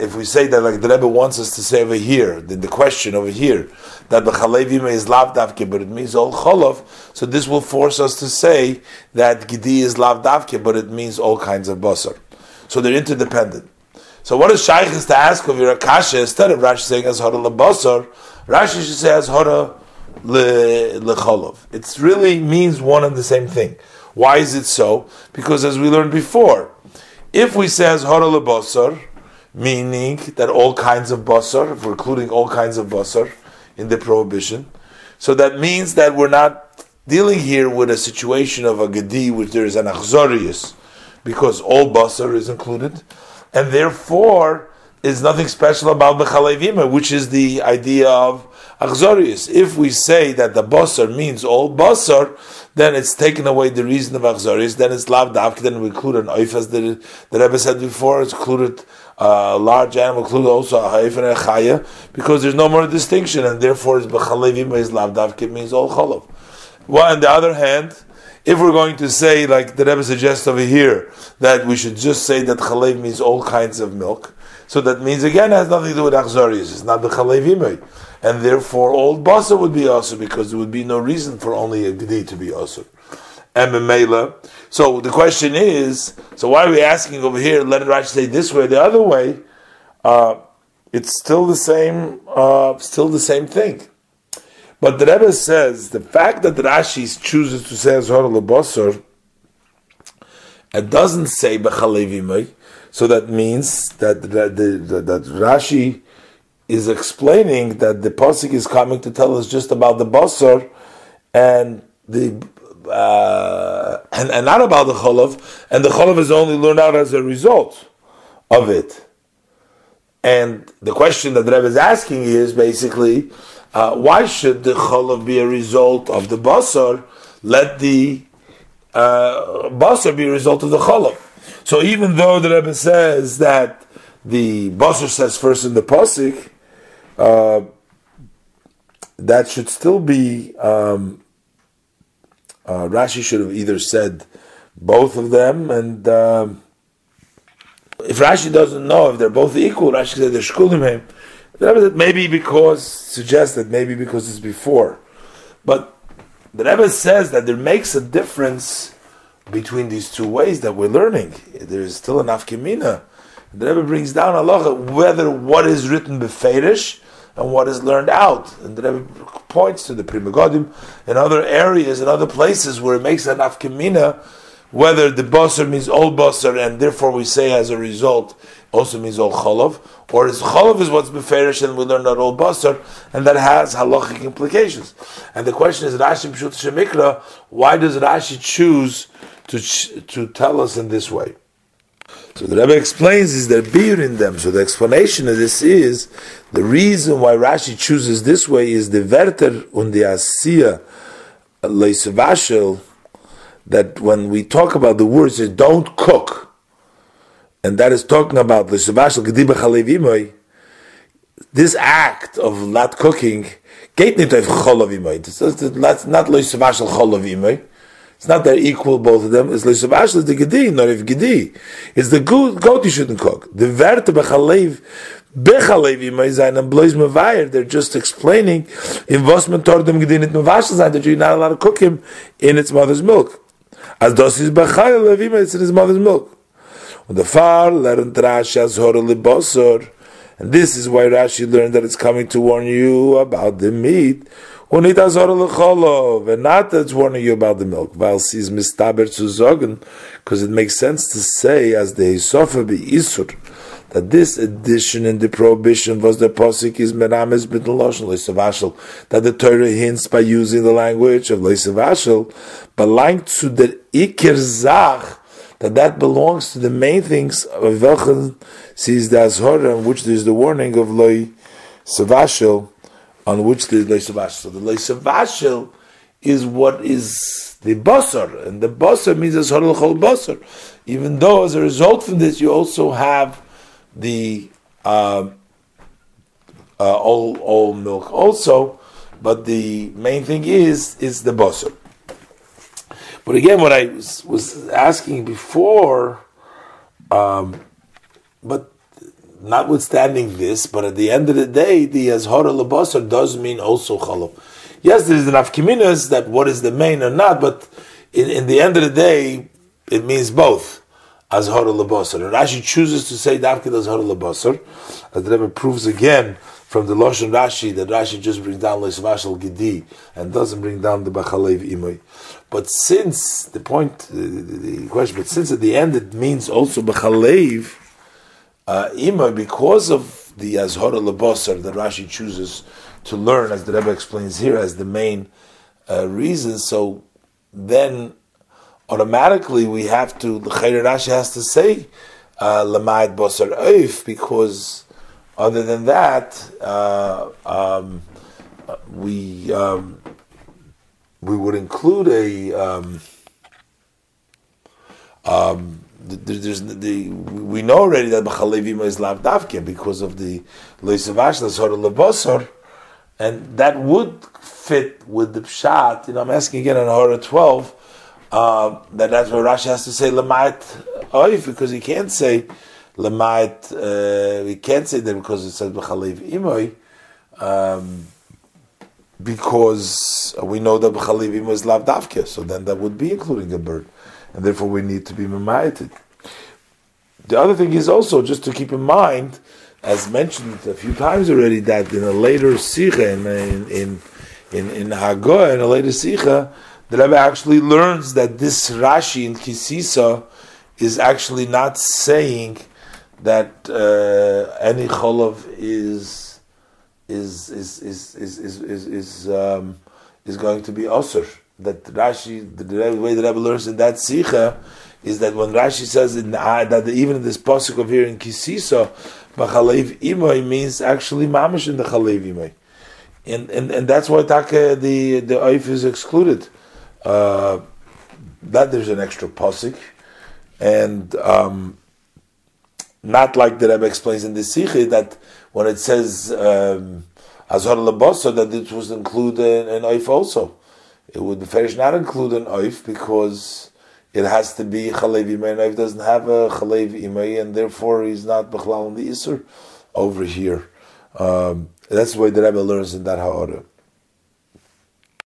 Speaker 1: if we say that, like the Rebbe wants us to say over here, then the question over here, that the Chalevimai is lav davke, but it means all cholov, so this will force us to say that Gidi is lav davke, but it means all kinds of basar. So they're interdependent. So what is Shaykh is to ask of your Akasha, instead of Rashi saying as hora lebasar, Rashi should say as hora lecholov. It really means one and the same thing. Why is it so? Because as we learned before, if we say hara meaning that all kinds of basar, if we're including all kinds of basar in the prohibition, so that means that we're not dealing here with a situation of a gedi which there is an achzorius, because all basar is included, and therefore is nothing special about the which is the idea of achzorius. If we say that the basar means all basar, then it's taken away the reason of Achzaris, then it's Lav Davk, then we include an Oif, as the, the Rebbe said before, it's included a uh, large animal, included also a Haif and a Chaya, because there's no more distinction, and therefore it's Bechalevim is Lav Davk, it means all Cholov. Well, on the other hand, if we're going to say, like the Rebbe suggests over here, that we should just say that Chalev means all kinds of milk, so that means again it has nothing to do with Achzaris, it's not the Chalev and therefore all basa would be also because there would be no reason for only a gedi to be also. And. So the question is, so why are we asking over here? Let Rashi say this way, the other way. Uh, it's still the same, uh, still the same thing. But the Rebbe says the fact that Rashi chooses to say Azhar lebasar, it doesn't say b'chalevimay, so that means that that, that, that Rashi is explaining that the pasuk is coming to tell us just about the basar and the uh, and, and not about the cholov, and the cholov is only learned out as a result of it. And the question that the Rebbe is asking is basically, uh, why should the cholov be a result of the basar? Let the uh, basar be a result of the cholov. So even though the Rebbe says that the basar says first in the pasuk, uh, that should still be. Um, uh, Rashi should have either said both of them, and uh, if Rashi doesn't know if they're both equal, Rashi said they're shkulim him. Maybe because suggests that maybe because it's before, but the Rebbe says that there makes a difference between these two ways that we're learning. There is still an afkimina. The Rebbe brings down Allah whether what is written beferish and what is learned out. And the Rebbe points to the Pri Megadim and other areas and other places where it makes an afkemina, whether the basar means all basar, and therefore we say as a result also means all cholov, or is cholov is what's beferish and we learn that all basar, and that has halachic implications. And the question is, Rashi Pshut Shemikra, why does Rashi choose to, to tell us in this way? So the Rebbe explains is there beer in them. So the explanation of this is the reason why Rashi chooses this way is the verter und the Asiya Leisvashel that when we talk about the words that don't cook, and that is talking about the Leisvashel Gediba Chalevimoy, this act of not cooking, geht nicht auf Cholavimoy. It's not Leisvashel Cholavimoy. It's not that equal, both of them. It's leisavash the gedi, not if gedi. It's the goat you shouldn't cook. The verte bechalev bechalev imay zayin and blois mevayer. They're just explaining in was man tor dem gedi nit mevash zayin that you're not allowed to cook him in its mother's milk. As dos is bechalev imay it's in his mother's milk. Und the far lernt Rashi Azhor libosor. And this is why Rashi learned that it's coming to warn you about the meat. And not that it's warning you about the milk. Because it makes sense to say as the Hisofa Isur that this addition in the prohibition was the posik is merames b'nul loshen leisavashel that the Torah hints by using the language of leisavashel, like to the ikir zach that that belongs to the main things of welchen sees the azhora which is the warning of loy savashel on which the leisavashel. So the leisavashel is what is the basar, and the basar means azhora l'chol basar. Even though as a result from this you also have the uh, uh, all all milk also, but the main thing is is the basar. But again, what I was, was asking before, um, but notwithstanding this, but at the end of the day, the azhara labasar does mean also chalov. Yes, there is enough kiminas that what is the main or not, but in, in the end of the day, it means both. Azhar Labasar. And Rashi chooses to say Davkid Azhar Labasar, as the Rebbe proves again from the Lashon Rashi that Rashi just brings down Leisvashal Gidi and doesn't bring down the Bachalev Imoy. But since the point, the, the, question, but since at the end it means also Bachalev uh, because of the Azhar Labasar that Rashi chooses to learn, as the Rebbe explains here, as the main uh, reason, so then automatically we have to the Rashi has to say uh, Lamad Bosar Oif because other than that uh, um, we um, we would include a um, um, there's the we know already that B'chalevima is lav davke because of the leisavash sort of lebosor, and that would fit with the pshat. You know, I'm asking again on Hora twelve uh, that that's where Rashi has to say lemait oif because he can't say lemait. Uh, he can't say that because it says b'chalev imoy. Um, because we know that b'chalev imoy is lav davke, so then that would be including a bird, and therefore we need to be mamayited. The other thing is also just to keep in mind, as mentioned a few times already, that in a later sikha in in in in, Hagoah, in a later sikha the Rebbe actually learns that this Rashi in Kisisa is actually not saying that uh, any cholov is is is is is is is, is, um, is going to be osir. That Rashi, the, the way the Rebbe learns in that sicha, is that when Rashi says in, uh, that even in this pasuk of here in Kisisa, Bachalev Imoy means actually mamish in the Chalev Imoy. And, and, and that's why taka the the oif is excluded uh, that there's an extra posik, and um, not like the Rebbe explains in the Sikhi that when it says um, Azhar Labosa that it was included in Oif also. It would be fair not include an Oif because it has to be Chalev Imay. Oif doesn't have a Chalev Imay and therefore he's not Bechlal in the Isur over here. Um, that's the way the Rebbe learns in that Ha'orah.